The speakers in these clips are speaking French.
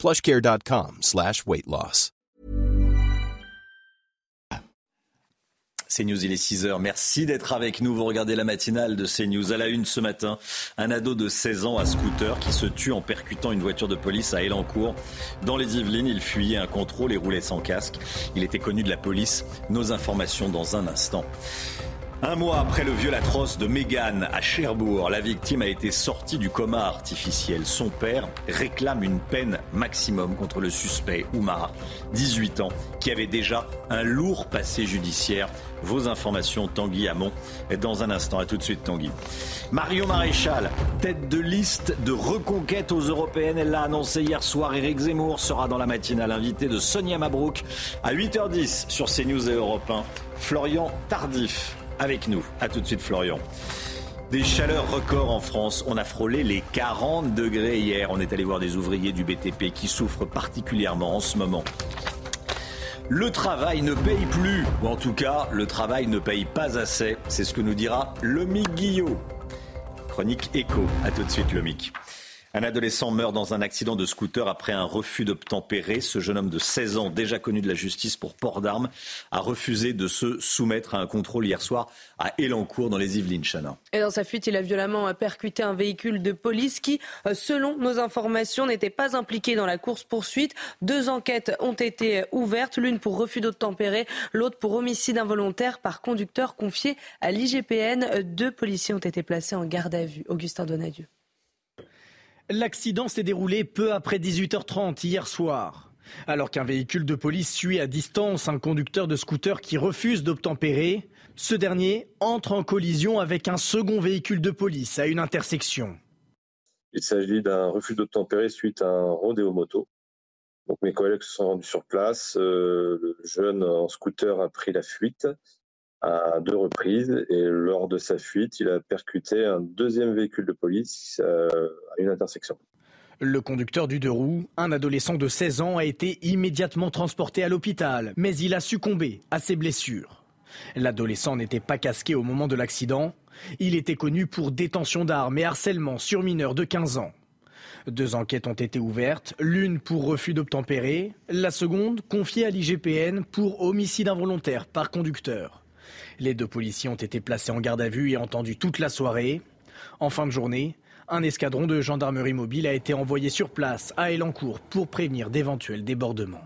plushcare.com slash weight loss. CNews, il est 6h. Merci d'être avec nous. Vous regardez la matinale de CNews. À la une ce matin, un ado de 16 ans à scooter qui se tue en percutant une voiture de police à Elancourt. Dans les Yvelines, il fuyait un contrôle et roulait sans casque. Il était connu de la police. Nos informations dans un instant. Un mois après le viol atroce de Mégane à Cherbourg, la victime a été sortie du coma artificiel. Son père réclame une peine maximum contre le suspect Oumar, 18 ans, qui avait déjà un lourd passé judiciaire. Vos informations, Tanguy Hamon, dans un instant. À tout de suite, Tanguy. Mario Maréchal, tête de liste de reconquête aux européennes. Elle l'a annoncé hier soir. Éric Zemmour sera dans la matinale invité de Sonia Mabrouk à 8h10 sur CNews et Europe 1. Florian Tardif avec nous. A tout de suite, Florian. Des chaleurs records en France. On a frôlé les 40 degrés hier. On est allé voir des ouvriers du BTP qui souffrent particulièrement en ce moment. Le travail ne paye plus, ou en tout cas, le travail ne paye pas assez. C'est ce que nous dira Lomic Guillot. Chronique écho. A tout de suite, Lomic. Un adolescent meurt dans un accident de scooter après un refus d'obtempérer. Ce jeune homme de 16 ans, déjà connu de la justice pour port d'armes, a refusé de se soumettre à un contrôle hier soir à Elancourt dans les Yvelines. Chana. Et dans sa fuite, il a violemment percuté un véhicule de police qui, euh, selon nos informations, n'était pas impliqué dans la course-poursuite. Deux enquêtes ont été ouvertes, l'une pour refus d'obtempérer, l'autre pour homicide involontaire par conducteur confié à l'IGPN. Deux policiers ont été placés en garde à vue. Augustin Donadieu. L'accident s'est déroulé peu après 18h30 hier soir. Alors qu'un véhicule de police suit à distance un conducteur de scooter qui refuse d'obtempérer, ce dernier entre en collision avec un second véhicule de police à une intersection. Il s'agit d'un refus d'obtempérer suite à un rodéo moto. Donc mes collègues se sont rendus sur place. Euh, le jeune en scooter a pris la fuite à deux reprises et lors de sa fuite, il a percuté un deuxième véhicule de police euh, à une intersection. Le conducteur du deux roues, un adolescent de 16 ans, a été immédiatement transporté à l'hôpital, mais il a succombé à ses blessures. L'adolescent n'était pas casqué au moment de l'accident. Il était connu pour détention d'armes et harcèlement sur mineurs de 15 ans. Deux enquêtes ont été ouvertes, l'une pour refus d'obtempérer, la seconde confiée à l'IGPN pour homicide involontaire par conducteur. Les deux policiers ont été placés en garde à vue et entendus toute la soirée. En fin de journée, un escadron de gendarmerie mobile a été envoyé sur place à Elancourt pour prévenir d'éventuels débordements.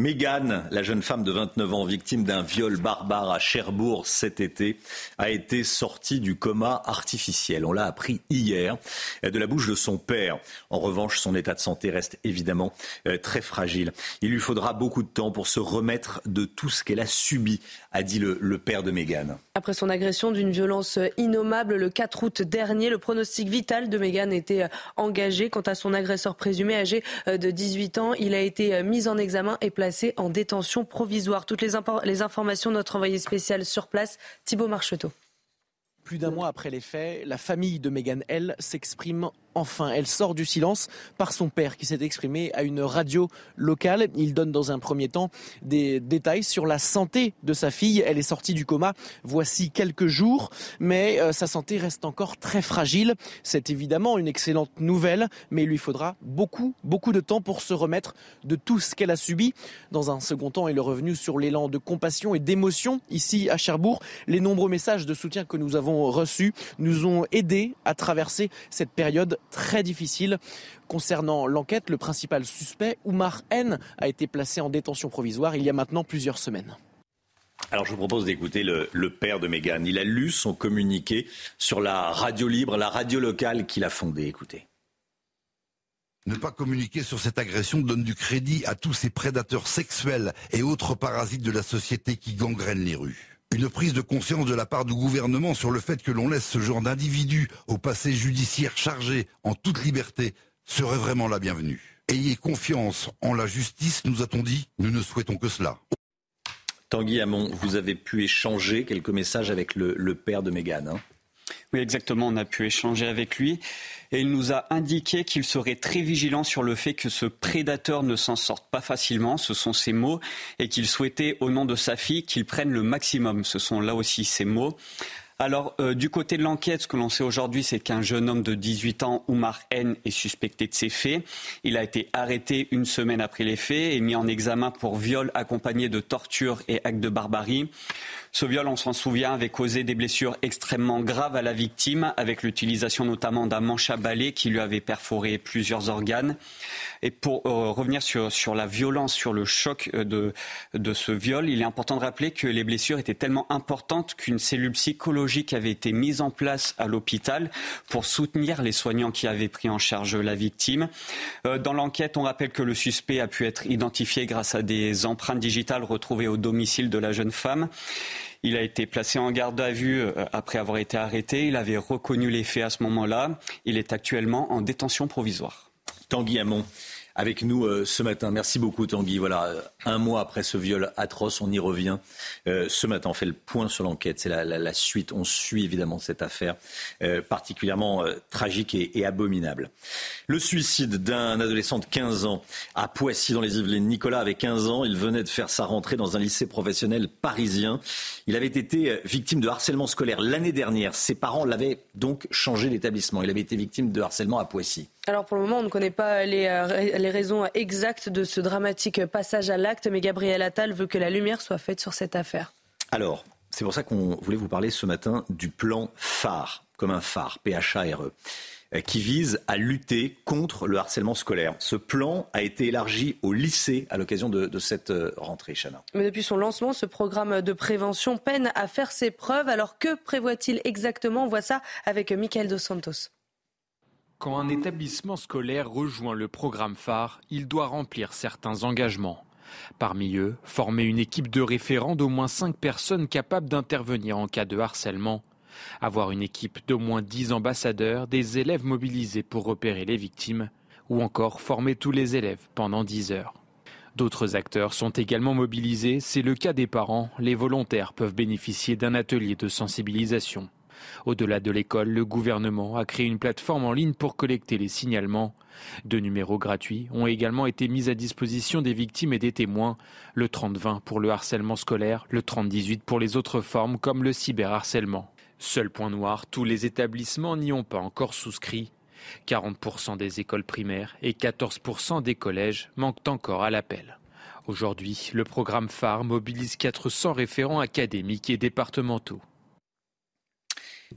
Mégane, la jeune femme de 29 ans victime d'un viol barbare à Cherbourg cet été, a été sortie du coma artificiel. On l'a appris hier de la bouche de son père. En revanche, son état de santé reste évidemment euh, très fragile. Il lui faudra beaucoup de temps pour se remettre de tout ce qu'elle a subi, a dit le, père de Mégane. Après son agression d'une violence innommable le 4 août dernier, le pronostic vital de Mégane était euh, engagé. Quant à son agresseur présumé âgé euh, de 18 ans, il a été mis en examen et placé en détention provisoire. Toutes les, les informations de notre envoyé spécial sur place, Thibault Marcheteau. Plus d'un mois après les faits, la famille de Megan L s'exprime enfin. Elle sort du silence par son père qui s'est exprimé à une radio locale. Il donne dans un premier temps des détails sur la santé de sa fille. Elle est sortie du coma voici quelques jours, mais euh, sa santé reste encore très fragile. C'est évidemment une excellente nouvelle, mais il lui faudra beaucoup, beaucoup de temps pour se remettre de tout ce qu'elle a subi. Dans un second temps, il est revenu sur l'élan de compassion et d'émotion ici à Cherbourg. Les nombreux messages de soutien que nous avons reçus nous ont aidés à traverser cette période très difficile. Concernant l'enquête, le principal suspect, Oumar N, a été placé en détention provisoire il y a maintenant plusieurs semaines. Alors je vous propose d'écouter le, père de Mégane. Il a lu son communiqué sur la radio libre, la radio locale qu'il a fondée. Écoutez. Ne pas communiquer sur cette agression donne du crédit à tous ces prédateurs sexuels et autres parasites de la société qui gangrènent les rues. Une prise de conscience de la part du gouvernement sur le fait que l'on laisse ce genre d'individus au passé judiciaire chargé en toute liberté serait vraiment la bienvenue. Ayez confiance en la justice, nous a-t-on dit. Nous ne souhaitons que cela. Tanguy Hamon, vous avez pu échanger quelques messages avec le, père de Mégane. Hein oui, exactement. On a pu échanger avec lui et il nous a indiqué qu'il serait très vigilant sur le fait que ce prédateur ne s'en sorte pas facilement. Ce sont ses mots et qu'il souhaitait, au nom de sa fille, qu'il prenne le maximum. Ce sont là aussi ses mots. Alors, euh, du côté de l'enquête, ce que l'on sait aujourd'hui, c'est qu'un jeune homme de 18 ans, Oumar N, est suspecté de ces faits. Il a été arrêté une semaine après les faits et mis en examen pour viol accompagné de torture et actes de barbarie. Ce viol, on s'en souvient, avait causé des blessures extrêmement graves à la victime, avec l'utilisation notamment d'un manche à balai qui lui avait perforé plusieurs organes. Et pour euh, revenir sur, sur la violence, sur le choc euh, de, de ce viol, il est important de rappeler que les blessures étaient tellement importantes qu'une cellule psychologique avait été mise en place à l'hôpital pour soutenir les soignants qui avaient pris en charge la victime. Euh, dans l'enquête, on rappelle que le suspect a pu être identifié grâce à des empreintes digitales retrouvées au domicile de la jeune femme. Il a été placé en garde à vue euh, après avoir été arrêté. Il avait reconnu les faits à ce moment-là. Il est actuellement en détention provisoire. Tanguy Hamon avec nous euh, ce matin. Merci beaucoup Tanguy. Voilà, euh, un mois après ce viol atroce, on y revient. Euh, ce matin, on fait le point sur l'enquête. C'est la, suite. On suit évidemment cette affaire particulièrement tragique et, abominable. Le suicide d'un adolescent de 15 ans à Poissy dans les Yvelines. Nicolas avait 15 ans. Il venait de faire sa rentrée dans un lycée professionnel parisien. Il avait été victime de harcèlement scolaire l'année dernière. Ses parents l'avaient donc changé d'établissement. Il avait été victime de harcèlement à Poissy. Alors pour le moment, on ne connaît pas les, euh, les raisons exactes de ce dramatique passage à l'acte, mais Gabriel Attal veut que la lumière soit faite sur cette affaire. Alors, c'est pour ça qu'on voulait vous parler ce matin du plan phare, comme un phare, P-H-A-R-E euh, qui vise à lutter contre le harcèlement scolaire. Ce plan a été élargi au lycée à l'occasion de, cette euh, rentrée, Chana. Mais depuis son lancement, ce programme de prévention peine à faire ses preuves. Alors que prévoit-il exactement? On voit ça avec Michael Dos Santos. Quand un établissement scolaire rejoint le programme phare, il doit remplir certains engagements. Parmi eux, former une équipe de référents d'au moins 5 personnes capables d'intervenir en cas de harcèlement, avoir une équipe d'au moins 10 ambassadeurs, des élèves mobilisés pour repérer les victimes, ou encore former tous les élèves pendant 10 heures. D'autres acteurs sont également mobilisés, c'est le cas des parents, les volontaires peuvent bénéficier d'un atelier de sensibilisation. Au-delà de l'école, le gouvernement a créé une plateforme en ligne pour collecter les signalements. Deux numéros gratuits ont également été mis à disposition des victimes et des témoins, le 30-20 pour le harcèlement scolaire, le 30-18 pour les autres formes comme le cyberharcèlement. Seul point noir, tous les établissements n'y ont pas encore souscrit. 40% des écoles primaires et 14% des collèges manquent encore à l'appel. Aujourd'hui, le programme phare mobilise 400 référents académiques et départementaux.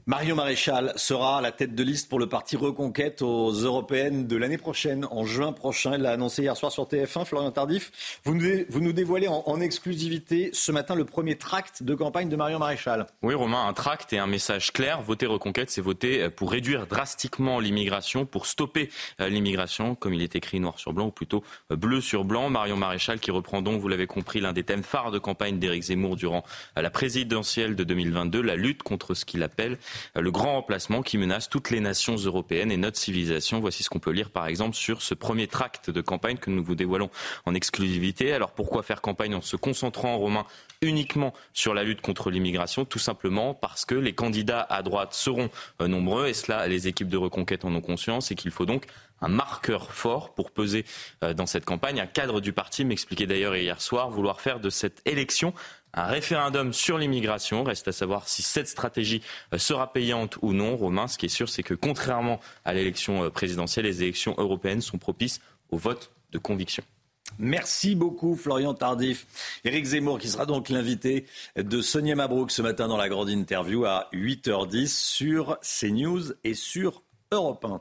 Mario Maréchal sera à la tête de liste pour le parti Reconquête aux européennes de l'année prochaine, en juin prochain. Il l'a annoncé hier soir sur TF1. Florian Tardif, vous nous, dévoilez en, exclusivité ce matin le premier tract de campagne de Mario Maréchal. Oui, Romain, un tract et un message clair. Voter Reconquête, c'est voter pour réduire drastiquement l'immigration, pour stopper euh, l'immigration, comme il est écrit noir sur blanc, ou plutôt euh, bleu sur blanc. Mario Maréchal qui reprend donc, vous l'avez compris, l'un des thèmes phares de campagne d'Éric Zemmour durant euh, la présidentielle de 2022, la lutte contre ce qu'il appelle le grand remplacement qui menace toutes les nations européennes et notre civilisation. Voici ce qu'on peut lire par exemple sur ce premier tract de campagne que nous vous dévoilons en exclusivité. Alors pourquoi faire campagne en se concentrant, Romain, uniquement sur la lutte contre l'immigration? Tout simplement parce que les candidats à droite seront euh, nombreux et cela, les équipes de reconquête en ont conscience et qu'il faut donc un marqueur fort pour peser euh, dans cette campagne. Un cadre du parti m'expliquait d'ailleurs hier soir vouloir faire de cette élection un référendum sur l'immigration. Reste à savoir si cette stratégie euh, sera payante ou non. Romain, ce qui est sûr, c'est que contrairement à l'élection euh, présidentielle, les élections européennes sont propices au vote de conviction. Merci beaucoup Florian Tardif. Éric Zemmour qui sera donc l'invité de Sonia Mabrouk ce matin dans la grande interview à 8h10 sur CNews et sur Europe 1.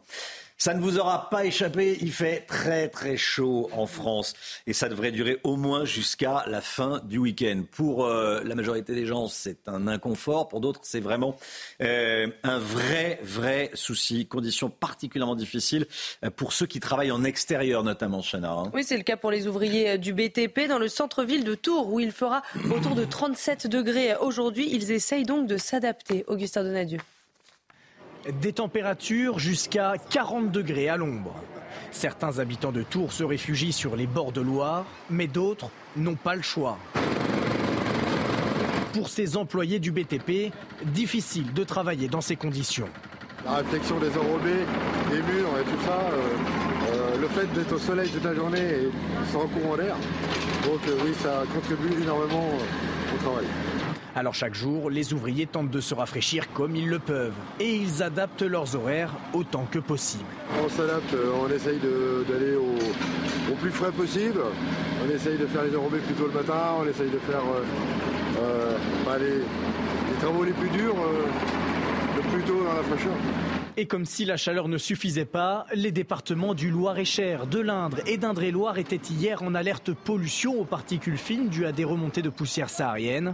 Ça ne vous aura pas échappé, il fait très très chaud en France et ça devrait durer au moins jusqu'à la fin du week-end. Pour euh, la majorité des gens, c'est un inconfort, pour d'autres, c'est vraiment euh, un vrai vrai souci, conditions particulièrement difficiles euh, pour ceux qui travaillent en extérieur notamment, Chana. Hein. Oui, c'est le cas pour les ouvriers du BTP dans le centre-ville de Tours où il fera autour de 37 degrés aujourd'hui. Ils essayent donc de s'adapter. Augustin Donadieu. Des températures jusqu'à 40 degrés à l'ombre. Certains habitants de Tours se réfugient sur les bords de Loire, mais d'autres n'ont pas le choix. Pour ces employés du BTP, difficile de travailler dans ces conditions. La réflexion des enrobés, des murs et tout ça, euh, euh, le fait d'être au soleil toute la journée et sans courant d'air, donc euh, oui, ça contribue énormément au travail. Alors chaque jour, les ouvriers tentent de se rafraîchir comme ils le peuvent et ils adaptent leurs horaires autant que possible. On s'adapte, on essaye d'aller au, plus frais possible, on essaye de faire les enrobés plutôt le matin, on essaye de faire bah, les, travaux les plus durs le plus tôt dans la fraîcheur. Et comme si la chaleur ne suffisait pas, les départements du Loir-et-Cher, de l'Indre et d'Indre-et-Loire étaient hier en alerte pollution aux particules fines dues à des remontées de poussière saharienne.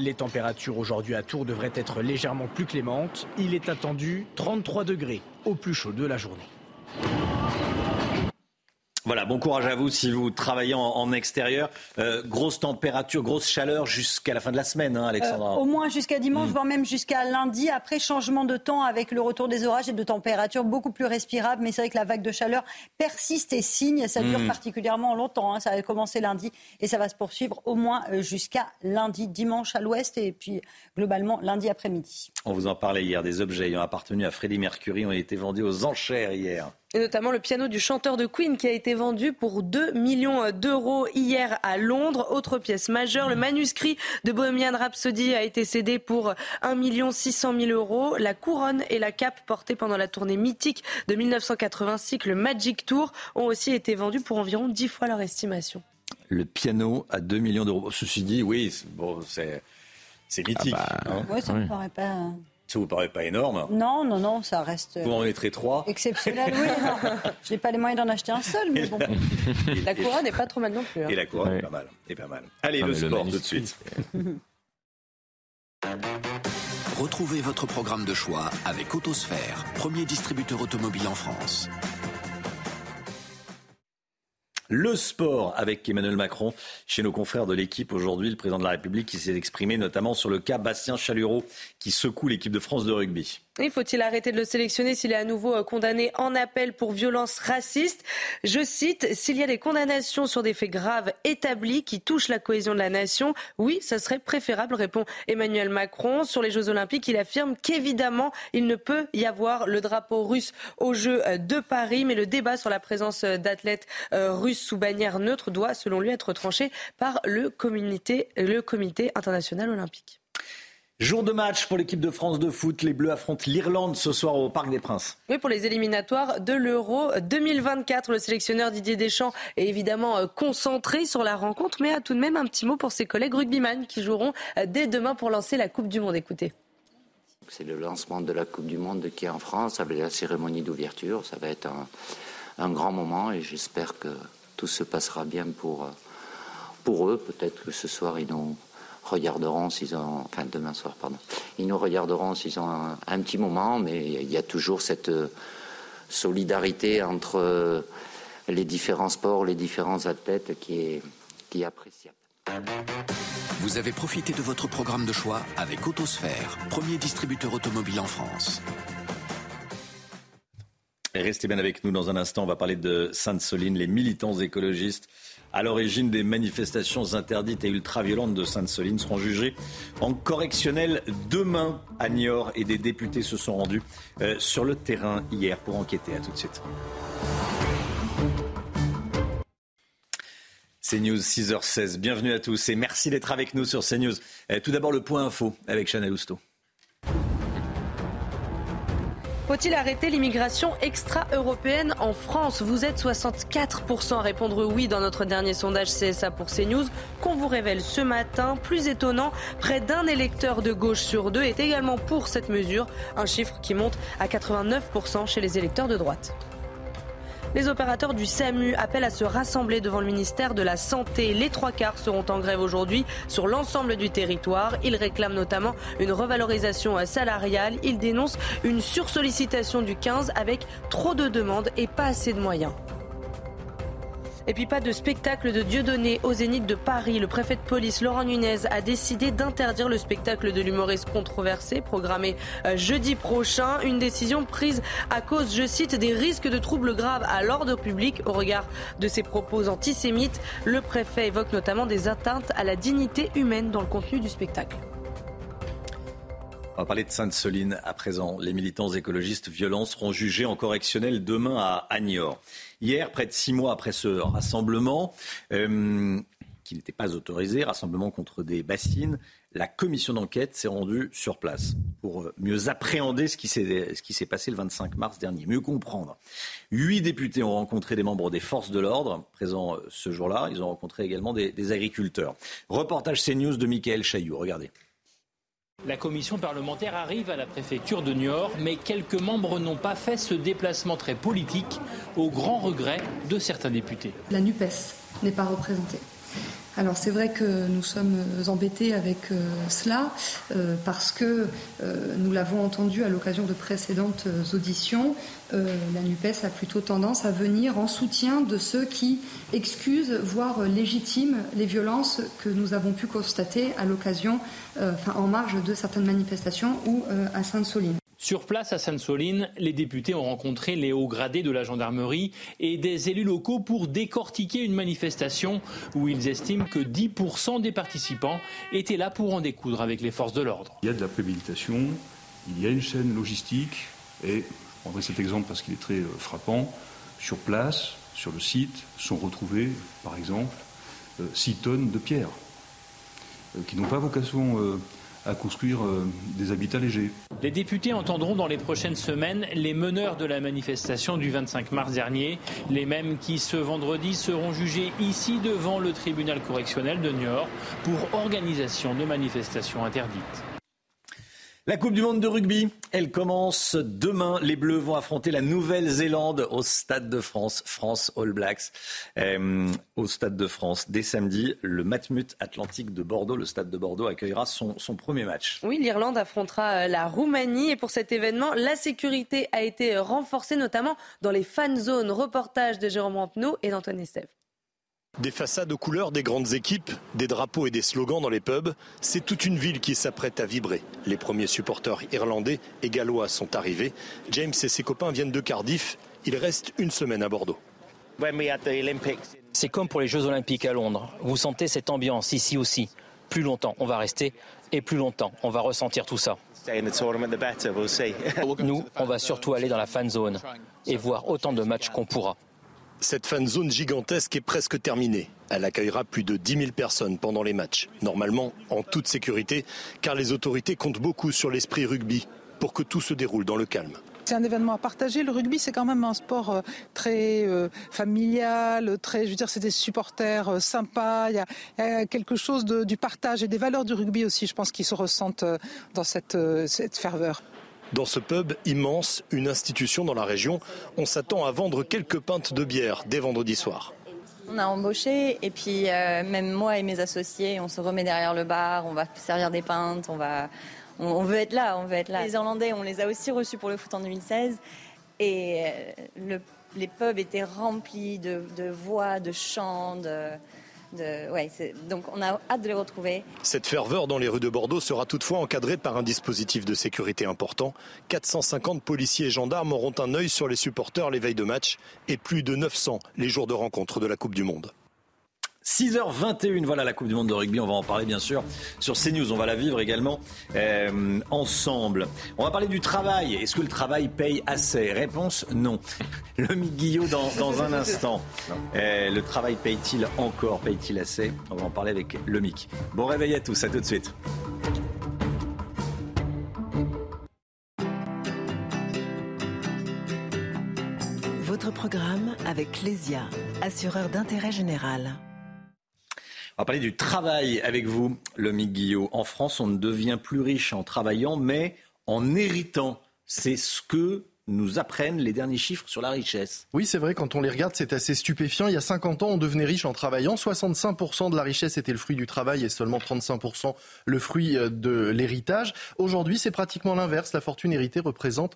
Les températures aujourd'hui à Tours devraient être légèrement plus clémentes. Il est attendu 33 degrés au plus chaud de la journée. Voilà, bon courage à vous si vous travaillez en, extérieur. Euh, grosse température, grosse chaleur jusqu'à la fin de la semaine, hein, Alexandra. Euh, au moins jusqu'à dimanche, mm. voire même jusqu'à lundi. Après, changement de temps avec le retour des orages et de températures beaucoup plus respirables. Mais c'est vrai que la vague de chaleur persiste et signe. Ça dure mm. particulièrement longtemps. Hein. Ça a commencé lundi et ça va se poursuivre au moins euh, jusqu'à lundi, dimanche à l'ouest et puis globalement lundi après-midi. On vous en parlait hier. Des objets ayant appartenu à Freddie Mercury ont été vendus aux enchères hier. Et notamment le piano du chanteur de Queen qui a été vendu pour 2 millions d'euros hier à Londres. Autre pièce majeure, le manuscrit de Bohemian Rhapsody a été cédé pour 1 million 600 000 euros. La couronne et la cape portées pendant la tournée mythique de 1986, le Magic Tour, ont aussi été vendus pour environ 10 fois leur estimation. Le piano à 2 millions d'euros. Ceci dit, oui, bon, c'est mythique. Ah bah, hein. ça ne me paraît pas... Ça vous paraît pas énorme Non, non, non, ça reste. Vous en mettrez trois Exceptionnel, oui. Je n'ai pas les moyens d'en acheter un seul, mais bon. la couronne n'est pas trop mal non plus. Hein. Et la couronne est pas mal. Est pas mal. Allez, le sport tout de suite. Retrouvez votre programme de choix avec Autosphère, premier distributeur automobile en France. Le sport avec Emmanuel Macron chez nos confrères de l'équipe aujourd'hui, le président de la République qui s'est exprimé notamment sur le cas Bastien Chalureau qui secoue l'équipe de France de rugby. Faut-il arrêter de le sélectionner s'il est à nouveau euh, condamné en appel pour violence raciste? Je cite, s'il y a des condamnations sur des faits graves établis qui touchent la cohésion de la nation, oui, ça serait préférable, répond Emmanuel Macron. Sur les Jeux Olympiques, il affirme qu'évidemment, il ne peut y avoir le drapeau russe aux Jeux euh, de Paris, mais le débat sur la présence euh, d'athlètes russes sous bannière neutre doit, selon lui, être tranché par le comité, le comité international olympique. Jour de match pour l'équipe de France de foot. Les Bleus affrontent l'Irlande ce soir au Parc des Princes. Oui, pour les éliminatoires de l'Euro 2024. Le sélectionneur Didier Deschamps est évidemment euh, concentré sur la rencontre, mais a tout de même un petit mot pour ses collègues rugbyman qui joueront euh, dès demain pour lancer la Coupe du Monde. Écoutez. C'est le lancement de la Coupe du Monde qui est en France avec la cérémonie d'ouverture. Ça va être un, un grand moment et j'espère que tout se passera bien pour, euh, pour eux. Peut-être que ce soir, ils nous regarderont s'ils ont, enfin demain soir, pardon, ils nous regarderont s'ils ont un, petit moment, mais il y a toujours cette euh, solidarité entre euh, les différents sports, les différents athlètes qui est, qui est appréciable. Vous avez profité de votre programme de choix avec Autosphère, premier distributeur automobile en France. Restez bien avec nous dans un instant. On va parler de Sainte-Soline, les militants écologistes à l'origine des manifestations interdites et ultra-violentes de Sainte-Soline seront jugés en correctionnel demain à Niort et des députés se sont rendus euh, sur le terrain hier pour enquêter. À tout de suite. CNews 6h16, bienvenue à tous et merci d'être avec nous sur CNews. Euh, tout d'abord le point info avec Chanel Housteau. Faut-il arrêter l'immigration extra-européenne en France? Vous êtes 64% à répondre oui dans notre dernier sondage CSA pour CNews qu'on vous révèle ce matin. Plus étonnant, près d'un électeur de gauche sur deux est également pour cette mesure, un chiffre qui monte à 89% chez les électeurs de droite. Les opérateurs du SAMU appellent à se rassembler devant le ministère de la Santé. Les trois quarts seront en grève aujourd'hui sur l'ensemble du territoire. Ils réclament notamment une revalorisation salariale. Ils dénoncent une sursollicitation du 15 avec trop de demandes et pas assez de moyens. Et puis pas de spectacle de Dieudonné au Zénith de Paris. Le préfet de police Laurent Nunez a décidé d'interdire le spectacle de l'humoriste controversé programmé euh, jeudi prochain. Une décision prise à cause, je cite, des risques de troubles graves à l'ordre public au regard de ses propos antisémites. Le préfet évoque notamment des atteintes à la dignité humaine dans le contenu du spectacle. On va parler de Sainte-Soline à présent. Les militants écologistes violents seront jugés en correctionnel demain à Niort. Hier, près de six mois après ce rassemblement, euh, qui n'était pas autorisé, rassemblement contre des bassines, la commission d'enquête s'est rendue sur place pour euh, mieux appréhender ce qui s'est passé le 25 mars dernier, mieux comprendre. Huit députés ont rencontré des membres des forces de l'ordre présents euh, ce jour-là. Ils ont rencontré également des, agriculteurs. Reportage CNews de Michael Chailloux. Regardez. La commission parlementaire arrive à la préfecture de Niort, mais quelques membres n'ont pas fait ce déplacement très politique, au grand regret de certains députés. La NUPES n'est pas représentée. Alors c'est vrai que nous sommes embêtés avec euh, cela euh, parce que euh, nous l'avons entendu à l'occasion de précédentes auditions, la NUPES a plutôt tendance à venir en soutien de ceux qui excusent, voire légitiment les violences que nous avons pu constater à l'occasion, enfin en marge de certaines manifestations ou à Sainte-Soline. Sur place à Sainte-Soline, les députés ont rencontré les hauts gradés de la gendarmerie et des élus locaux pour décortiquer une manifestation où ils estiment que 10% des participants étaient là pour en découdre avec les forces de l'ordre. Il y a de la préméditation, il y a une chaîne logistique et, je prendrai cet exemple parce qu'il est très euh, frappant, sur place, sur le site, sont retrouvées, par exemple, 6 euh, tonnes de pierres euh, qui n'ont pas vocation à construire euh, des habitats légers. Les députés entendront dans les prochaines semaines les meneurs de la manifestation du 25 mars dernier, les mêmes qui ce vendredi seront jugés ici devant le tribunal correctionnel de Niort pour organisation de manifestations interdites. La Coupe du Monde de rugby, elle commence demain. Les Bleus vont affronter la Nouvelle-Zélande au Stade de France, France All Blacks, euh, au Stade de France. Dès samedi, le Matmut Atlantique de Bordeaux, le Stade de Bordeaux, accueillera son, premier match. Oui, l'Irlande affrontera euh, la Roumanie et pour cet événement, la sécurité a été renforcée, notamment dans les fan zones. Reportage de Jérôme Rampeneau et d'Antoine Estève. Des façades aux couleurs des grandes équipes, des drapeaux et des slogans dans les pubs, c'est toute une ville qui s'apprête à vibrer. Les premiers supporters irlandais et gallois sont arrivés. James et ses copains viennent de Cardiff. Il reste une semaine à Bordeaux. C'est comme pour les Jeux Olympiques à Londres. Vous sentez cette ambiance ici aussi. Plus longtemps on va rester et plus longtemps on va ressentir tout ça. Nous, on va surtout aller dans la fan zone et voir autant de matchs qu'on pourra. Cette fan zone gigantesque est presque terminée. Elle accueillera plus de 10 000 personnes pendant les matchs. Normalement, en toute sécurité, car les autorités comptent beaucoup sur l'esprit rugby pour que tout se déroule dans le calme. C'est un événement à partager. Le rugby, c'est quand même un sport euh, très euh, familial, très, je veux dire, c'est des supporters euh, sympas. Il y, a, quelque chose du partage et des valeurs du rugby aussi, je pense, qui se ressentent dans cette, cette ferveur. Dans ce pub immense, une institution dans la région, on s'attend à vendre quelques pintes de bière dès vendredi soir. On a embauché et puis euh, même moi et mes associés, on se remet derrière le bar, on va servir des pintes, on va, on, veut être là, on veut être là. Les Irlandais, on les a aussi reçus pour le foot en 2016 et euh, les pubs étaient remplis de, de voix, de chants, de, donc on a hâte de les retrouver. Cette ferveur dans les rues de Bordeaux sera toutefois encadrée par un dispositif de sécurité important. 450 policiers et gendarmes auront un œil sur les supporters les veilles de match et plus de 900 les jours de rencontre de la Coupe du Monde. 6h21, voilà la Coupe du Monde de rugby, on va en parler bien sûr sur CNews, on va la vivre également euh, ensemble. On va parler du travail, est-ce que le travail paye assez? Réponse non. Le Guillot dans, dans un instant. Euh, le travail paye-t-il encore, paye-t-il assez? On va en parler avec le MIC. Bon réveil à tous, à tout de suite. Votre programme avec Lesia, assureur d'intérêt général. On va parler du travail avec vous, Lomique Guillot. En France, on ne devient plus riche en travaillant, mais en héritant. C'est ce que nous apprennent les derniers chiffres sur la richesse. Oui, c'est vrai, quand on les regarde, c'est assez stupéfiant. Il y a 50 ans, on devenait riche en travaillant. 65% de la richesse était le fruit du travail et seulement 35% le fruit euh, de l'héritage. Aujourd'hui, c'est pratiquement l'inverse. La fortune héritée représente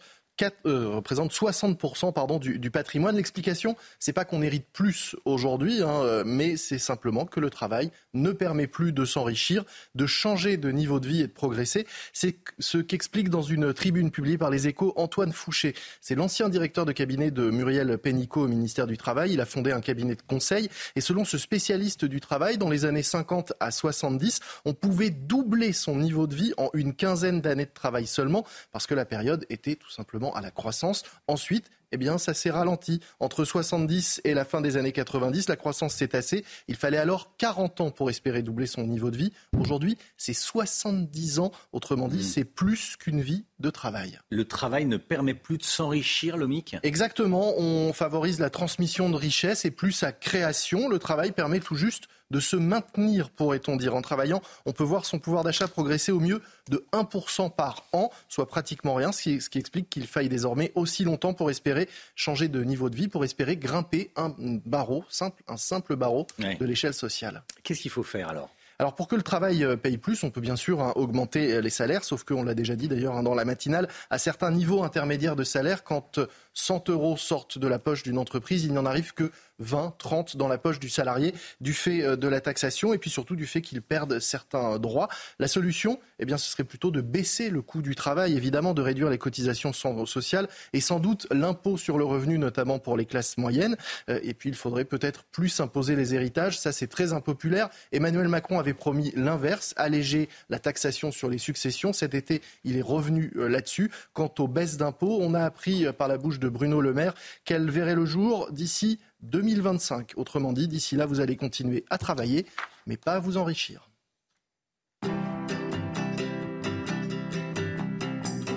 euh, représente 60% pardon, du, patrimoine. L'explication, c'est pas qu'on hérite plus aujourd'hui, hein, euh, mais c'est simplement que le travail ne permet plus de s'enrichir, de changer de niveau de vie et de progresser. C'est ce qu'explique dans une tribune publiée par les Échos Antoine Fouché. C'est l'ancien directeur de cabinet de Muriel Pénicaud au ministère du Travail. Il a fondé un cabinet de conseil et selon ce spécialiste du travail, dans les années 50 à 70, on pouvait doubler son niveau de vie en une quinzaine d'années de travail seulement parce que la période était tout simplement à la croissance. Ensuite, eh bien, ça s'est ralenti. Entre 70 et la fin des années 90, la croissance s'est tassée. Il fallait alors 40 ans pour espérer doubler son niveau de vie. Aujourd'hui, c'est 70 ans. Autrement dit, hmm. c'est plus qu'une vie de travail. Le travail ne permet plus de s'enrichir, Lomic? Exactement. On favorise la transmission de richesses et plus sa création. Le travail permet tout juste de se maintenir, pourrait-on dire. En travaillant, on peut voir son pouvoir d'achat progresser au mieux de 1% par an, soit pratiquement rien, ce qui, explique qu'il faille désormais aussi longtemps pour espérer changer de niveau de vie, pour espérer grimper un barreau, simple, un simple barreau de l'échelle sociale. Qu'est-ce qu'il faut faire alors? Alors pour que le travail euh, paye plus, on peut bien sûr hein, augmenter euh, les salaires, sauf qu'on l'a déjà dit d'ailleurs hein, dans la matinale, à certains niveaux intermédiaires de salaire, quand 100 euros sortent de la poche d'une entreprise, il n'en arrive que 20, 30 dans la poche du salarié du fait euh, de la taxation et puis surtout du fait qu'ils perdent certains droits. La solution, eh bien, ce serait plutôt de baisser le coût du travail, évidemment, de réduire les cotisations sociales et sans doute l'impôt sur le revenu, notamment pour les classes moyennes. Euh, et puis, il faudrait peut-être plus imposer les héritages. Ça, c'est très impopulaire. Emmanuel Macron avait promis l'inverse, alléger la taxation sur les successions. Cet été, il est revenu euh, là-dessus. Quant aux baisses d'impôts, on a appris par la bouche de Bruno Le Maire qu'elle verrait le jour d'ici 2025. Autrement dit, d'ici là, vous allez continuer à travailler, mais pas à vous enrichir.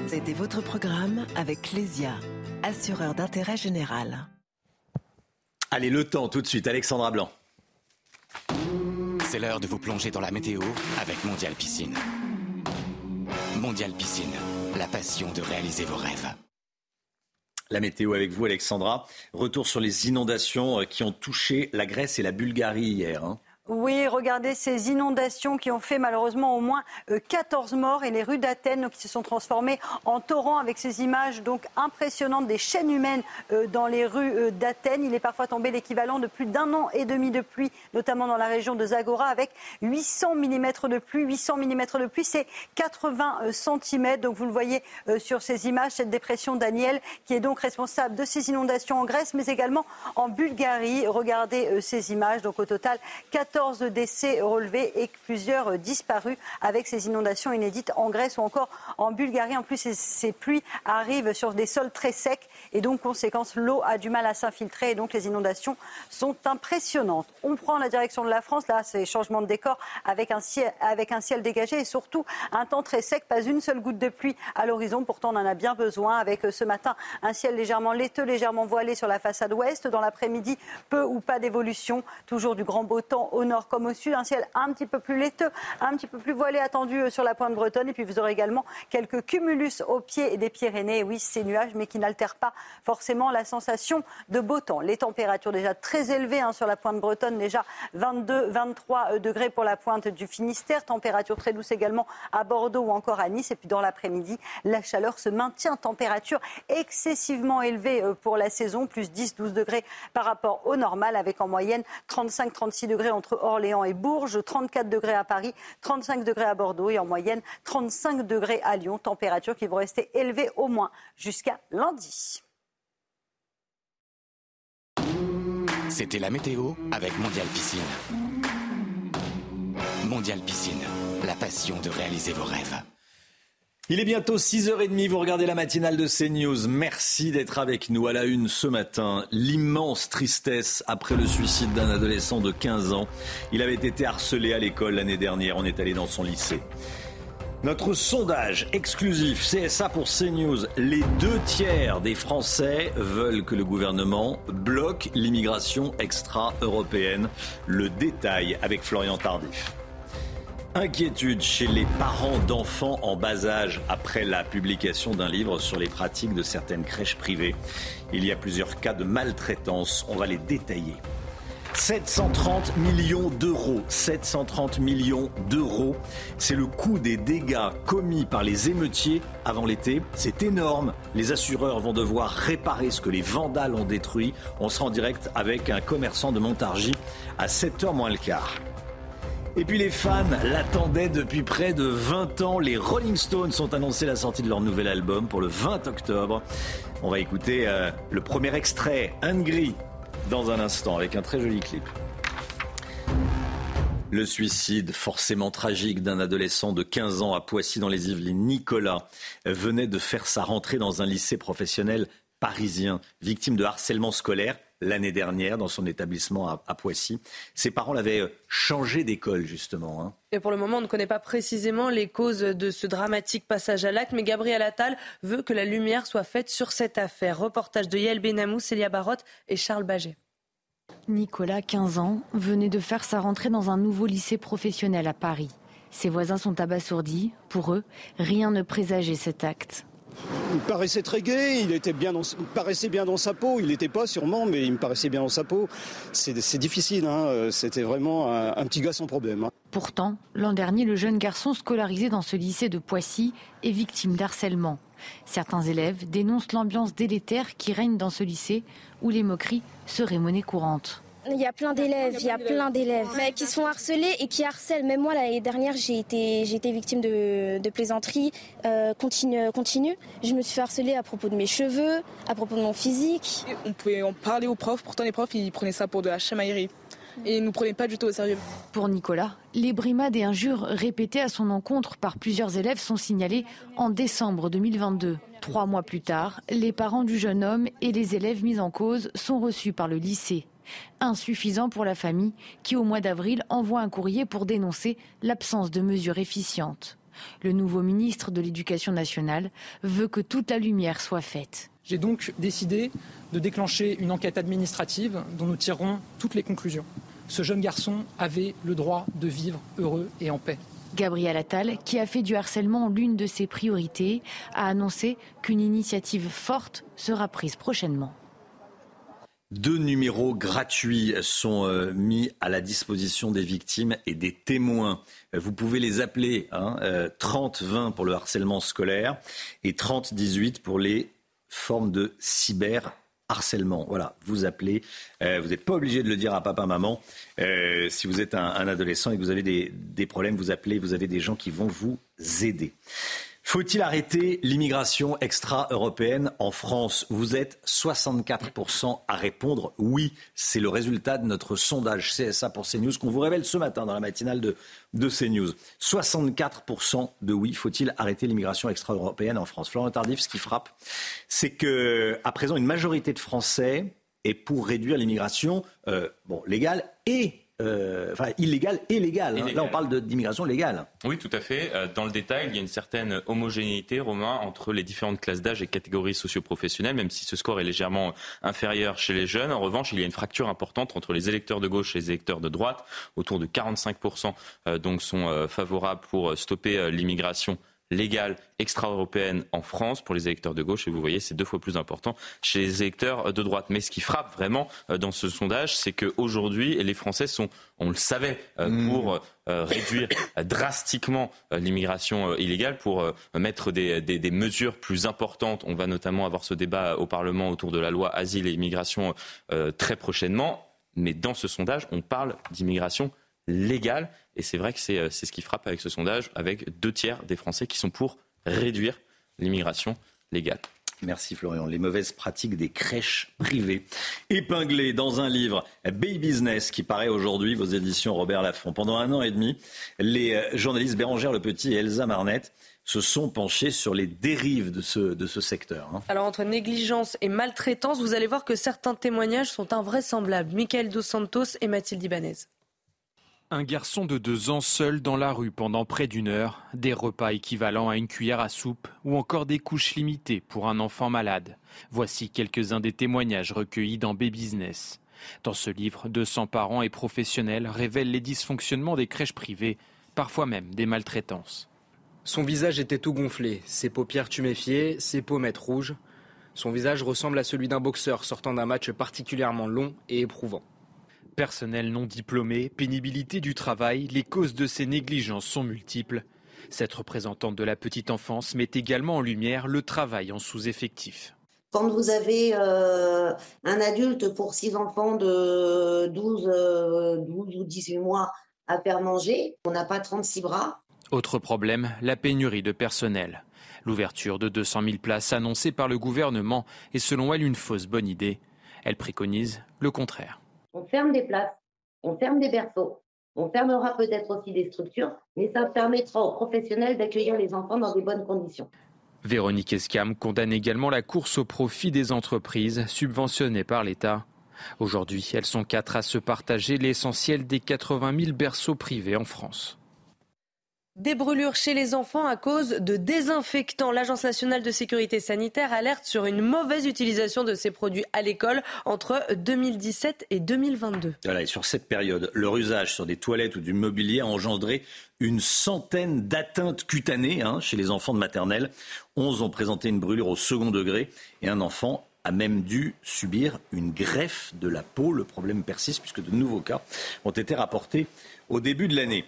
C'était votre programme avec Lesia, assureur d'intérêt général. Allez, le temps tout de suite, Alexandra Blanc. C'est l'heure de vous plonger dans la météo avec Mondial Piscine. Mondial Piscine, la passion de réaliser vos rêves. La météo avec vous, Alexandra. Retour sur les inondations euh, qui ont touché la Grèce et la Bulgarie hier. Hein. Oui, regardez ces inondations qui ont fait malheureusement au moins 14 euh, morts et les rues d'Athènes qui se sont transformées en torrents avec ces images donc impressionnantes des chaînes humaines euh, dans les rues euh, d'Athènes. Il est parfois tombé l'équivalent de plus d'un an et demi de pluie, notamment dans la région de Zagora avec 800 mm de pluie. 800 mm de pluie, c'est 80 cm. Donc vous le voyez sur ces images, cette dépression Daniel qui est donc responsable de ces inondations en Grèce mais également en Bulgarie. Regardez ces images. Donc au total 14 14 décès relevés et plusieurs disparus avec ces inondations inédites en Grèce ou encore en Bulgarie. En plus, ces, pluies arrivent sur des sols très secs et donc, conséquence, l'eau a du mal à s'infiltrer et donc les inondations sont impressionnantes. On prend la direction de la France. Là, c'est changement de décor avec un, ciel, dégagé et surtout un temps très sec. Pas une seule goutte de pluie à l'horizon. Pourtant, on en a bien besoin avec euh, ce matin un ciel légèrement laiteux, légèrement voilé sur la façade ouest. Dans l'après-midi, peu ou pas d'évolution. Toujours du grand beau temps au nord comme au sud. Un ciel un petit peu plus laiteux, un petit peu plus voilé attendu euh, sur la pointe bretonne. Et puis vous aurez également quelques cumulus au pied des Pyrénées. Oui, ces nuages, mais qui n'altèrent pas forcément la sensation de beau temps. Les températures déjà très élevées hein, sur la pointe bretonne, déjà 22, 23 euh, degrés pour la pointe du Finistère. Température très douce également à Bordeaux ou encore à Nice. Et puis dans l'après-midi, la chaleur se maintient. Température excessivement élevée euh, pour la saison, plus 10-12 degrés par rapport au normal, avec en moyenne 35-36 degrés entre Orléans et Bourges, 34 degrés à Paris, 35 degrés à Bordeaux et en moyenne 35 degrés à Lyon. Températures qui vont rester élevées au moins jusqu'à lundi. C'était la météo avec Mondial Piscine. Mondial Piscine, la passion de réaliser vos rêves. Il est bientôt 6h30, vous regardez la matinale de CNews. Merci d'être avec nous à la une ce matin. L'immense tristesse après le suicide d'un adolescent de 15 ans. Il avait été harcelé à l'école l'année dernière, on est allé dans son lycée. Notre sondage exclusif CSA pour CNews. Les deux tiers des Français veulent que le gouvernement bloque l'immigration extra-européenne. Le détail avec Florian Tardif. Inquiétude chez les parents d'enfants en bas âge après la publication d'un livre sur les pratiques de certaines crèches privées. Il y a plusieurs cas de maltraitance. On va les détailler. 730 millions d'euros. 730 millions d'euros. C'est le coût des dégâts commis par les émeutiers avant l'été. C'est énorme. Les assureurs vont devoir réparer ce que les vandales ont détruit. On sera en direct avec un commerçant de Montargis à 7h moins le quart. Et puis les fans l'attendaient depuis près de 20 ans. Les Rolling Stones ont annoncé la sortie de leur nouvel album pour le 20 octobre. On va écouter euh, le premier extrait, Hungry, dans un instant, avec un très joli clip. Le suicide forcément tragique d'un adolescent de 15 ans à Poissy dans les Yvelines, Nicolas, venait de faire sa rentrée dans un lycée professionnel parisien, victime de harcèlement scolaire l'année dernière dans son établissement à, Poissy. Ses parents l'avaient euh, changé d'école, justement. Hein. Et pour le moment, on ne connaît pas précisément les causes de ce dramatique passage à l'acte, mais Gabriel Attal veut que la lumière soit faite sur cette affaire. Reportage de Yael Benamou, Célia Barotte et Charles Baget. Nicolas, 15 ans, venait de faire sa rentrée dans un nouveau lycée professionnel à Paris. Ses voisins sont abasourdis. Pour eux, rien ne présageait cet acte. Il paraissait très gai, il, était bien paraissait bien dans sa peau. Il n'était pas sûrement, mais il me paraissait bien dans sa peau. C'est difficile, hein. c'était vraiment un, petit gars sans problème. Hein. Pourtant, l'an dernier, le jeune garçon scolarisé dans ce lycée de Poissy est victime d'harcèlement. Certains élèves dénoncent l'ambiance délétère qui règne dans ce lycée où les moqueries seraient monnaie courante. Il y a plein d'élèves, il y a plein d'élèves qui sont harcelés et qui harcèlent. Même moi, l'année dernière, j'ai été, j'ai été victime de, de plaisanteries euh, continue, continue. Je me suis fait harceler à propos de mes cheveux, à propos de mon physique. On pouvait en parler aux profs, pourtant les profs, ils prenaient ça pour de la chamaillerie et ils ne nous prenaient pas du tout au sérieux. Pour Nicolas, les brimades et injures répétées à son encontre par plusieurs élèves sont signalées en décembre 2022. Trois mois plus tard, les parents du jeune homme et les élèves mis en cause sont reçus par le lycée. Insuffisant pour la famille qui, au mois d'avril, envoie un courrier pour dénoncer l'absence de mesures efficientes. Le nouveau ministre de l'Éducation nationale veut que toute la lumière soit faite. J'ai donc décidé de déclencher une enquête administrative dont nous tirerons toutes les conclusions. Ce jeune garçon avait le droit de vivre heureux et en paix. Gabriel Attal, qui a fait du harcèlement l'une de ses priorités, a annoncé qu'une initiative forte sera prise prochainement. Deux numéros gratuits sont euh, mis à la disposition des victimes et des témoins. Vous pouvez les appeler hein, 30-20 euh, pour le harcèlement scolaire et 30-18 pour les formes de cyberharcèlement. Voilà, vous appelez. Euh, vous n'êtes pas obligé de le dire à papa, maman. si vous êtes un, adolescent et que vous avez des problèmes, vous appelez. Vous avez des gens qui vont vous aider. Faut-il arrêter l'immigration extra-européenne en France? Vous êtes 64% à répondre oui. C'est le résultat de notre sondage CSA pour CNews qu'on vous révèle ce matin dans la matinale de, de CNews. 64% de oui. Faut-il arrêter l'immigration extra-européenne en France? Florent Tardif, ce qui frappe, c'est que à présent une majorité de Français est pour réduire l'immigration euh, bon, légale et euh, enfin, illégal et légal. Hein. Là, on parle d'immigration légale. Oui, tout à fait. Euh, dans le détail, il y a une certaine homogénéité, Romain, entre les différentes classes d'âge et catégories socioprofessionnelles, même si ce score est légèrement inférieur chez les jeunes. En revanche, il y a une fracture importante entre les électeurs de gauche et les électeurs de droite. Autour de 45% euh, donc sont favorables pour stopper l'immigration légale extra-européenne en France pour les électeurs de gauche et vous voyez c'est deux fois plus important chez les électeurs de droite. Mais ce qui frappe vraiment euh, dans ce sondage, c'est qu'aujourd'hui les Français sont, on le savait, euh, mmh. pour euh, réduire drastiquement l'immigration illégale, pour mettre des, des, mesures plus importantes. On va notamment avoir ce débat au Parlement autour de la loi asile et immigration très prochainement. Mais dans ce sondage, on parle d'immigration légale et c'est vrai que euh, c'est ce qui frappe avec ce sondage, avec deux tiers des Français qui sont pour réduire l'immigration légale. Merci Florian. Les mauvaises pratiques des crèches privées. Épinglées dans un livre, Baby Business, qui paraît aujourd'hui, vos éditions Robert Laffont. Pendant un an et demi, les euh, journalistes Bérangère Le Petit et Elsa Marnette se sont penchés sur les dérives de ce, de ce secteur. Hein. Alors entre négligence et maltraitance, vous allez voir que certains témoignages sont invraisemblables. Michael Dos Santos et Mathilde Ibanez. Un garçon de deux ans seul dans la rue pendant près d'une heure, des repas équivalents à une cuillère à soupe ou encore des couches limitées pour un enfant malade. Voici quelques-uns des témoignages recueillis dans B-Business. Dans ce livre, 200 parents et professionnels révèlent les dysfonctionnements des crèches privées, parfois même des maltraitances. Son visage était tout gonflé, ses paupières tuméfiées, ses pommettes rouges. Son visage ressemble à celui d'un boxeur sortant d'un match particulièrement long et éprouvant. Personnel non diplômé, pénibilité du travail, les causes de ces négligences sont multiples. Cette représentante de la petite enfance met également en lumière le travail en sous-effectif. Quand vous avez euh, un adulte pour six enfants de 12, 12 euh, ou 18 mois à faire manger, on n'a pas 36 bras. Autre problème, la pénurie de personnel. L'ouverture de 200 000 places annoncée par le gouvernement est selon elle une fausse bonne idée. Elle préconise le contraire. On ferme des places, on ferme des berceaux, on fermera peut-être aussi des structures, mais ça permettra aux professionnels d'accueillir les enfants dans des bonnes conditions. Véronique Escam condamne également la course au profit des entreprises subventionnées par l'État. Aujourd'hui, elles sont quatre à se partager l'essentiel des 80 000 berceaux privés en France. Des brûlures chez les enfants à cause de désinfectants. L'Agence nationale de sécurité sanitaire alerte sur une mauvaise utilisation de ces produits à l'école entre 2017 et 2022. Voilà, et sur cette période, leur usage sur des toilettes ou du mobilier a engendré une centaine d'atteintes cutanées hein, chez les enfants de maternelle. 11 ont présenté une brûlure au second degré et un enfant a même dû subir une greffe de la peau. Le problème persiste puisque de nouveaux cas ont été rapportés au début de l'année.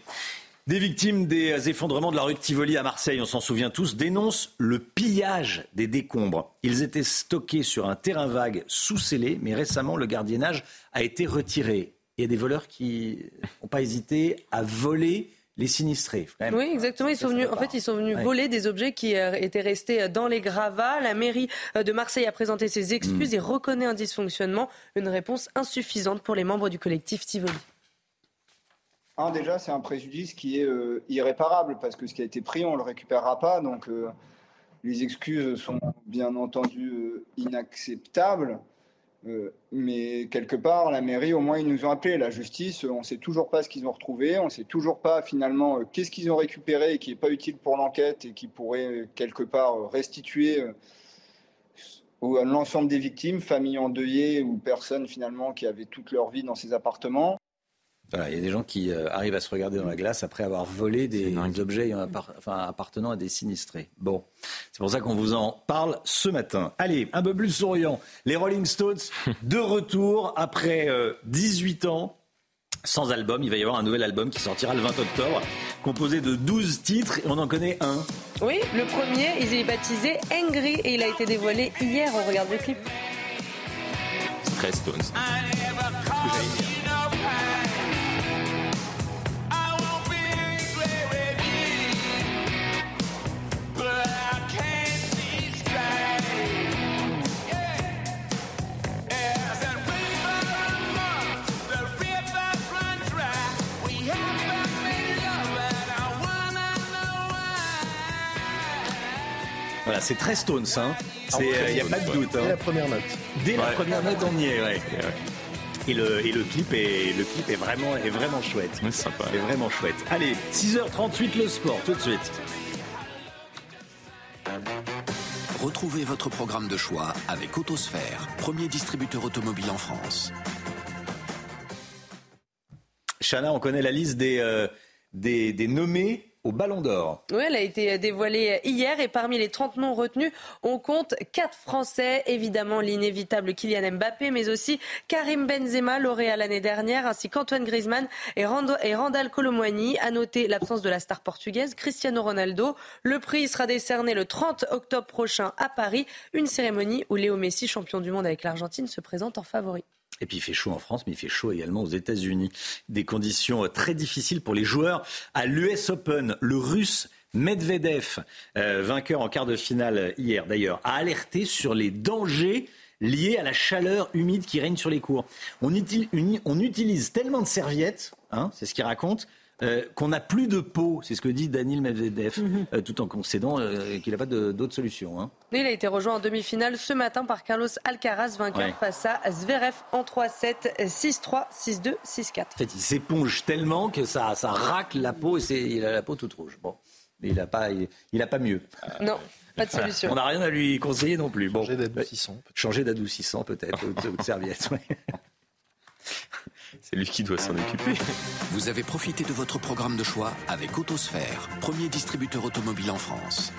Des victimes des effondrements de la rue de Tivoli à Marseille, on s'en souvient tous, dénoncent le pillage des décombres. Ils étaient stockés sur un terrain vague sous scellé, mais récemment le gardiennage a été retiré. Il y a des voleurs qui n'ont pas hésité à voler les sinistrés. Oui, exactement. Ils sont venus, en fait, ils sont venus voler des objets qui euh, étaient restés dans les gravats. La mairie euh, de Marseille a présenté ses excuses mm. et reconnaît un dysfonctionnement, une réponse insuffisante pour les membres du collectif Tivoli déjà, c'est un préjudice qui est euh, irréparable parce que ce qui a été pris, on ne le récupérera pas. Donc, euh, les excuses sont bien entendu euh, inacceptables. mais quelque part, la mairie, au moins, ils nous ont appelés. La justice, on ne sait toujours pas ce qu'ils ont retrouvé. On ne sait toujours pas, finalement, qu'est-ce qu'ils ont récupéré et qui n'est pas utile pour l'enquête et qui pourrait, quelque part, restituer l'ensemble des victimes, familles endeuillées ou personnes, finalement, qui avaient toute leur vie dans ces appartements il y a des gens qui euh, arrivent à se regarder dans la glace après avoir volé des, objets appartenant à des sinistrés. Bon, c'est pour ça qu'on vous en parle ce matin. Allez, un peu plus souriant. Les Rolling Stones, de retour après 18 euh, ans sans album. Il va y avoir un nouvel album qui sortira le 20 octobre, composé de 12 titres, et on en connaît un. Oui, le premier, il est baptisé Angry, et il a été dévoilé hier. On regarde le clip. Très Stones. Voilà, c'est très Stones, hein. Il n'y euh, a pas de doute. Hein. Dès la première note. Dès la première note, on y est, ouais. Et le, et le, clip, est, le clip est, vraiment, est vraiment chouette. C'est sympa. Est vraiment chouette. Allez, 6h38 le sport, tout de suite. Retrouvez votre programme de choix avec Autosphère, premier distributeur automobile en France. Chana, on connaît la liste des, euh, nommés au Ballon d'Or. Oui, elle a été dévoilée hier et parmi les 30 noms retenus, on compte 4 Français, évidemment l'inévitable Kylian Mbappé, mais aussi Karim Benzema, lauréat l'année dernière, ainsi qu'Antoine Griezmann et, Randall Colomwani. À noter l'absence de la star portugaise Cristiano Ronaldo. Le prix sera décerné le 30 octobre prochain à Paris, une cérémonie où Léo Messi, champion du monde avec l'Argentine, se présente en favori. Et puis il fait chaud en France, mais il fait chaud également aux États-Unis. Des conditions euh, très difficiles pour les joueurs à l'US Open. Le russe Medvedev, euh, vainqueur en quart de finale hier d'ailleurs, a alerté sur les dangers liés à la chaleur humide qui règne sur les cours. On, utilise tellement de serviettes, hein, c'est ce qu'il raconte, euh, qu'on n'a plus de peau, c'est ce que dit Daniel Medvedev, mhm. euh, tout en concédant euh, qu'il n'a pas d'autre solution. Hein. Il a été rejoint en demi-finale ce matin par Carlos Alcaraz, vainqueur face à Zverev en 3-7, 6-3, 6-2, 6-4. En fait, il s'éponge tellement que ça, ça racle la peau et il a la peau toute rouge. Bon, mais il n'a pas, il, a pas mieux. Non. Pas de solution. On n'a rien à lui conseiller non plus. Changer d'adoucissant. Changer d'adoucissant peut-être, ou de serviette. C'est lui qui doit s'en occuper. Vous avez profité de votre programme de choix avec Autosphère, premier distributeur automobile en France.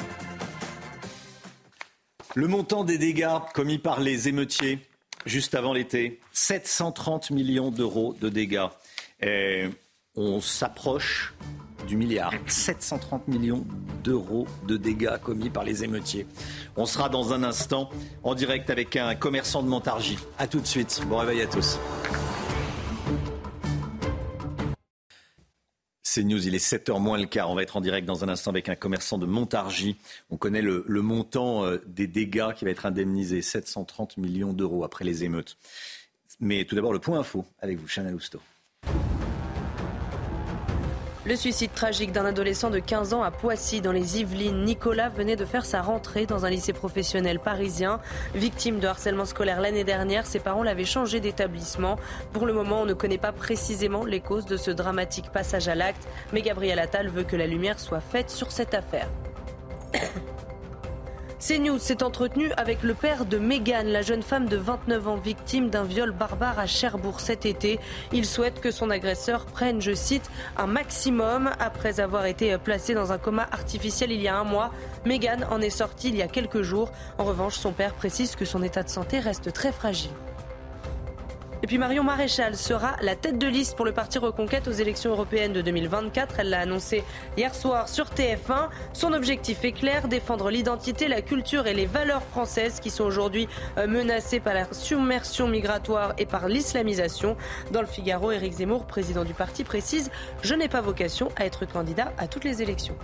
Le montant des dégâts commis par les émeutiers juste avant l'été. 730 millions d'euros de dégâts. Et on s'approche du milliard. 730 millions d'euros de dégâts commis par les émeutiers. On sera dans un instant en direct avec un commerçant de Montargis. A tout de suite. Bon réveil à tous. C'est News, il est 7h moins le quart. On va être en direct dans un instant avec un commerçant de Montargis. On connaît le, montant euh, des dégâts qui va être indemnisé, 730 millions d'euros après les émeutes. Mais tout d'abord, le point info avec vous, Chanel Housteau. Le suicide tragique d'un adolescent de 15 ans à Poissy, dans les Yvelines. Nicolas venait de faire sa rentrée dans un lycée professionnel parisien. Victime de harcèlement scolaire l'année dernière, ses parents l'avaient changé d'établissement. Pour le moment, on ne connaît pas précisément les causes de ce dramatique passage à l'acte, mais Gabriel Attal veut que la lumière soit faite sur cette affaire. CNews s'est entretenu avec le père de Megan, la jeune femme de 29 ans victime d'un viol barbare à Cherbourg cet été. Il souhaite que son agresseur prenne, je cite, un maximum après avoir été placé dans un coma artificiel il y a un mois. Megan en est sortie il y a quelques jours. En revanche, son père précise que son état de santé reste très fragile. Et puis Marion Maréchal sera la tête de liste pour le parti Reconquête aux élections européennes de 2024. Elle l'a annoncé hier soir sur TF1. Son objectif est clair, défendre l'identité, la culture et les valeurs françaises qui sont aujourd'hui euh, menacées par la submersion migratoire et par l'islamisation. Dans le Figaro, Éric Zemmour, président du parti, précise Je n'ai pas vocation à être candidat à toutes les élections.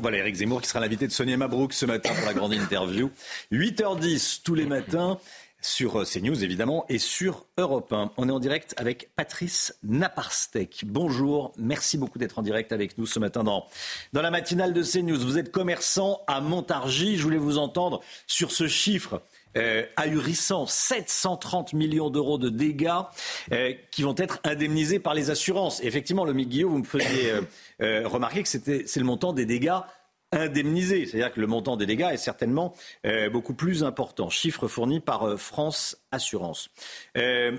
Voilà Eric Zemmour qui sera l'invité de Sonia Mabrouk ce matin pour la grande interview. 8h10 tous les matins sur CNews évidemment et sur Europe 1. On est en direct avec Patrice Naparstek. Bonjour, merci beaucoup d'être en direct avec nous ce matin dans, dans la matinale de CNews. Vous êtes commerçant à Montargis. Je voulais vous entendre sur ce chiffre. Euh, ahurissant, 730 millions d'euros de dégâts euh, qui vont être indemnisés par les assurances. effectivement, le Guillaume, vous me faisiez euh, euh, remarquer que c'est le montant des dégâts indemnisés. C'est-à-dire que le montant des dégâts est certainement euh, beaucoup plus important. Chiffre fourni par euh, France Assurance. Euh,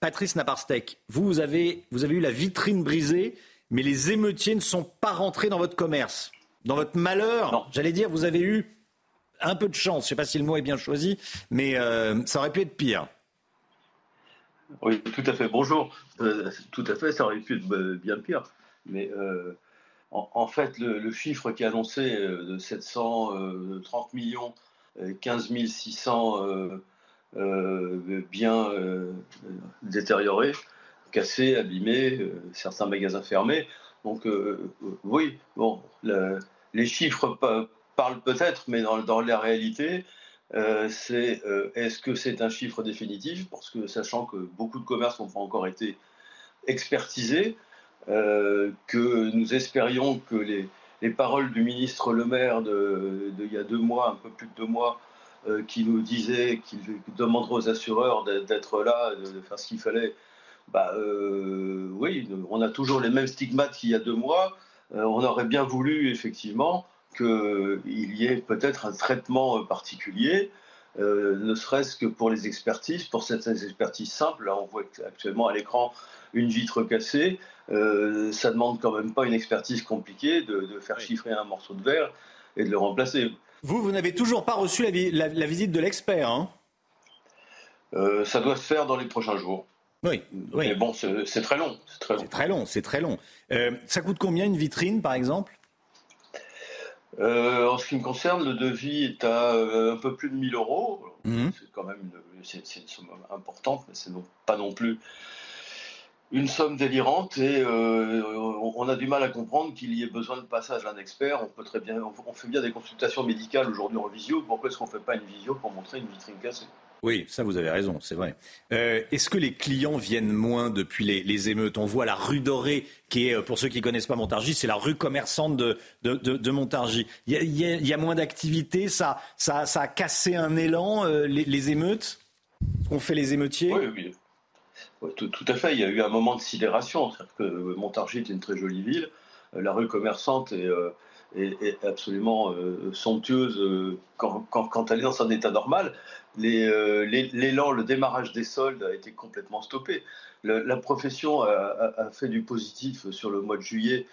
Patrice Naparstek, vous, vous, avez, vous avez eu la vitrine brisée, mais les émeutiers ne sont pas rentrés dans votre commerce. Dans votre malheur, j'allais dire, vous avez eu un peu de chance. Je ne sais pas si le mot est bien choisi, mais ça aurait pu être pire. Oui, tout à fait. Bonjour. Tout à fait, ça aurait pu être bien pire. Mais euh, en, fait, le, chiffre qui est annoncé euh, de 730 millions, 15 600 biens détériorés, cassés, abîmés, certains magasins fermés. Donc, oui, bon, le, les chiffres parlent peut-être, mais dans, la réalité, euh, c'est euh, est-ce que c'est un chiffre définitif? Parce que sachant que beaucoup de commerces n'ont pas encore été expertisés, euh, que nous espérions que les, les, paroles du ministre Le Maire de, il y a deux mois, un peu plus de deux mois, euh, qui nous disait qu'il demanderait aux assureurs d'être là, de, de, faire ce qu'il fallait, bah, euh, oui, on a toujours les mêmes stigmates qu'il y a deux mois. on aurait bien voulu effectivement qu'il y ait peut-être un traitement particulier, euh, ne serait-ce que pour les expertises, pour certaines expertises simples. Là, on voit actuellement à l'écran une vitre cassée. Euh, ça demande quand même pas une expertise compliquée de, de, faire chiffrer un morceau de verre et de le remplacer. Vous, vous n'avez toujours pas reçu la, vi la, la visite de l'expert, hein? Euh, Ça doit se faire dans les prochains jours. Oui, oui. Mais bon, c'est très long. C'est très long. C'est très long, c'est très long. Ça coûte combien une vitrine, par exemple? Euh, en ce qui me concerne, le devis est à euh, un peu plus de 1000 euros. Mmh. C'est quand même une, une, somme importante, mais c'est pas non plus une somme délirante. Et euh, on a du mal à comprendre qu'il y ait besoin de passage d'un expert. On peut très bien, on fait bien des consultations médicales aujourd'hui en visio. Pourquoi est-ce qu'on ne fait pas une visio pour montrer une vitrine cassée? Oui, ça vous avez raison, c'est vrai. Euh, Est-ce que les clients viennent moins depuis les, émeutes? On voit la rue Dorée, qui est, pour ceux qui ne connaissent pas Montargis, c'est la rue commerçante de, Montargis. Il y a, moins d'activité, ça, ça, ça, a cassé un élan, euh, les, les, émeutes? Qu'ont fait les émeutiers? Oui, oui. oui tout, à fait. Il y a eu un moment de sidération. Que Montargis est une très jolie ville. Euh, la rue commerçante est est, absolument euh, somptueuse euh, quand, quand, quand, elle est dans un état normal. L'élan, euh, les, le démarrage des soldes a été complètement stoppé. La profession a, a, fait du positif sur le mois de juillet,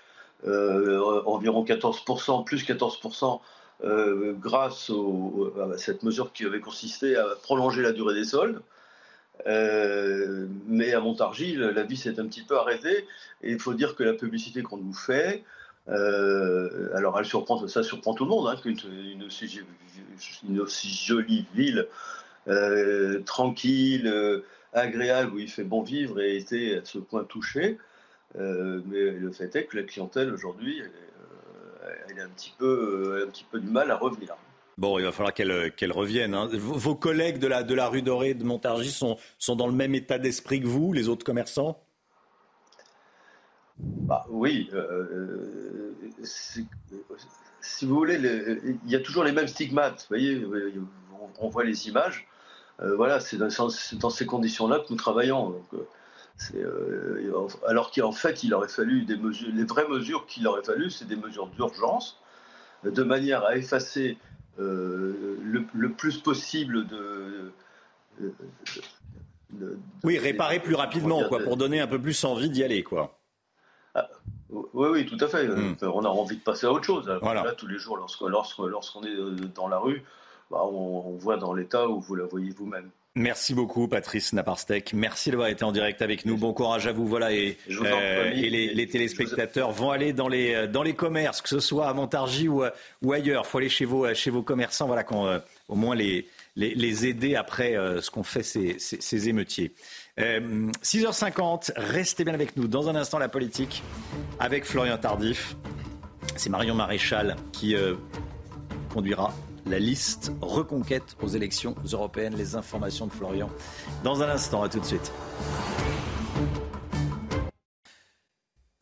euh, environ 14%, plus 14% grâce à cette mesure qui avait consisté à prolonger la durée des soldes. mais à Montargis, la vie s'est un petit peu arrêtée. Et il faut dire que la publicité qu'on nous fait, alors elle surprend, ça surprend tout le monde, hein, qu'une une aussi, jolie ville, tranquille, agréable, où il fait bon vivre, ait été à ce point touchée. mais le fait est que la clientèle aujourd'hui, elle, a un petit peu, un petit peu du mal à revenir. Bon, il va falloir qu'elle revienne. Hein. Vos, collègues de la, de la rue Dorée de Montargis sont, sont dans le même état d'esprit que vous, les autres commerçants? Bah, Oui. Euh, si vous voulez, il y a toujours les mêmes stigmates. Vous voyez, on, voit les images. Euh, voilà, c'est dans, ces conditions-là que nous travaillons. Euh, alors qu'en fait, il aurait fallu des mesures, les vraies mesures qu'il aurait fallu, c'est des mesures d'urgence, de manière à effacer le, plus possible de, oui, réparer plus rapidement, quoi, pour donner un peu plus envie d'y aller, quoi. Ah, oui, oui, tout à fait. Hmm. On a envie de passer à autre chose. Là, tous les jours, lorsqu'on lorsqu'on est euh, dans la rue, bah, on, voit dans l'état où vous la voyez vous-même. Merci beaucoup, Patrice Naparstek. Merci d'avoir été en direct avec nous. Bon courage à vous. Voilà, et, euh, et les, téléspectateurs vont aller dans les, euh, dans les commerces, que ce soit à Montargis ou, ou ailleurs. Il faut aller chez vos, chez vos commerçants, voilà, quand, au moins les, les, les aider après ce qu'ont fait ces, ces, ces émeutiers. 6h50, euh, restez bien avec nous. Dans un instant, la politique avec Florian Tardif. C'est Marion Maréchal qui euh, conduira la liste reconquête aux élections européennes. Les informations de Florian dans un instant. À tout de suite.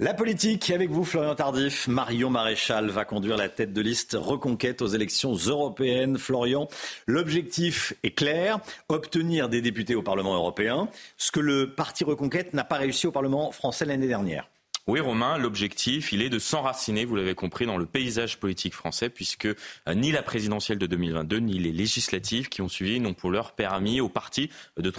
La politique, avec vous Florian Tardif, Marion Maréchal va conduire la tête de liste reconquête aux élections européennes. Florian, l'objectif est clair, obtenir des députés au Parlement européen, ce que le parti reconquête n'a pas réussi au Parlement français l'année dernière. Oui, Romain, l'objectif, il est de s'enraciner, vous l'avez compris, dans le paysage politique français, puisque euh, ni la présidentielle de 2022, ni les législatives qui ont suivi n'ont pour leur permis au parti de,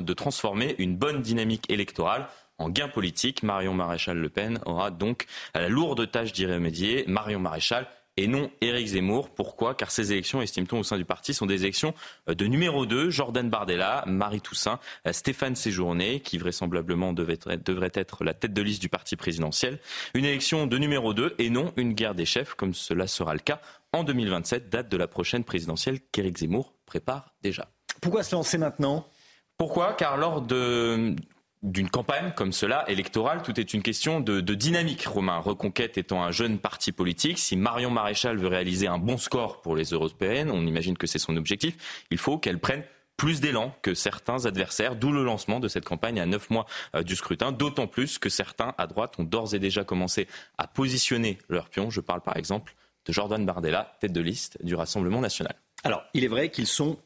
de transformer une bonne dynamique électorale en gain politique. Marion Maréchal Le Pen aura donc la lourde tâche d'y remédier. Marion Maréchal et non Éric Zemmour. Pourquoi? Car ces élections, estime-t-on au sein du parti, sont des élections euh, de numéro 2. Jordan Bardella, Marie Toussaint, euh, Stéphane Séjourné, qui vraisemblablement devrait être la tête de liste du parti présidentiel. Une élection de numéro 2 et non une guerre des chefs, comme cela sera le cas en 2027, date de la prochaine présidentielle qu'Éric Zemmour prépare déjà. Pourquoi se lancer maintenant? Pourquoi? Car lors de, d'une campagne comme cela, électorale, tout est une question de, dynamique, Romain. Reconquête étant un jeune parti politique, si Marion Maréchal veut réaliser un bon score pour les européennes, on imagine que c'est son objectif, il faut qu'elle prenne plus d'élan que certains adversaires, d'où le lancement de cette campagne à neuf mois euh, du scrutin, d'autant plus que certains à droite ont d'ores et déjà commencé à positionner leurs pions. Je parle par exemple de Jordan Bardella, tête de liste du Rassemblement national. Alors, il est vrai qu'ils sont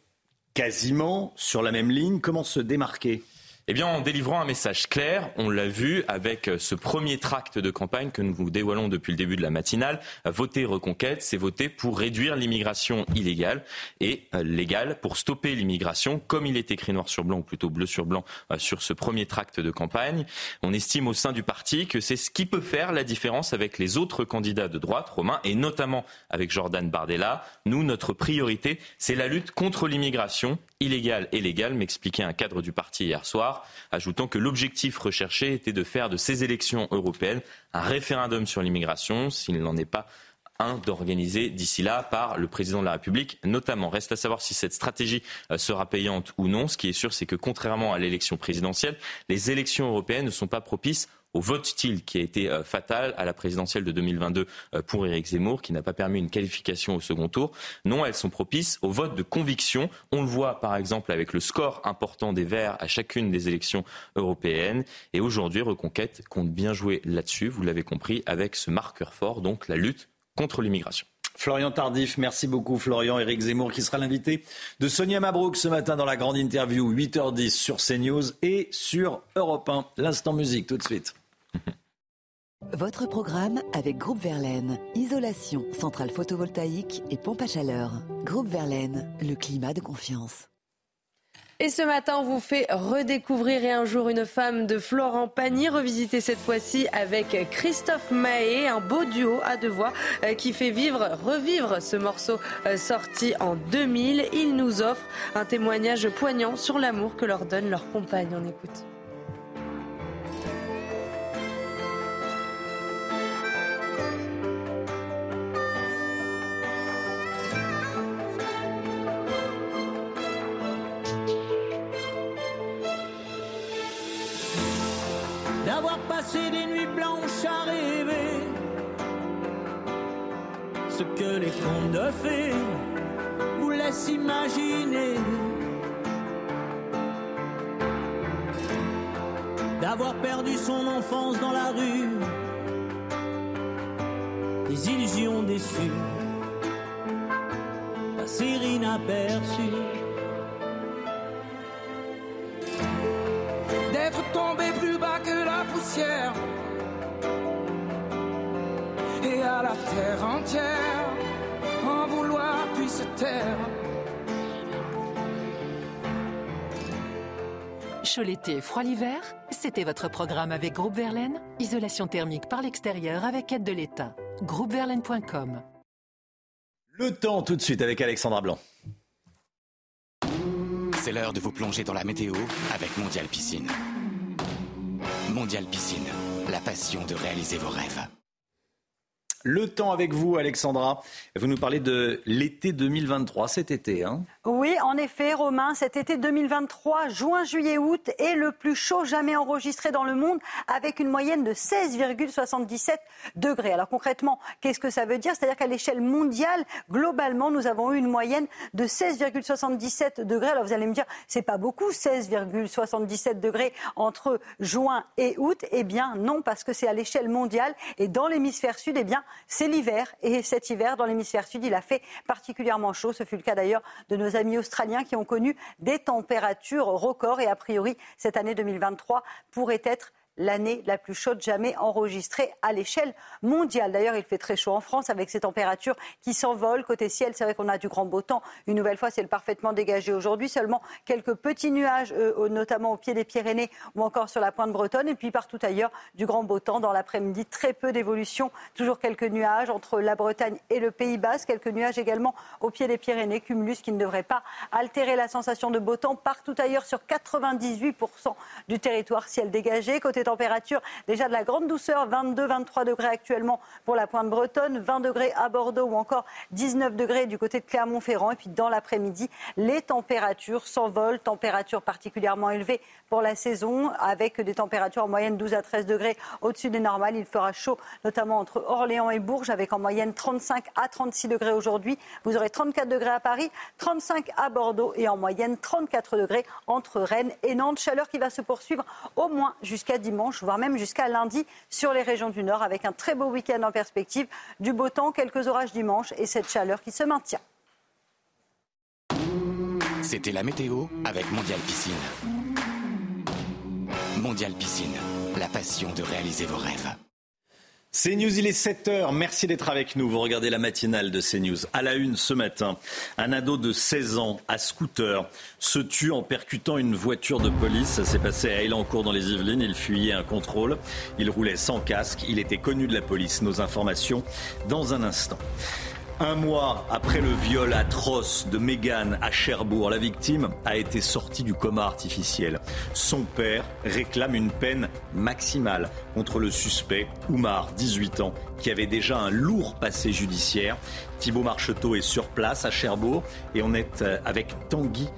quasiment sur la même ligne. Comment se démarquer? Eh bien, en délivrant un message clair, on l'a vu avec euh, ce premier tract de campagne que nous vous dévoilons depuis le début de la matinale. Voter Reconquête, c'est voter pour réduire l'immigration illégale et euh, légale, pour stopper l'immigration, comme il est écrit noir sur blanc, ou plutôt bleu sur blanc, euh, sur ce premier tract de campagne. On estime au sein du parti que c'est ce qui peut faire la différence avec les autres candidats de droite, Romain, et notamment avec Jordan Bardella. Nous, notre priorité, c'est la lutte contre l'immigration illégale et légale, m'expliquait un cadre du parti hier soir, ajoutant que l'objectif recherché était de faire de ces élections européennes un référendum sur l'immigration, s'il n'en est pas un d'organiser d'ici là par le président de la République notamment. Reste à savoir si cette stratégie euh, sera payante ou non. Ce qui est sûr, c'est que contrairement à l'élection présidentielle, les élections européennes ne sont pas propices au vote style qui a été euh, fatal à la présidentielle de 2022 euh, pour Éric Zemmour, qui n'a pas permis une qualification au second tour. Non, elles sont propices au vote de conviction. On le voit par exemple avec le score important des Verts à chacune des élections européennes. Et aujourd'hui, Reconquête compte bien jouer là-dessus, vous l'avez compris, avec ce marqueur fort, donc la lutte contre l'immigration. Florian Tardif, merci beaucoup Florian. Éric Zemmour qui sera l'invité de Sonia Mabrouk ce matin dans la grande interview 8h10 sur CNews et sur Europe 1. L'instant musique tout de suite. Votre programme avec Groupe Verlaine. Isolation, centrale photovoltaïque et pompe à chaleur. Groupe Verlaine, le climat de confiance. Et ce matin, on vous fait redécouvrir et un jour une femme de Florent Pagny, revisiter cette fois-ci avec Christophe Mahé, un beau duo à deux voix euh, qui fait vivre, revivre ce morceau euh, sorti en 2000. Il nous offre un témoignage poignant sur l'amour que leur donne leur compagne. On écoute. Les contes de fées vous laissent imaginer. D'avoir perdu son enfance dans la rue, des illusions déçues, passer inaperçues. d'être tombé plus bas que la poussière et à la terre entière en taire. Chaud l'été, froid l'hiver, c'était votre programme avec Groupe Verlaine. Isolation thermique par l'extérieur avec aide de l'État. Groupeverlaine.com. Le temps tout de suite avec Alexandra Blanc. C'est l'heure de vous plonger dans la météo avec Mondial Piscine. Mondial Piscine, la passion de réaliser vos rêves. Le temps avec vous, Alexandra. Vous nous parlez de l'été 2023, cet été. Hein oui, en effet, Romain, cet été 2023, juin, juillet, août, est le plus chaud jamais enregistré dans le monde, avec une moyenne de 16,77 degrés. Alors concrètement, qu'est-ce que ça veut dire? C'est-à-dire qu'à l'échelle mondiale, globalement, nous avons eu une moyenne de 16,77 degrés. Alors vous allez me dire, c'est pas beaucoup, 16,77 degrés entre juin et août? Eh bien non, parce que c'est à l'échelle mondiale et dans l'hémisphère sud, eh bien c'est l'hiver. Et cet hiver, dans l'hémisphère sud, il a fait particulièrement chaud. Ce fut le cas d'ailleurs de nos amis australiens qui ont connu des températures records. Et a priori, cette année 2023 pourrait être l'année la plus chaude jamais enregistrée à l'échelle mondiale. D'ailleurs, il fait très chaud en France avec ces températures qui s'envolent. Côté ciel, c'est vrai qu'on a du grand beau temps. Une nouvelle fois, c'est parfaitement dégagé aujourd'hui. Seulement quelques petits nuages, euh, notamment au pied des Pyrénées ou encore sur la pointe bretonne. Et puis partout ailleurs, du grand beau temps dans l'après-midi. Très peu d'évolution. Toujours quelques nuages entre la Bretagne et le Pays Basque. Quelques nuages également au pied des Pyrénées. Cumulus qui ne devrait pas altérer la sensation de beau temps. Partout ailleurs, sur 98% du territoire, ciel dégagé. Côté température, déjà de la grande douceur, 22-23 degrés actuellement pour la pointe bretonne, 20 degrés à Bordeaux ou encore 19 degrés du côté de Clermont-Ferrand. Et puis dans l'après-midi, les températures s'envolent, températures particulièrement élevées pour la saison, avec des températures en moyenne 12 à 13 degrés au-dessus des normales. Il fera chaud, notamment entre Orléans et Bourges, avec en moyenne 35 à 36 degrés aujourd'hui. Vous aurez 34 degrés à Paris, 35 à Bordeaux et en moyenne 34 degrés entre Rennes et Nantes. Chaleur qui va se poursuivre au moins jusqu'à dimanche, voire même jusqu'à lundi sur les régions du Nord, avec un très beau week-end en perspective, du beau temps, quelques orages dimanche et cette chaleur qui se maintient. C'était la météo avec Mondial Piscine. Mondial Piscine, la passion de réaliser vos rêves. CNews, il est 7h. Merci d'être avec nous. Vous regardez la matinale de CNews. À la une ce matin, un ado de 16 ans à scooter se tue en percutant une voiture de police. Ça s'est passé à Elancourt dans les Yvelines. Il fuyait un contrôle. Il roulait sans casque. Il était connu de la police. Nos informations dans un instant. Un mois après le viol atroce de Mégane à Cherbourg, la victime a été sortie du coma artificiel. Son père réclame une peine maximale contre le suspect, Oumar, 18 ans, qui avait déjà un lourd passé judiciaire. Thibault Marcheteau est sur place à Cherbourg et on est euh, avec Tanguy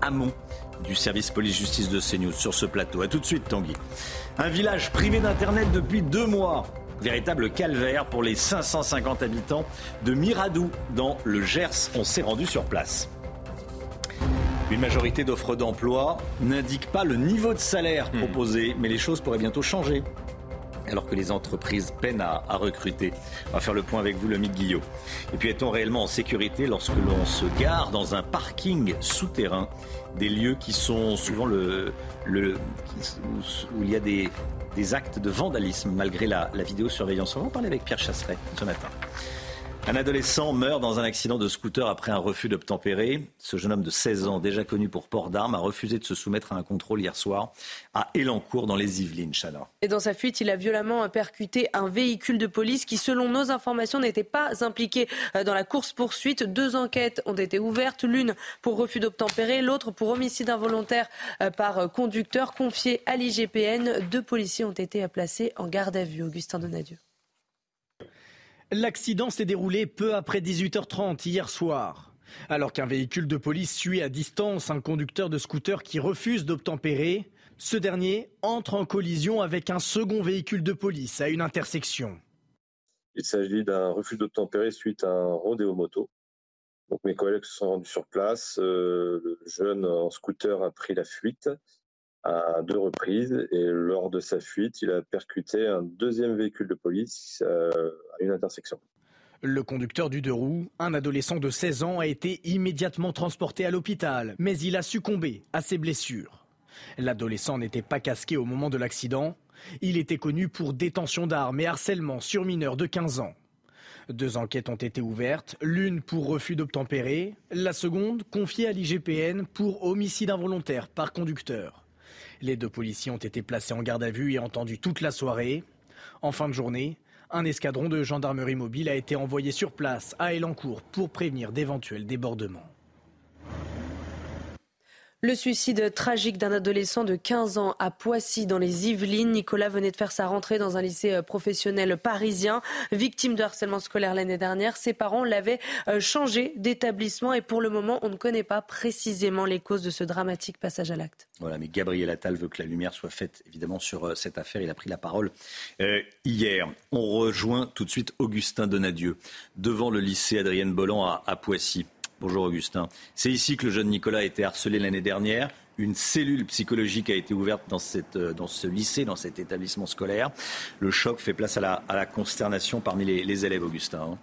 Hamon du service police-justice de CNews sur ce plateau. A tout de suite Tanguy. Un village privé d'Internet depuis deux mois. Véritable calvaire pour les 550 habitants de Miradou dans le Gers. On s'est rendu sur place. Une majorité d'offres d'emploi n'indique pas le niveau de salaire proposé, mais les choses pourraient bientôt changer. Alors que les entreprises peinent à, à recruter. On va faire le point avec vous, le Guillot. Et puis, est-on réellement en sécurité lorsque l'on se gare dans un parking souterrain? Des lieux qui sont souvent le, le où il y a des, des actes de vandalisme malgré la, la vidéosurveillance. On va en parler avec Pierre Chasseret ce matin. Un adolescent meurt dans un accident de scooter après un refus d'obtempérer. Ce jeune homme de 16 ans, déjà connu pour port d'armes, a refusé de se soumettre à un contrôle hier soir à Elancourt dans les Yvelines. Chana. Et dans sa fuite, il a violemment percuté un véhicule de police qui, selon nos informations, n'était pas impliqué euh, dans la course-poursuite. Deux enquêtes ont été ouvertes, l'une pour refus d'obtempérer, l'autre pour homicide involontaire euh, par conducteur confié à l'IGPN. Deux policiers ont été placés en garde à vue. Augustin Donadieu. L'accident s'est déroulé peu après 18h30 hier soir. Alors qu'un véhicule de police suit à distance un conducteur de scooter qui refuse d'obtempérer, ce dernier entre en collision avec un second véhicule de police à une intersection. Il s'agit d'un refus d'obtempérer suite à un rodéo moto. Donc mes collègues se sont rendus sur place. Euh, le jeune en scooter a pris la fuite à deux reprises et lors de sa fuite, il a percuté un deuxième véhicule de police euh, à une intersection. Le conducteur du deux roues, un adolescent de 16 ans, a été immédiatement transporté à l'hôpital, mais il a succombé à ses blessures. L'adolescent n'était pas casqué au moment de l'accident. Il était connu pour détention d'armes et harcèlement sur mineurs de 15 ans. Deux enquêtes ont été ouvertes, l'une pour refus d'obtempérer, la seconde confiée à l'IGPN pour homicide involontaire par conducteur. Les deux policiers ont été placés en garde à vue et entendus toute la soirée. En fin de journée, un escadron de gendarmerie mobile a été envoyé sur place à Elancourt pour prévenir d'éventuels débordements. Le suicide tragique d'un adolescent de 15 ans à Poissy dans les Yvelines. Nicolas venait de faire sa rentrée dans un lycée euh, professionnel parisien. Victime de harcèlement scolaire l'année dernière, ses parents l'avaient euh, changé d'établissement et pour le moment, on ne connaît pas précisément les causes de ce dramatique passage à l'acte. Voilà, mais Gabriel Attal veut que la lumière soit faite évidemment sur euh, cette affaire. Il a pris la parole hier. On rejoint tout de suite Augustin Donadieu devant le lycée Adrienne Bolland à Poissy. Bonjour Augustin. C'est ici que le jeune Nicolas a été harcelé l'année dernière. Une cellule psychologique a été ouverte dans, euh, ce lycée, dans cet établissement scolaire. Le choc fait place à la, consternation parmi les, élèves, Augustin. Hein.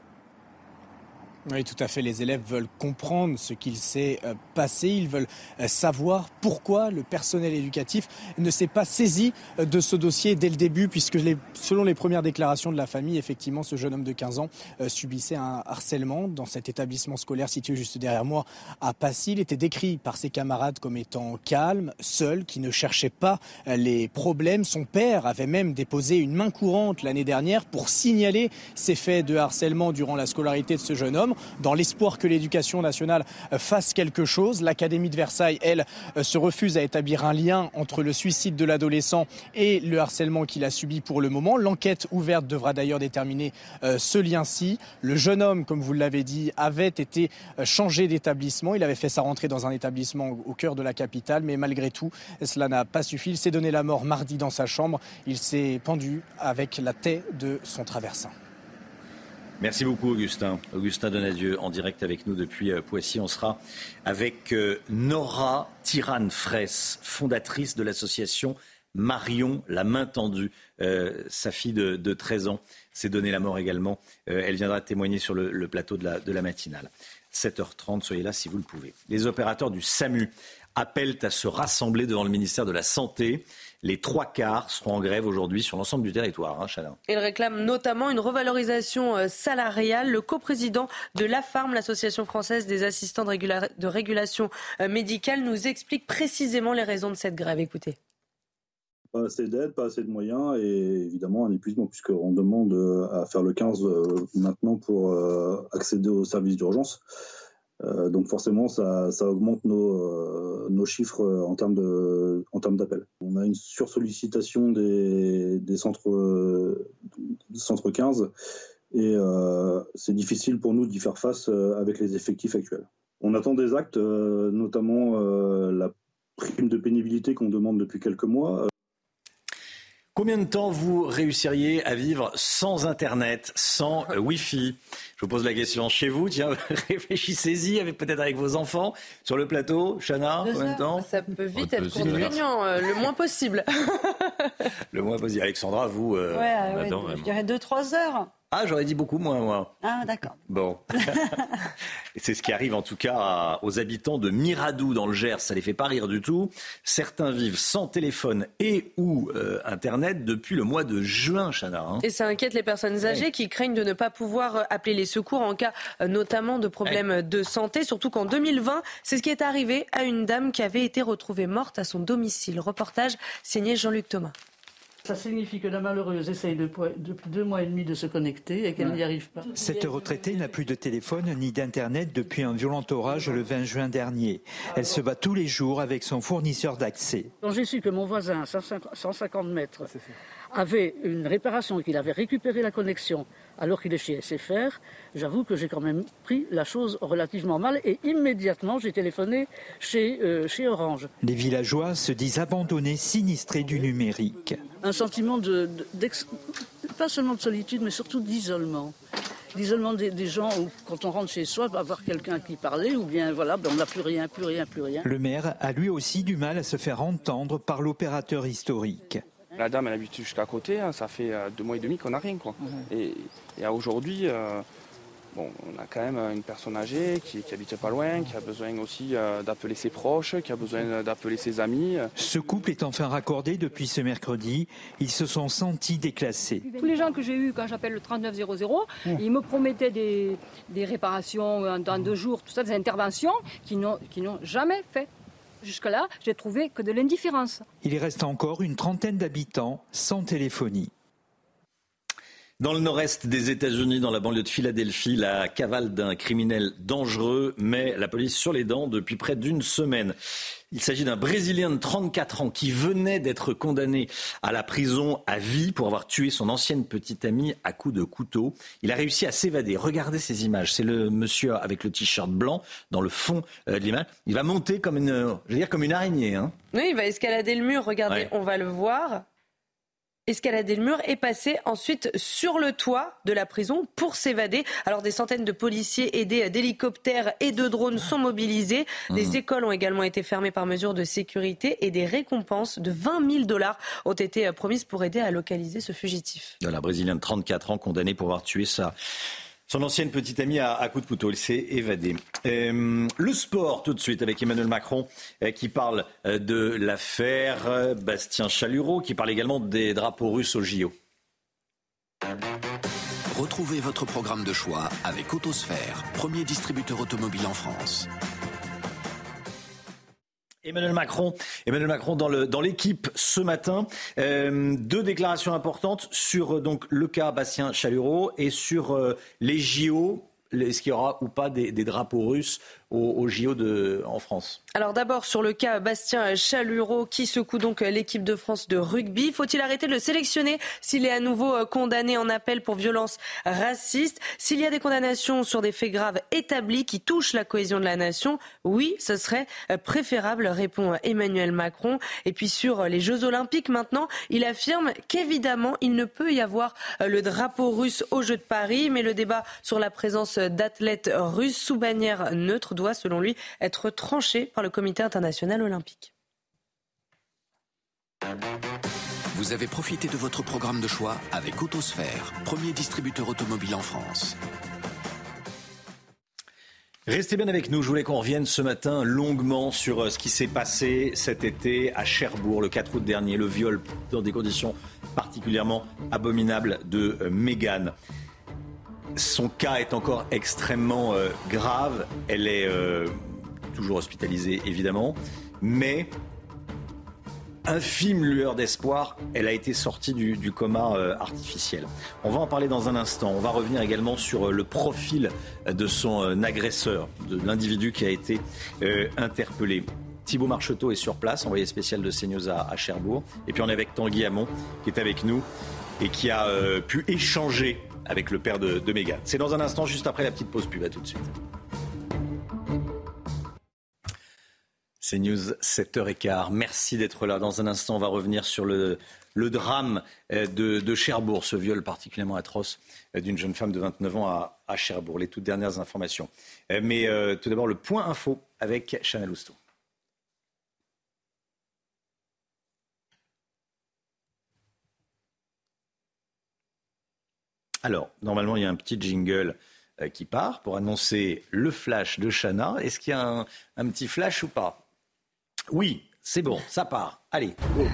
Oui, tout à fait. Les élèves veulent comprendre ce qu'il s'est euh, passé. Ils veulent euh, savoir pourquoi le personnel éducatif ne s'est pas saisi euh, de ce dossier dès le début, puisque selon les premières déclarations de la famille, effectivement, ce jeune homme de 15 ans subissait un harcèlement dans cet établissement scolaire situé juste derrière moi à Passy. Il était décrit par ses camarades comme étant calme, seul, qui ne cherchait pas les problèmes. Son père avait même déposé une main courante l'année dernière pour signaler ces faits de harcèlement durant la scolarité de ce jeune homme dans l'espoir que l'éducation nationale euh, fasse quelque chose. L'Académie de Versailles, elle, euh, se refuse à établir un lien entre le suicide de l'adolescent et le harcèlement qu'il a subi pour le moment. L'enquête ouverte devra d'ailleurs déterminer euh, ce lien-ci. Le jeune homme, comme vous l'avez dit, avait été changé d'établissement. Il avait fait sa rentrée dans un établissement au cœur de la capitale, mais malgré tout, cela n'a pas suffi. Il s'est donné la mort mardi dans sa chambre. Il s'est pendu avec la tête de son traversin. Merci beaucoup Augustin. Augustin Donadieu en direct avec nous depuis euh, Poissy. On sera avec euh, Nora Tirane-Fraisse, fondatrice de l'association Marion la main tendue. Euh, sa fille de, 13 ans s'est donné la mort également. elle viendra témoigner sur le, plateau de la, de la matinale. 7h30, soyez là si vous le pouvez. Les opérateurs du SAMU appellent à se rassembler devant le ministère de la Santé. Les trois quarts seront en grève aujourd'hui sur l'ensemble du territoire. Hein, Ils réclament notamment une revalorisation euh, salariale. Le coprésident de l'AFARM, l'Association française des assistants de, régulation euh, médicale, nous explique précisément les raisons de cette grève. Écoutez. Pas assez d'aide, pas assez de moyens et évidemment un épuisement puisqu'on demande euh, à faire le 15 maintenant pour accéder aux services d'urgence. Euh, donc forcément, ça, augmente nos, euh, chiffres en termes de, en termes d'appels. On a une sursollicitation des, des centres, centres 15 et euh, c'est difficile pour nous d'y faire face avec les effectifs actuels. On attend des actes, notamment la prime de pénibilité qu'on demande depuis quelques mois. Combien de temps vous réussiriez à vivre sans Internet, sans euh, Wi-Fi? Je vous pose la question chez vous. Tiens, réfléchissez-y, peut-être avec vos enfants sur le plateau. Chana, combien de temps? Ça peut vite être contraignant, euh, le moins possible. le moins possible. Alexandra, vous euh, ouais, ouais, Je dirais 2-3 heures. Ah, j'aurais dit beaucoup moins, moi. Ah, d'accord. Bon. c'est ce qui arrive en tout cas aux habitants de Miradou dans le Gers. Ça les fait pas rire du tout. Certains vivent sans téléphone et ou euh, Internet depuis le mois de juin, Chana. Hein. Et ça inquiète les personnes âgées qui craignent de ne pas pouvoir euh, appeler les secours en cas euh, notamment de problèmes de santé. Surtout qu'en 2020, c'est ce qui est arrivé à une dame qui avait été retrouvée morte à son domicile. Reportage signé Jean-Luc Thomas. Ça signifie que la malheureuse essaye depuis deux mois et demi de se connecter et qu'elle n'y arrive pas. Cette retraitée n'a plus de téléphone ni d'Internet depuis un violent orage le 20 juin dernier. Elle se bat tous les jours avec son fournisseur d'accès. Quand j'ai su que mon voisin, à 150 mètres, avait une réparation et qu'il avait récupéré la connexion alors qu'il est chez SFR, j'avoue que j'ai quand même pris la chose relativement mal et immédiatement j'ai téléphoné chez, euh, chez Orange. Les villageois se disent abandonnés, sinistrés du numérique. Un sentiment de, pas seulement de solitude mais surtout d'isolement l'isolement des, gens où, quand on rentre chez soi, avoir quelqu'un qui parlait, ou bien voilà, ben, on n'a plus rien, plus rien, plus rien. Le maire a lui aussi du mal à se faire entendre par l'opérateur historique. La dame, elle habite jusqu'à côté, hein, ça fait euh, deux mois et demi qu'on n'a rien. Quoi. Et, aujourd'hui, euh, bon, on a quand même une personne âgée qui, qui habite pas loin, qui a besoin aussi euh, d'appeler ses proches, qui a besoin d'appeler ses amis. Ce couple est enfin raccordé depuis ce mercredi. Ils se sont sentis déclassés. Tous les gens que j'ai eus quand j'appelle le 3900, ils me promettaient des, des réparations dans deux jours, tout ça, des interventions qui n'ont jamais fait. Jusque-là, j'ai trouvé que de l'indifférence. Il reste encore une trentaine d'habitants sans téléphonie. Dans le nord-est des États-Unis, dans la banlieue de Philadelphie, la cavale d'un criminel dangereux met la police sur les dents depuis près d'une semaine. Il s'agit d'un Brésilien de 34 ans qui venait d'être condamné à la prison à vie pour avoir tué son ancienne petite amie à coups de couteau. Il a réussi à s'évader. Regardez ces images. C'est le monsieur avec le t-shirt blanc dans le fond euh, de l'image. Il va monter comme une, je veux dire, comme une araignée. Hein. Oui, il va escalader le mur. Regardez, on va le voir escalader le mur et passer ensuite sur le toit de la prison pour s'évader. Alors des centaines de policiers aidés d'hélicoptères et de drones sont mobilisés. Des mmh. écoles ont également été fermées par mesure de sécurité et des récompenses de 20 000 dollars ont été promises pour aider à localiser ce fugitif. La Brésilienne de 34 ans condamnée pour avoir tué sa son ancienne petite amie à, coup de couteau, il s'est évadé. Euh, le sport tout de suite avec Emmanuel Macron euh, qui parle euh, de l'affaire Bastien Chalureau, qui parle également des drapeaux russes au JO. Retrouvez votre programme de choix avec Autosphère, premier distributeur automobile en France. Emmanuel Macron, Macron dans l'équipe ce matin, euh, deux déclarations importantes sur euh, donc le cas Bastien Chalureau et sur euh, les JO. Est-ce qu'il y aura ou pas des drapeaux russes au, JO en France. Alors d'abord sur le cas Bastien Chalureau qui secoue donc l'équipe de France de rugby. Faut-il arrêter de le sélectionner s'il est à nouveau euh, condamné en appel pour violence raciste? S'il y a des condamnations sur des faits graves établis qui touchent la cohésion de la nation, oui, ce serait euh, préférable, répond Emmanuel Macron. Et puis sur les Jeux olympiques maintenant, il affirme qu'évidemment il ne peut y avoir euh, le drapeau russe aux Jeux de Paris, mais le débat sur la présence d'athlètes russes sous bannière neutre doit, selon lui, être tranché par le Comité international olympique. Vous avez profité de votre programme de choix avec Autosphère, premier distributeur automobile en France. Restez bien avec nous. Je voulais qu'on revienne ce matin longuement sur euh, ce qui s'est passé cet été à Cherbourg, le 4 août dernier, le viol dans des conditions particulièrement abominables de euh, Mégane. Son cas est encore extrêmement euh, grave. Elle est euh, toujours hospitalisée, évidemment. Mais, infime lueur d'espoir, elle a été sortie du, coma euh, artificiel. On va en parler dans un instant. On va revenir également sur le profil de son agresseur, de l'individu qui a été interpellé. Thibaut Marcheteau est sur place, envoyé spécial de CNews à, Cherbourg. Et puis on est avec Tanguy Hamon qui est avec nous et qui a pu échanger avec le père de, de. C'est dans un instant, juste après la petite pause pub. À tout de suite. C'est News 7h15. Merci d'être là. Dans un instant, on va revenir sur le, drame euh, de, Cherbourg, ce viol particulièrement atroce euh, d'une jeune femme de 29 ans à, à, Cherbourg. Les toutes dernières informations. Euh, mais tout d'abord, le point info avec Chanel Housteau. Alors, normalement, il y a un petit jingle euh, qui part pour annoncer le flash de Chana. Est-ce qu'il y a un, petit flash ou pas? Oui, c'est bon, ça part. Allez, go.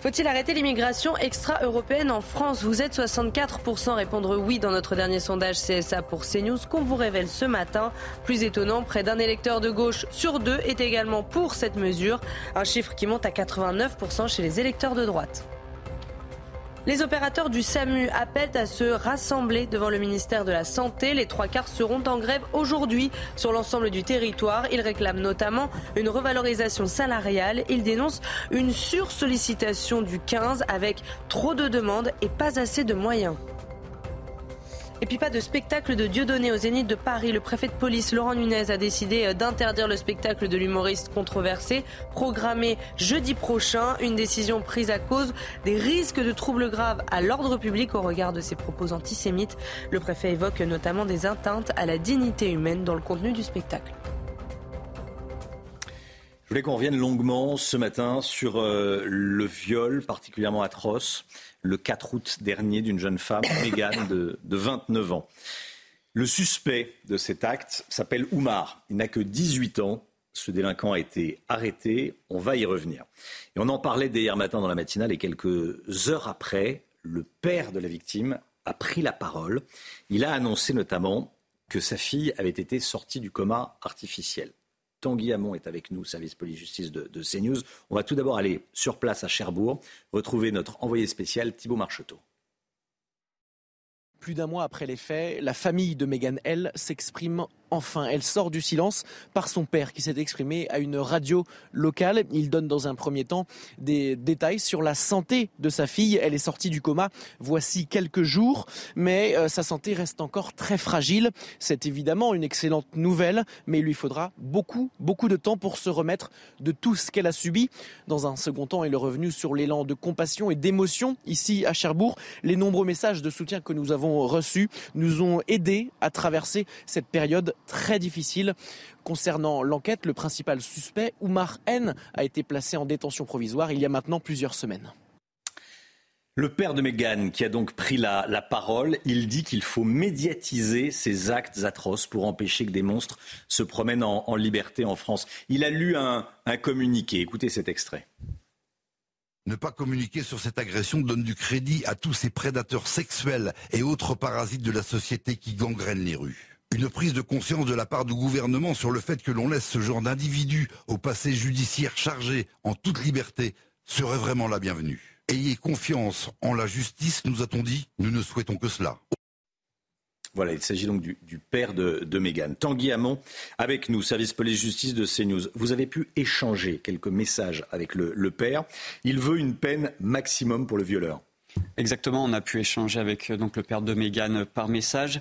Faut-il arrêter l'immigration extra-européenne en France? Vous êtes 64% répondre oui dans notre dernier sondage CSA pour CNews qu'on vous révèle ce matin. Plus étonnant, près d'un électeur de gauche sur deux est également pour cette mesure, un chiffre qui monte à 89% chez les électeurs de droite. Les opérateurs du SAMU appellent à se rassembler devant le ministère de la Santé. Les trois quarts seront en grève aujourd'hui sur l'ensemble du territoire. Ils réclament notamment une revalorisation salariale. Ils dénoncent une sursollicitation du 15 avec trop de demandes et pas assez de moyens. Et puis pas de spectacle de Dieudonné au Zénith de Paris. Le préfet de police Laurent Nunez a décidé euh, d'interdire le spectacle de l'humoriste controversé, programmé jeudi prochain. Une décision prise à cause des risques de troubles graves à l'ordre public au regard de ses propos antisémites. Le préfet évoque notamment des atteintes à la dignité humaine dans le contenu du spectacle. Je voulais qu'on revienne longuement ce matin sur euh, le viol particulièrement atroce le 4 août dernier d'une jeune femme, Mégane, de, 29 ans. Le suspect de cet acte s'appelle Oumar. Il n'a que 18 ans. Ce délinquant a été arrêté. On va y revenir. Et on en parlait dès hier matin dans la matinale et quelques heures après, le père de la victime a pris la parole. Il a annoncé notamment que sa fille avait été sortie du coma artificiel. Tanguy Hamon est avec nous, service police-justice de, de CNews. On va tout d'abord aller sur place à Cherbourg, retrouver notre envoyé spécial Thibault Marcheteau. Plus d'un mois après les faits, la famille de Megan L s'exprime enfin. Elle sort du silence par son père qui s'est exprimé à une radio locale. Il donne dans un premier temps des détails sur la santé de sa fille. Elle est sortie du coma voici quelques jours, mais euh, sa santé reste encore très fragile. C'est évidemment une excellente nouvelle, mais il lui faudra beaucoup, beaucoup de temps pour se remettre de tout ce qu'elle a subi. Dans un second temps, il est revenu sur l'élan de compassion et d'émotion ici à Cherbourg. Les nombreux messages de soutien que nous avons reçus nous ont aidés à traverser cette période très difficile. Concernant l'enquête, le principal suspect, Oumar N, a été placé en détention provisoire il y a maintenant plusieurs semaines. Le père de Meghan, qui a donc pris la, parole, il dit qu'il faut médiatiser ces actes atroces pour empêcher que des monstres se promènent en, liberté en France. Il a lu un, un communiqué. Écoutez cet extrait. Ne pas communiquer sur cette agression donne du crédit à tous ces prédateurs sexuels et autres parasites de la société qui gangrènent les rues. Une prise de conscience de la part du gouvernement sur le fait que l'on laisse ce genre d'individus au passé judiciaire chargé en toute liberté serait vraiment la bienvenue. Ayez confiance en la justice, nous a-t-on dit, nous ne souhaitons que cela. Voilà, il s'agit donc du, père de, de Mégane. Tanguy Hamon, avec nous, service police-justice de CNews. Vous avez pu échanger quelques messages avec le, le père. Il veut une peine maximum pour le violeur. Exactement, on a pu échanger avec euh, donc, le père de Mégane par message.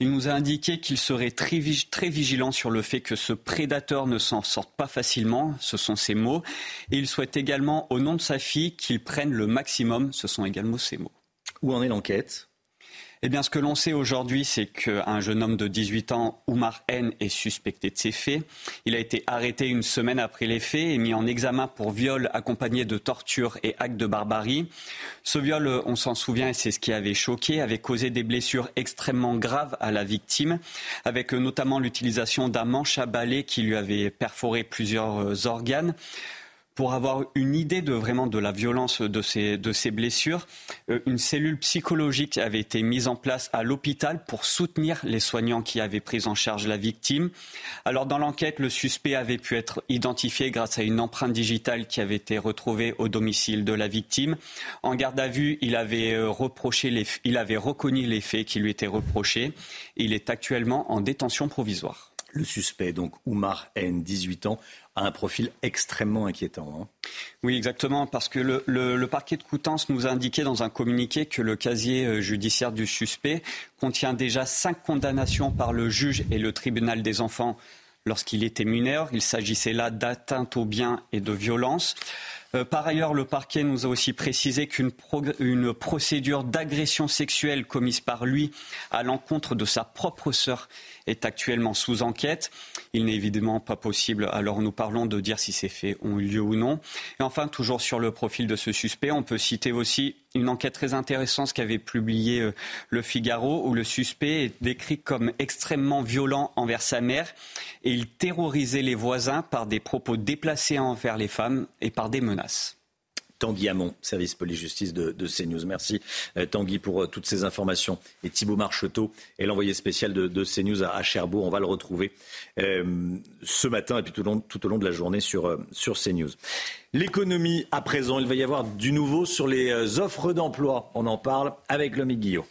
Il nous a indiqué qu'il serait très, très, vigilant sur le fait que ce prédateur ne s'en sorte pas facilement, ce sont ses mots. Et il souhaite également, au nom de sa fille, qu'il prenne le maximum, ce sont également ses mots. Où en est l'enquête? Eh bien, ce que l'on sait aujourd'hui, c'est qu'un jeune homme de 18 ans, Oumar N, est suspecté de ces faits. Il a été arrêté une semaine après les faits et mis en examen pour viol accompagné de torture et actes de barbarie. Ce viol, on s'en souvient, et c'est ce qui avait choqué, avait causé des blessures extrêmement graves à la victime, avec notamment l'utilisation d'un manche à balai qui lui avait perforé plusieurs organes pour avoir une idée de vraiment de la violence de ces, de ces blessures, euh, une cellule psychologique avait été mise en place à l'hôpital pour soutenir les soignants qui avaient pris en charge la victime. Alors dans l'enquête, le suspect avait pu être identifié grâce à une empreinte digitale qui avait été retrouvée au domicile de la victime. En garde à vue, il avait euh, reproché il avait reconnu les faits qui lui étaient reprochés. Il est actuellement en détention provisoire. Le suspect, donc Oumar N, 18 ans, a un profil extrêmement inquiétant. Hein. Oui, exactement, parce que le, parquet de Coutances nous a indiqué dans un communiqué que le casier euh, judiciaire du suspect contient déjà cinq condamnations par le juge et le tribunal des enfants lorsqu'il était mineur. Il s'agissait là d'atteinte aux biens et de violence. Euh, par ailleurs, le parquet nous a aussi précisé qu'une procédure d'agression sexuelle commise par lui à l'encontre de sa propre sœur est actuellement sous enquête. Il n'est évidemment pas possible, alors nous parlons de dire si ces faits ont eu lieu ou non. Et enfin, toujours sur le profil de ce suspect, on peut citer aussi une enquête très intéressante qu'avait publiée euh, Le Figaro, où le suspect est décrit comme extrêmement violent envers sa mère et il terrorisait les voisins par des propos déplacés envers les femmes et par des menaces. Tanguy Hamon, service police-justice de, CNews. Merci euh, Tanguy pour euh, toutes ces informations. Et Thibault Marcheteau est l'envoyé spécial de, CNews à, Cherbourg. On va le retrouver ce matin et puis tout au long, de la journée sur, sur CNews. L'économie à présent, il va y avoir du nouveau sur les offres d'emploi. On en parle avec Lomi Guillot.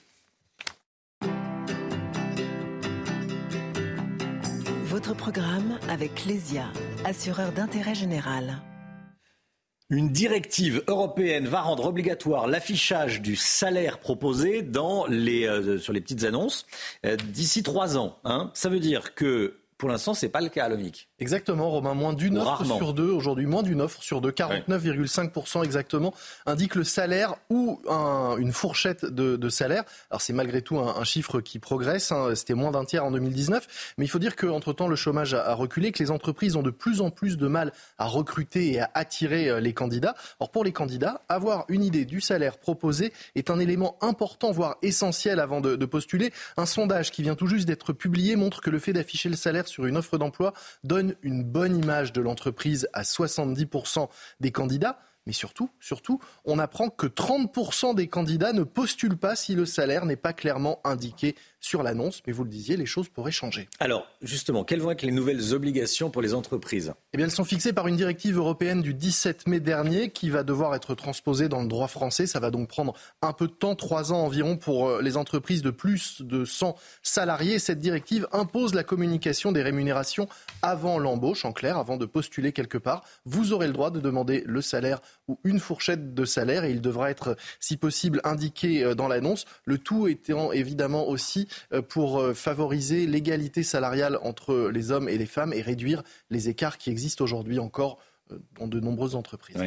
Votre programme avec Clésia, assureur d'intérêt général. Une directive européenne va rendre obligatoire l'affichage du salaire proposé dans les, euh, sur les petites annonces euh, d'ici trois ans. Hein. Ça veut dire que pour l'instant, ce n'est pas le cas, Lomique. Exactement, Romain. Moins d'une offre sur deux, aujourd'hui, moins d'une offre sur deux, 49,5% exactement, indique le salaire ou une fourchette de, salaire. Alors, c'est malgré tout un, chiffre qui progresse. Hein. C'était moins d'un tiers en 2019. Mais il faut dire qu'entre-temps, le chômage a, reculé, que les entreprises ont de plus en plus de mal à recruter et à attirer euh, les candidats. Or, pour les candidats, avoir une idée du salaire proposé est un élément important, voire essentiel avant de postuler. Un sondage qui vient tout juste d'être publié montre que le fait d'afficher le salaire sur une offre d'emploi donne une bonne image de l'entreprise à 70% des candidats. Mais surtout, on apprend que 30% des candidats ne postulent pas si le salaire n'est pas clairement indiqué sur l'annonce. Mais vous le disiez, les choses pourraient changer. Alors, justement, quelles vont être les nouvelles obligations pour les entreprises Eh bien, elles sont fixées par une directive européenne du 17 mai dernier qui va devoir être transposée dans le droit français. Ça va donc prendre un peu de temps, trois ans environ, pour euh, les entreprises de plus de 100 salariés. Cette directive impose la communication des rémunérations avant l'embauche, en clair, avant de postuler quelque part. Vous aurez le droit de demander le salaire ou une fourchette de salaire et il devra être, si possible, indiqué euh, dans l'annonce. Le tout étant évidemment aussi euh, pour euh, favoriser l'égalité salariale entre les hommes et les femmes et réduire les écarts qui existent aujourd'hui encore dans de nombreuses entreprises.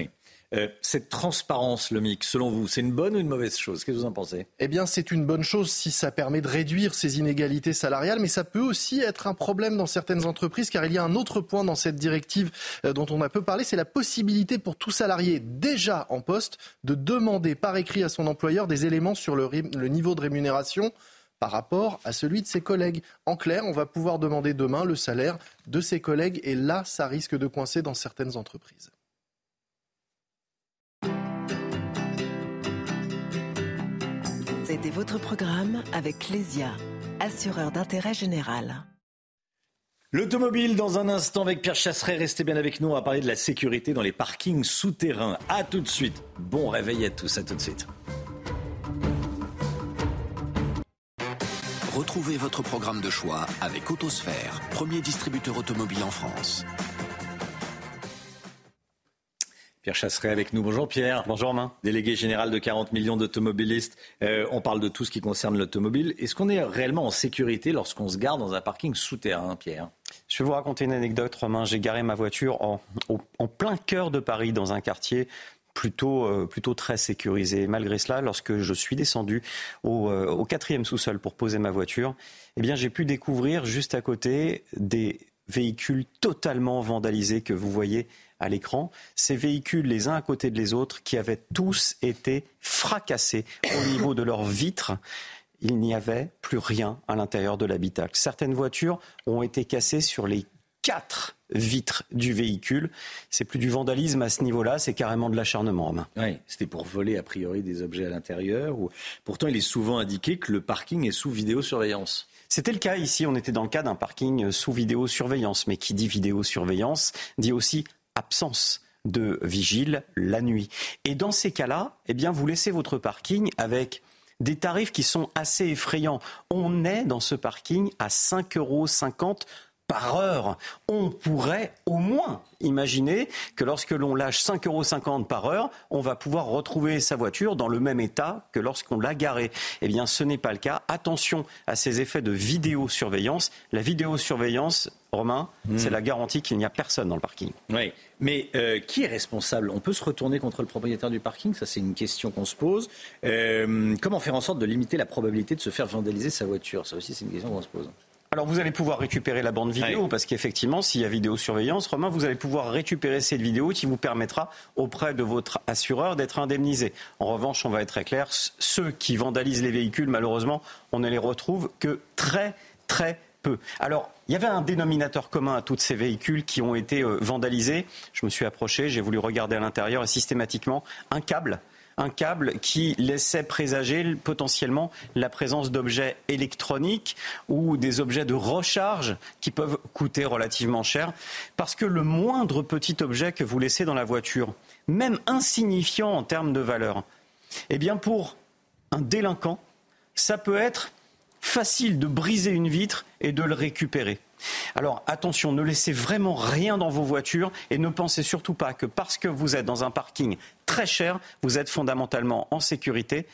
Euh, cette transparence, le MIC, selon vous, c'est une bonne ou une mauvaise chose? Qu'est-ce que vous en pensez? Eh bien, c'est une bonne chose si ça permet de réduire ces inégalités salariales, mais ça peut aussi être un problème dans certaines entreprises, car il y a un autre point dans cette directive euh, dont on a peu parlé, c'est la possibilité pour tout salarié déjà en poste de demander par écrit à son employeur des éléments sur le, le niveau de rémunération par rapport à celui de ses collègues. En clair, on va pouvoir demander demain le salaire de ses collègues et là, ça risque de coincer dans certaines entreprises. C'était votre programme avec Clésia, assureur d'intérêt général. L'automobile dans un instant avec Pierre Chasseret. Restez bien avec nous. On va parler de la sécurité dans les parkings souterrains. A tout de suite. Bon réveil à tous. À tout de suite. Retrouvez votre programme de choix avec Autosphère, premier distributeur automobile en France. Pierre Chasseret avec nous. Bonjour Pierre. Bonjour Romain. Délégué général de 40 millions d'automobilistes. Euh, on parle de tout ce qui concerne l'automobile. Est-ce qu'on est réellement en sécurité lorsqu'on se garde dans un parking souterrain, Pierre? Je vais vous raconter une anecdote, Romain. J'ai garé ma voiture en, plein cœur de Paris, dans un quartier plutôt, euh, plutôt très sécurisé. Malgré cela, lorsque je suis descendu au, euh, au quatrième sous-sol pour poser ma voiture, eh bien, j'ai pu découvrir juste à côté des véhicules totalement vandalisés que vous voyez à l'écran, ces véhicules les uns à côté de les autres qui avaient tous été fracassés au niveau de leurs vitres. Il n'y avait plus rien à l'intérieur de l'habitacle. Certaines voitures ont été cassées sur les quatre vitres du véhicule. C'est plus du vandalisme à ce niveau-là, c'est carrément de l'acharnement. Oui, c'était pour voler a priori des objets à l'intérieur. Pourtant, il est souvent indiqué que le parking est sous vidéosurveillance. C'était le cas ici, on était dans le cas d'un parking sous vidéosurveillance. Mais qui dit vidéosurveillance dit aussi absence de vigile la nuit. Et dans ces cas-là, eh bien, vous laissez votre parking avec des tarifs qui sont assez effrayants. On est dans ce parking à 5,50 euros par heure. On pourrait au moins imaginer que lorsque l'on lâche 5,50 euros par heure, on va pouvoir retrouver sa voiture dans le même état que lorsqu'on l'a garée. Eh bien, ce n'est pas le cas. Attention à ces effets de vidéosurveillance. La vidéosurveillance, Romain, hmm. c'est la garantie qu'il n'y a personne dans le parking. Oui, mais euh, qui est responsable? On peut se retourner contre le propriétaire du parking? Ça, c'est une question qu'on se pose. Euh, comment faire en sorte de limiter la probabilité de se faire vandaliser sa voiture? Ça aussi, c'est une question qu'on se pose. Alors vous allez pouvoir récupérer la bande vidéo parce qu'effectivement, s'il y a vidéosurveillance, Romain, vous allez pouvoir récupérer cette vidéo qui vous permettra auprès de votre assureur d'être indemnisé. En revanche, on va être très clair, ceux qui vandalisent les véhicules, malheureusement, on ne les retrouve que très très peu. Alors, il y avait un dénominateur commun à tous ces véhicules qui ont été euh, vandalisés. Je me suis approché, j'ai voulu regarder à l'intérieur et systématiquement un câble un câble qui laissait présager potentiellement la présence d'objets électroniques ou des objets de recharge qui peuvent coûter relativement cher. Parce que le moindre petit objet que vous laissez dans la voiture, même insignifiant en termes de valeur, eh bien pour un délinquant, ça peut être facile de briser une vitre et de le récupérer. Alors attention, ne laissez vraiment rien dans vos voitures et ne pensez surtout pas que parce que vous êtes dans un parking très cher, vous êtes fondamentalement en sécurité.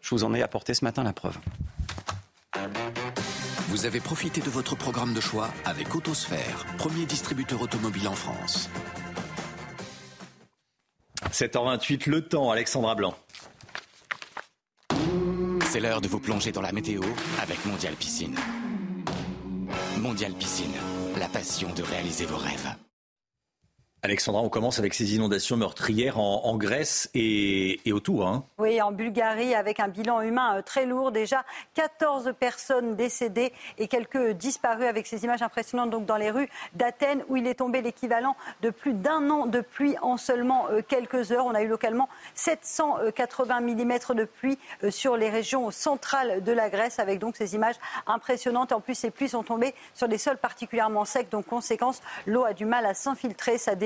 Je vous en ai apporté ce matin la preuve. Vous avez profité de votre programme de choix avec Autosphère, premier distributeur automobile en France. 7h28, le temps, Alexandra Blanc. C'est l'heure de vous plonger dans la météo avec Mondial Piscine. Mondial Piscine, la passion de réaliser vos rêves. Alexandra, on commence avec ces inondations meurtrières en, Grèce et, autour. Hein. Oui, en Bulgarie, avec un bilan humain euh, très lourd. Déjà 14 personnes décédées et quelques disparus avec ces images impressionnantes donc dans les rues d'Athènes où il est tombé l'équivalent de plus d'un an de pluie en seulement euh, quelques heures. On a eu localement 780 mm de pluie euh, sur les régions centrales de la Grèce avec donc ces images impressionnantes. En plus, ces pluies sont tombées sur des sols particulièrement secs. Donc, conséquence, l'eau a du mal à s'infiltrer. Ça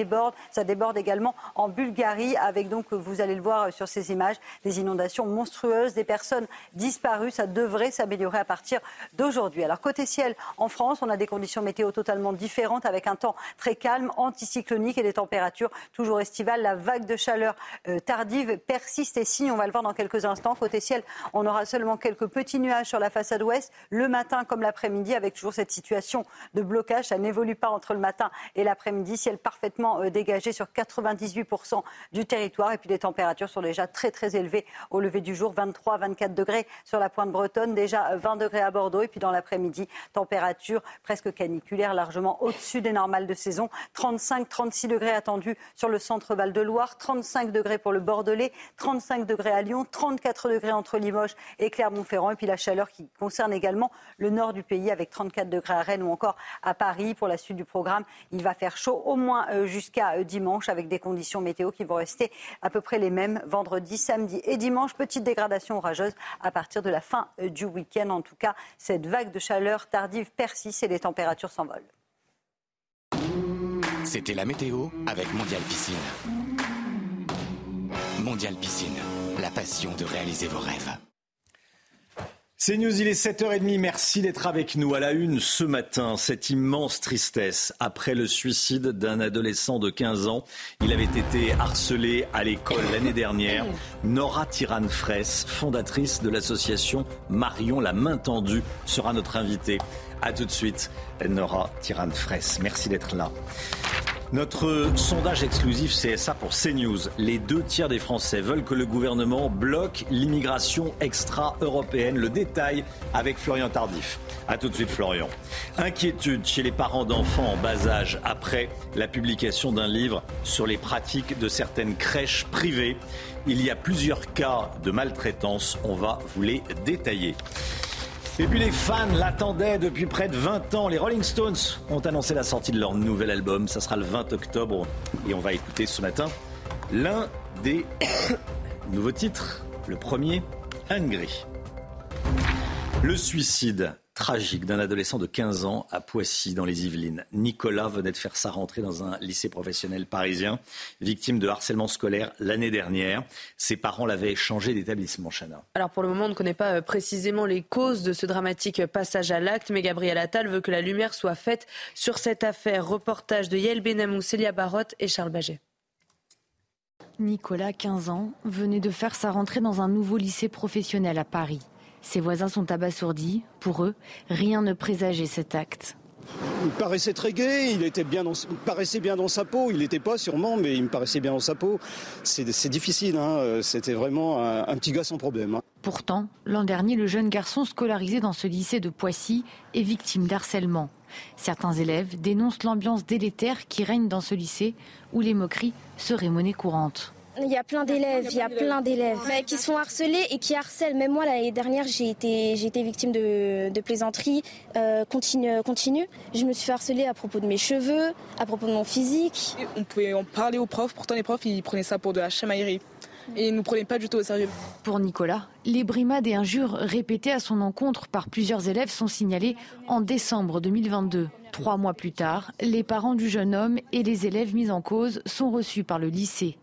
ça déborde également en Bulgarie avec donc, vous allez le voir sur ces images, des inondations monstrueuses, des personnes disparues. Ça devrait s'améliorer à partir d'aujourd'hui. Alors côté ciel, en France, on a des conditions météo totalement différentes avec un temps très calme, anticyclonique et des températures toujours estivales. La vague de chaleur euh, tardive persiste et signe. On va le voir dans quelques instants. Côté ciel, on aura seulement quelques petits nuages sur la façade ouest le matin comme l'après-midi avec toujours cette situation de blocage. Ça n'évolue pas entre le matin et l'après-midi. Ciel parfaitement euh, dégagé sur 98% du territoire. Et puis les températures sont déjà très très élevées au lever du jour. 23, 24 degrés sur la pointe bretonne, déjà 20 degrés à Bordeaux. Et puis dans l'après-midi, température presque caniculaire, largement au-dessus des normales de saison. 35, 36 degrés attendus sur le centre Val-de-Loire, 35 degrés pour le Bordelais, 35 degrés à Lyon, 34 degrés entre Limoges et Clermont-Ferrand. Et puis la chaleur qui concerne également le nord du pays avec 34 degrés à Rennes ou encore à Paris. Pour la suite du programme, il va faire chaud au moins euh, jusqu'à jusqu'à euh, dimanche avec des conditions météo qui vont rester à peu près les mêmes vendredi, samedi et dimanche. Petite dégradation orageuse à partir de la fin euh, du week-end. En tout cas, cette vague de chaleur tardive persiste et les températures s'envolent. C'était la météo avec Mondial Piscine. Mondial Piscine, la passion de réaliser vos rêves. C'est News, il est 7h30. Merci d'être avec nous à la une ce matin. Cette immense tristesse après le suicide d'un adolescent de 15 ans. Il avait été harcelé à l'école l'année dernière. Nora Tiran-Fraisse, fondatrice de l'association Marion la main tendue, sera notre invitée. A tout de suite, Nora Tiran-Fraisse. Merci d'être là. Notre sondage exclusif CSA pour CNews. Les deux tiers des Français veulent que le gouvernement bloque l'immigration extra-européenne. Le détail avec Florian Tardif. A tout de suite Florian. Inquiétude chez les parents d'enfants en bas âge après la publication d'un livre sur les pratiques de certaines crèches privées. Il y a plusieurs cas de maltraitance. On va vous les détailler. Et puis les fans l'attendaient depuis près de 20 ans. Les Rolling Stones ont annoncé la sortie de leur nouvel album. Ça sera le 20 octobre. Et on va écouter ce matin l'un des nouveaux titres. Le premier, Hungry. Le suicide tragique d'un adolescent de 15 ans à Poissy, dans les Yvelines. Nicolas venait de faire sa rentrée dans un lycée professionnel parisien, victime de harcèlement scolaire l'année dernière. Ses parents l'avaient changé d'établissement, Chana. Alors pour le moment, on ne connaît pas euh, précisément les causes de ce dramatique passage à l'acte, mais Gabriel Attal veut que la lumière soit faite sur cette affaire. Reportage de Yael Benamou, Célia Barotte et Charles Baget. Nicolas, 15 ans, venait de faire sa rentrée dans un nouveau lycée professionnel à Paris. Ses voisins sont abasourdis. Pour eux, rien ne présageait cet acte. Il paraissait très gai, il était bien dans, paraissait bien dans sa peau. Il n'était pas sûrement, mais il me paraissait bien dans sa peau. C'est difficile, hein. c'était vraiment un, petit gars sans problème. Hein. Pourtant, l'an dernier, le jeune garçon scolarisé dans ce lycée de Poissy est victime d'harcèlement. Certains élèves dénoncent l'ambiance délétère qui règne dans ce lycée où les moqueries seraient monnaie courante. Il y a plein d'élèves, il y a plein d'élèves qui sont harcelés et qui harcèlent. Même moi, l'année dernière, j'ai été, j'ai été victime de, de plaisanteries euh, continue, continue. Je me suis fait harceler à propos de mes cheveux, à propos de mon physique. On pouvait en parler aux profs, pourtant les profs, ils prenaient ça pour de la chamaillerie et ils ne nous prenaient pas du tout au sérieux. Pour Nicolas, les brimades et injures répétées à son encontre par plusieurs élèves sont signalées en décembre 2022. Trois mois plus tard, les parents du jeune homme et les élèves mis en cause sont reçus par le lycée.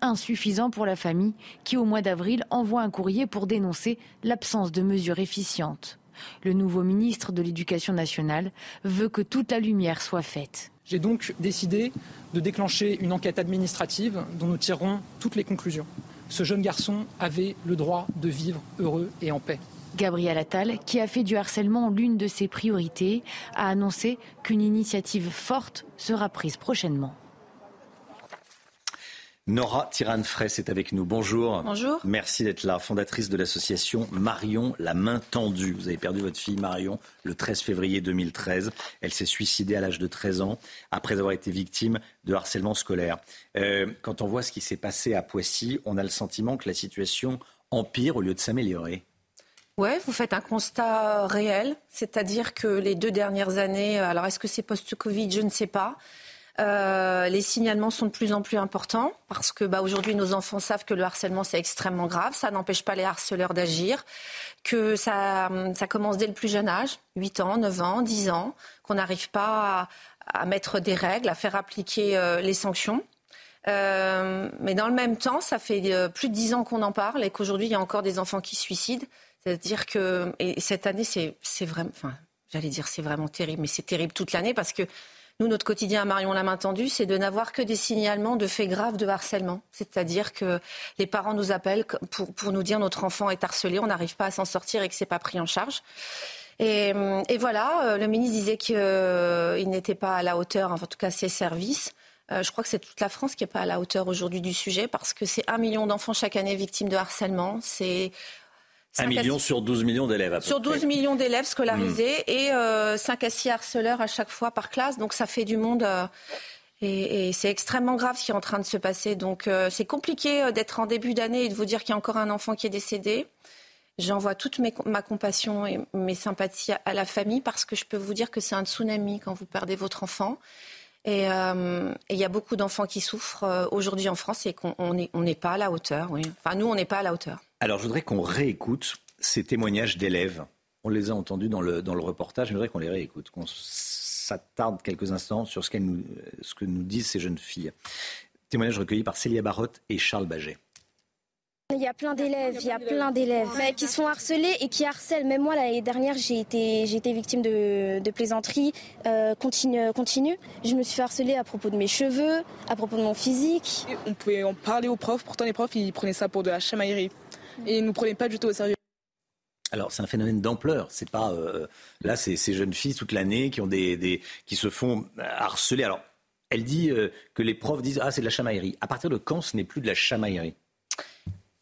Insuffisant pour la famille qui, au mois d'avril, envoie un courrier pour dénoncer l'absence de mesures efficientes. Le nouveau ministre de l'Éducation nationale veut que toute la lumière soit faite. J'ai donc décidé de déclencher une enquête administrative dont nous tirerons toutes les conclusions. Ce jeune garçon avait le droit de vivre heureux et en paix. Gabriel Attal, qui a fait du harcèlement l'une de ses priorités, a annoncé qu'une initiative forte sera prise prochainement. Nora Tiran-Fraisse est avec nous. Bonjour. Bonjour. Merci d'être là, fondatrice de l'association Marion La Main Tendue. Vous avez perdu votre fille Marion le 13 février 2013. Elle s'est suicidée à l'âge de 13 ans après avoir été victime de harcèlement scolaire. Euh, quand on voit ce qui s'est passé à Poissy, on a le sentiment que la situation empire au lieu de s'améliorer. Oui, vous faites un constat réel, c'est-à-dire que les deux dernières années, alors est-ce que c'est post-Covid, je ne sais pas, euh, les signalements sont de plus en plus importants parce que bah, aujourd'hui nos enfants savent que le harcèlement c'est extrêmement grave. Ça n'empêche pas les harceleurs d'agir, que ça, commence dès le plus jeune âge, 8 ans, 9 ans, 10 ans, qu'on n'arrive pas à, mettre des règles, à faire appliquer euh, les sanctions. Euh, mais dans le même temps, ça fait plus de 10 ans qu'on en parle et qu'aujourd'hui il y a encore des enfants qui se suicident. C'est-à-dire que et cette année c'est vraiment, enfin j'allais dire c'est vraiment terrible, mais c'est terrible toute l'année parce que nous, notre quotidien à Marion la main tendue, c'est de n'avoir que des signalements de faits graves de harcèlement. C'est-à-dire que les parents nous appellent pour, nous dire notre enfant est harcelé, on n'arrive pas à s'en sortir et que c'est pas pris en charge. Et, et voilà, euh, le ministre disait qu'il euh, n'était pas à la hauteur, en tout cas ses services. Euh, je crois que c'est toute la France qui n'est pas à la hauteur aujourd'hui du sujet parce que c'est un million d'enfants chaque année victimes de harcèlement. C'est un million sur 12 millions d'élèves. Sur 12 millions d'élèves scolarisés hmm. et euh, 5 à 6 harceleurs à chaque fois par classe. Donc ça fait du monde. Euh, et, et c'est extrêmement grave ce qui est en train de se passer. Donc euh, c'est compliqué euh, d'être en début d'année et de vous dire qu'il y a encore un enfant qui est décédé. J'envoie toute mes, ma compassion et mes sympathies à, la famille parce que je peux vous dire que c'est un tsunami quand vous perdez votre enfant. Et il y a beaucoup d'enfants qui souffrent aujourd'hui en France et qu'on n'est on pas à la hauteur. Oui. Enfin, nous, on n'est pas à la hauteur. Alors, je voudrais qu'on réécoute ces témoignages d'élèves. On les a entendus dans le, dans le reportage, je voudrais qu'on les réécoute, qu'on s'attarde quelques instants sur ce, nous, ce que nous disent ces jeunes filles. Témoignage recueilli par Célia Barotte et Charles Baget. Il y a plein d'élèves, il y a plein d'élèves qui sont harcelés et qui harcèlent. Même moi, l'année dernière, j'ai été, j'ai été victime de, de plaisanteries euh, continue, continue. Je me suis fait harceler à propos de mes cheveux, à propos de mon physique. On pouvait en parler aux profs, pourtant les profs, ils prenaient ça pour de la chamaillerie et ils nous prenaient pas du tout au sérieux. Alors c'est un phénomène d'ampleur. C'est pas euh, là, c'est ces jeunes filles toute l'année qui ont des, qui se font harceler. Alors elle dit euh, que les profs disent ah c'est de la chamaillerie. À partir de quand ce n'est plus de la chamaillerie?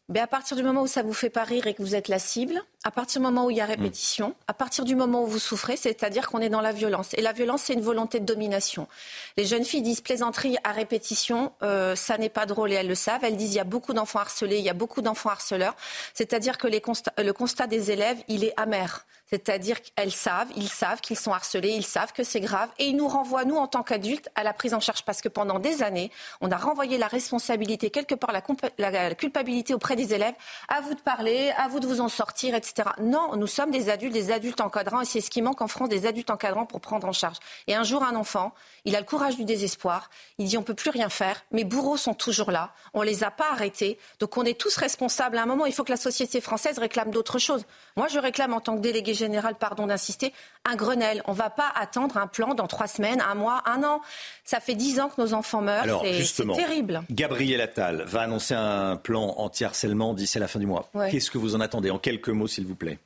Ben à partir du moment où ça vous fait pas rire et que vous êtes la cible, à partir du moment où il y a répétition, à partir du moment où vous souffrez, c'est-à-dire qu'on est dans la violence. Et la violence, c'est une volonté de domination. Les jeunes filles disent plaisanterie à répétition, euh, ça n'est pas drôle et elles le savent. Elles disent il y a beaucoup d'enfants harcelés, il y a beaucoup d'enfants harceleurs. C'est-à-dire que les le constat des élèves, il est amer. C'est-à-dire qu'elles savent, ils savent qu'ils sont harcelés, ils savent que c'est grave et ils nous renvoient, nous, en tant qu'adultes, à la prise en charge. Parce que pendant des années, on a renvoyé la responsabilité, quelque part la, culpabilité auprès des élèves. À vous de parler, à vous de vous en sortir, etc. Non, nous sommes des adultes, des adultes encadrants et c'est ce qui manque en France, des adultes encadrants pour prendre en charge. Et un jour, un enfant, il a le courage du désespoir, il dit on peut plus rien faire, mes bourreaux sont toujours là, on les a pas arrêtés, donc on est tous responsables. À un moment, il faut que la société française réclame d'autres choses. Moi, je réclame en tant que délégué général, pardon d'insister, un Grenelle. On ne va pas attendre un plan dans trois semaines, un mois, un an. Ça fait dix ans que nos enfants meurent. C'est terrible. Gabriel Attal va annoncer un plan anti-harcèlement d'ici à la fin du mois. Qu'est-ce que vous en attendez? En quelques mots, s'il vous plaît.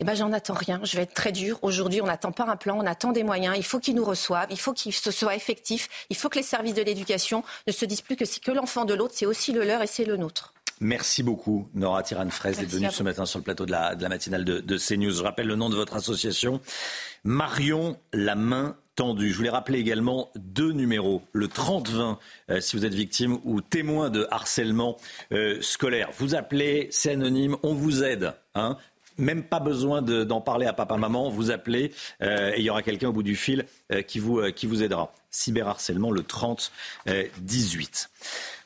eh ben, j'en attends rien. Je vais être très dur. Aujourd'hui, on n'attend pas un plan, on attend des moyens. Il faut qu'ils nous reçoivent, il faut qu'ils soient effectifs. Il faut que les services de l'éducation ne se disent plus que c'est que l'enfant de l'autre, c'est aussi le leur et c'est le nôtre. Merci beaucoup, Nora Tiran-Fraise, d'être venue ce matin sur le plateau de la, matinale de, de, CNews. Je rappelle le nom de votre association, Marion La Main Tendue. Je voulais rappeler également deux numéros. Le 3020, euh, si vous êtes victime ou témoin de harcèlement euh, scolaire. Vous appelez, c'est anonyme, on vous aide. Hein même pas besoin d'en parler à papa, maman. Vous appelez euh, et il y aura quelqu'un au bout du fil qui, vous, qui vous aidera. Cyberharcèlement le 30 18.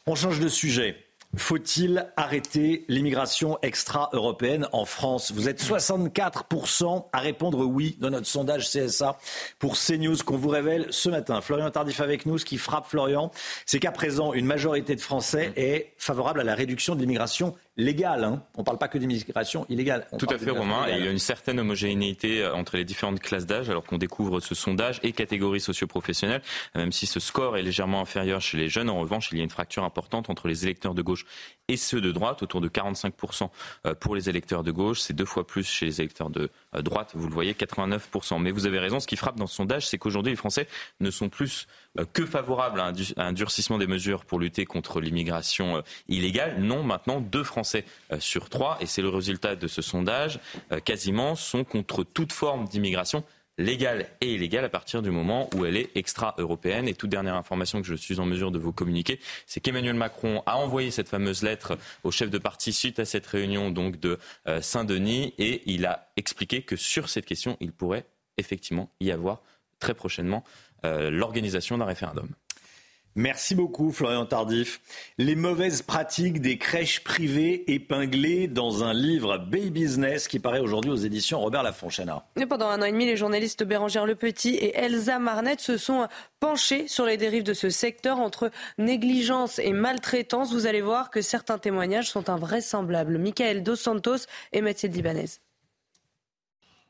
On change de sujet. Faut-il arrêter l'immigration extra-européenne en France? Vous êtes 64% à répondre oui dans notre sondage CSA pour CNews qu'on vous révèle ce matin. Florian Tardif avec nous. Ce qui frappe Florian, c'est qu'à présent, une majorité de Français est favorable à la réduction de l'immigration légale. Hein. On ne parle pas que d'immigration illégale. Tout à fait, Romain. Et il y a une certaine homogénéité euh, entre les différentes classes d'âge, alors qu'on découvre ce sondage et catégories socioprofessionnelles. Même si ce score est légèrement inférieur chez les jeunes, en revanche, il y a une fracture importante entre les électeurs de gauche et ceux de droite, autour de 45% euh, pour les électeurs de gauche. C'est deux fois plus chez les électeurs de euh, droite, vous le voyez, 89%. Mais vous avez raison, ce qui frappe dans ce sondage, c'est qu'aujourd'hui, les Français ne sont plus que favorables à un durcissement des mesures pour lutter contre l'immigration illégale. Non, maintenant, deux Français euh, sur trois, et c'est le résultat de ce sondage, euh, quasiment sont contre toute forme d'immigration légale et illégale à partir du moment où elle est extra-européenne. Et toute dernière information que je suis en mesure de vous communiquer, c'est qu'Emmanuel Macron a envoyé cette fameuse lettre au chef de parti suite à cette réunion de euh, Saint-Denis et il a expliqué que sur cette question, il pourrait effectivement y avoir très prochainement l'organisation d'un référendum. Merci beaucoup, Florian Tardif. Les mauvaises pratiques des crèches privées épinglées dans un livre Baby Business qui paraît aujourd'hui aux éditions Robert Lafonchana. pendant un an et demi, les journalistes Bérangère Lepetit et Elsa Marnette se sont penchés sur les dérives de ce secteur entre négligence et maltraitance. Vous allez voir que certains témoignages sont invraisemblables. Michael Dos Santos et Mathilde Ibanez.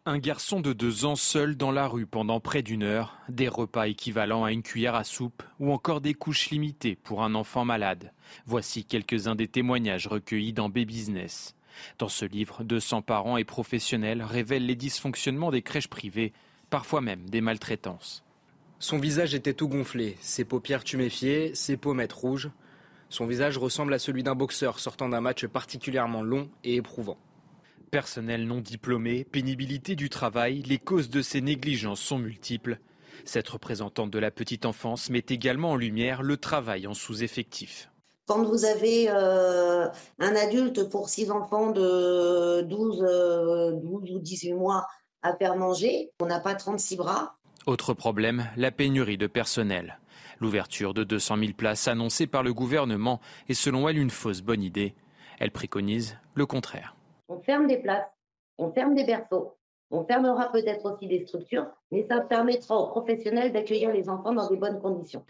Un garçon de deux ans seul dans la rue pendant près d'une heure, des repas équivalents à une cuillère à soupe ou encore des couches limitées pour un enfant malade. Voici quelques-uns des témoignages recueillis dans Baby Business. Dans ce livre, 200 parents et professionnels révèlent les dysfonctionnements des crèches privées, parfois même des maltraitances. Son visage était tout gonflé, ses paupières tuméfiées, ses pommettes rouges. Son visage ressemble à celui d'un boxeur sortant d'un match particulièrement long et éprouvant. Personnel non diplômé, pénibilité du travail, les causes de ces négligences sont multiples. Cette représentante de la petite enfance met également en lumière le travail en sous-effectif. Quand vous avez euh, un adulte pour six enfants de 12, 12 euh, ou 18 mois à faire manger, on n'a pas 36 bras. Autre problème, la pénurie de personnel. L'ouverture de 200 000 places annoncée par le gouvernement est selon elle une fausse bonne idée. Elle préconise le contraire on ferme des places, on ferme des berceaux, on fermera peut-être aussi des structures, mais ça permettra aux professionnels d'accueillir les enfants dans des bonnes conditions.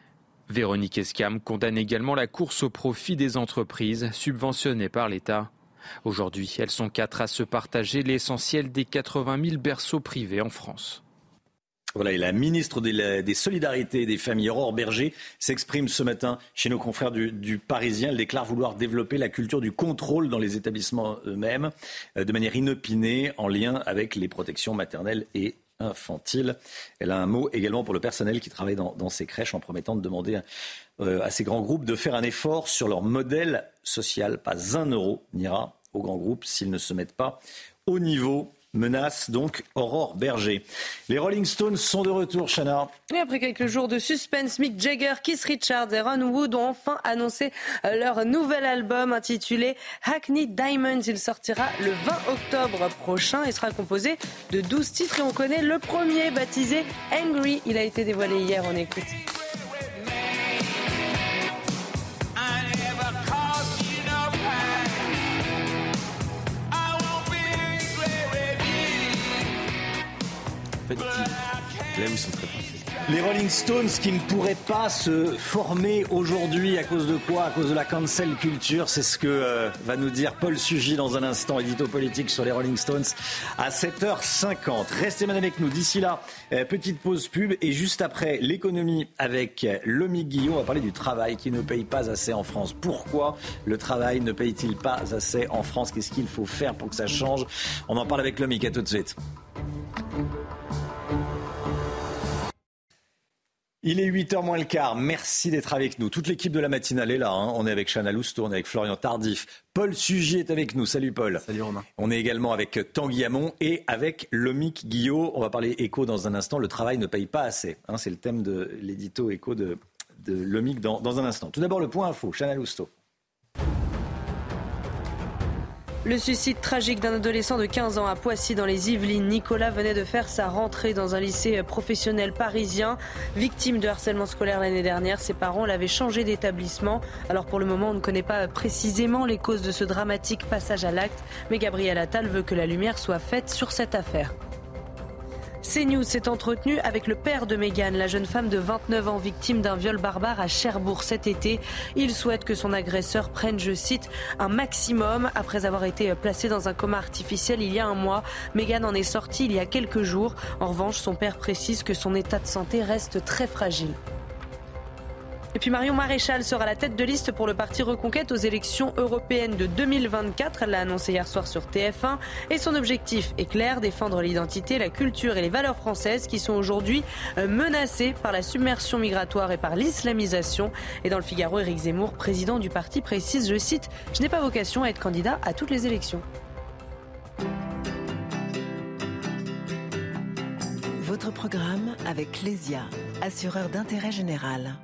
Véronique Escam condamne également la course au profit des entreprises subventionnées par l'État. Aujourd'hui, elles sont quatre à se partager l'essentiel des 80 000 berceaux privés en France. Voilà, la ministre des, Solidarités et des Familles, Aurore Berger, s'exprime ce matin chez nos confrères du, Parisien. Elle déclare vouloir développer la culture du contrôle dans les établissements eux-mêmes euh, de manière inopinée en lien avec les protections maternelles et infantiles. Elle a un mot également pour le personnel qui travaille dans, ces crèches en promettant de demander euh, à ces grands groupes de faire un effort sur leur modèle social. Pas un euro n'ira aux grands groupes s'ils ne se mettent pas au niveau menace donc Aurore Berger. Les Rolling Stones sont de retour, Chana. Et après quelques jours de suspense, Mick Jagger, Keith Richards et Ron Wood ont enfin annoncé euh, leur nouvel album intitulé Hackney Diamonds. Il sortira le 20 octobre prochain et sera composé de 12 titres et on connaît le premier baptisé Angry. Il a été dévoilé hier, on écoute. Les Rolling Stones qui ne pourraient pas se former aujourd'hui à cause de quoi? À cause de la cancel culture. C'est ce que euh, va nous dire Paul Sugy dans un instant, édito politique sur les Rolling Stones à 7h50. Restez mal avec nous. D'ici là, euh, petite pause pub et juste après l'économie avec Lomi Guillot, on va parler du travail qui ne paye pas assez en France. Pourquoi le travail ne paye-t-il pas assez en France? Qu'est-ce qu'il faut faire pour que ça change? On en parle avec Lomi. À tout de suite. Il est 8h moins le quart. Merci d'être avec nous. Toute l'équipe de la matinale est là. Hein. On est avec Chana Lousteau, on est avec Florian Tardif. Paul Sugy est avec nous. Salut Paul. Salut Romain. On est également avec Tanguy Hamon et avec Lomic Guillot. On va parler écho dans un instant. Le travail ne paye pas assez. Hein. C'est le thème de l'édito écho de, de Lomic dans, dans un instant. Tout d'abord le point info. Chana Lousteau. Le suicide tragique d'un adolescent de 15 ans à Poissy dans les Yvelines. Nicolas venait de faire sa rentrée dans un lycée professionnel parisien. Victime de harcèlement scolaire l'année dernière, ses parents l'avaient changé d'établissement. Alors pour le moment, on ne connaît pas précisément les causes de ce dramatique passage à l'acte, mais Gabriel Attal veut que la lumière soit faite sur cette affaire. CNews s'est entretenu avec le père de Meghan, la jeune femme de 29 ans victime d'un viol barbare à Cherbourg cet été. Il souhaite que son agresseur prenne, je cite, un maximum après avoir été placé dans un coma artificiel il y a un mois. Meghan en est sortie il y a quelques jours. En revanche, son père précise que son état de santé reste très fragile. Et puis Marion Maréchal sera la tête de liste pour le parti Reconquête aux élections européennes de 2024. Elle l'a annoncé hier soir sur TF1. Et son objectif est clair, défendre l'identité, la culture et les valeurs françaises qui sont aujourd'hui euh, menacées par la submersion migratoire et par l'islamisation. Et dans le Figaro, Éric Zemmour, président du parti, précise, je cite, Je n'ai pas vocation à être candidat à toutes les élections. Votre programme avec Clésia, assureur d'intérêt général.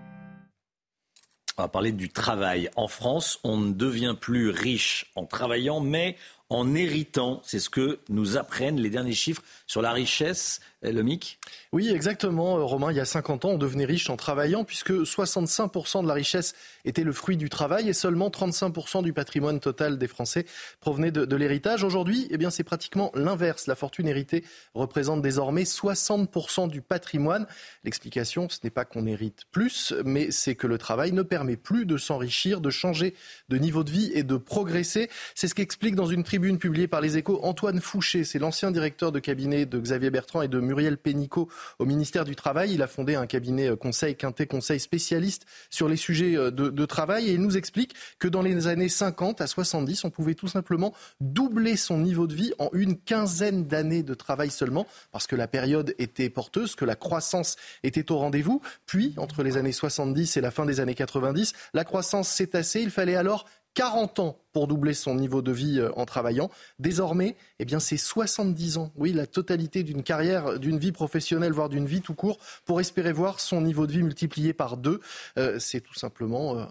On va parler du travail. En France, on ne devient plus riche en travaillant, mais en héritant. C'est ce que nous apprennent les derniers chiffres sur la richesse, euh, le Oui, exactement, euh, Romain. Il y a 50 ans, on devenait riche en travaillant, puisque 65% de la richesse était le fruit du travail et seulement 35% du patrimoine total des Français provenait de, l'héritage. Aujourd'hui, eh bien, c'est pratiquement l'inverse. La fortune héritée représente désormais 60% du patrimoine. L'explication, ce n'est pas qu'on hérite plus, mais c'est que le travail ne permet plus de s'enrichir, de changer de niveau de vie et de progresser. C'est ce qu'explique dans une tribune publiée par les échos Antoine Fouché. C'est l'ancien directeur de cabinet de Xavier Bertrand et de Muriel Pénicaud au ministère du Travail. Il a fondé un cabinet euh, conseil, Quintet Conseil spécialiste sur les sujets euh, de, travail et il nous explique que dans les années 50 à 70, on pouvait tout simplement doubler son niveau de vie en une quinzaine d'années de travail seulement parce que la période était porteuse, que la croissance était au rendez-vous. Puis, entre les années 70 et la fin des années 90, la croissance s'est tassée. Il fallait alors 40 ans pour doubler son niveau de vie euh, en travaillant. Désormais, eh bien, c'est 70 ans. Oui, la totalité d'une carrière, d'une vie professionnelle, voire d'une vie tout court, pour espérer voir son niveau de vie multiplié par deux. Euh, c'est tout simplement euh,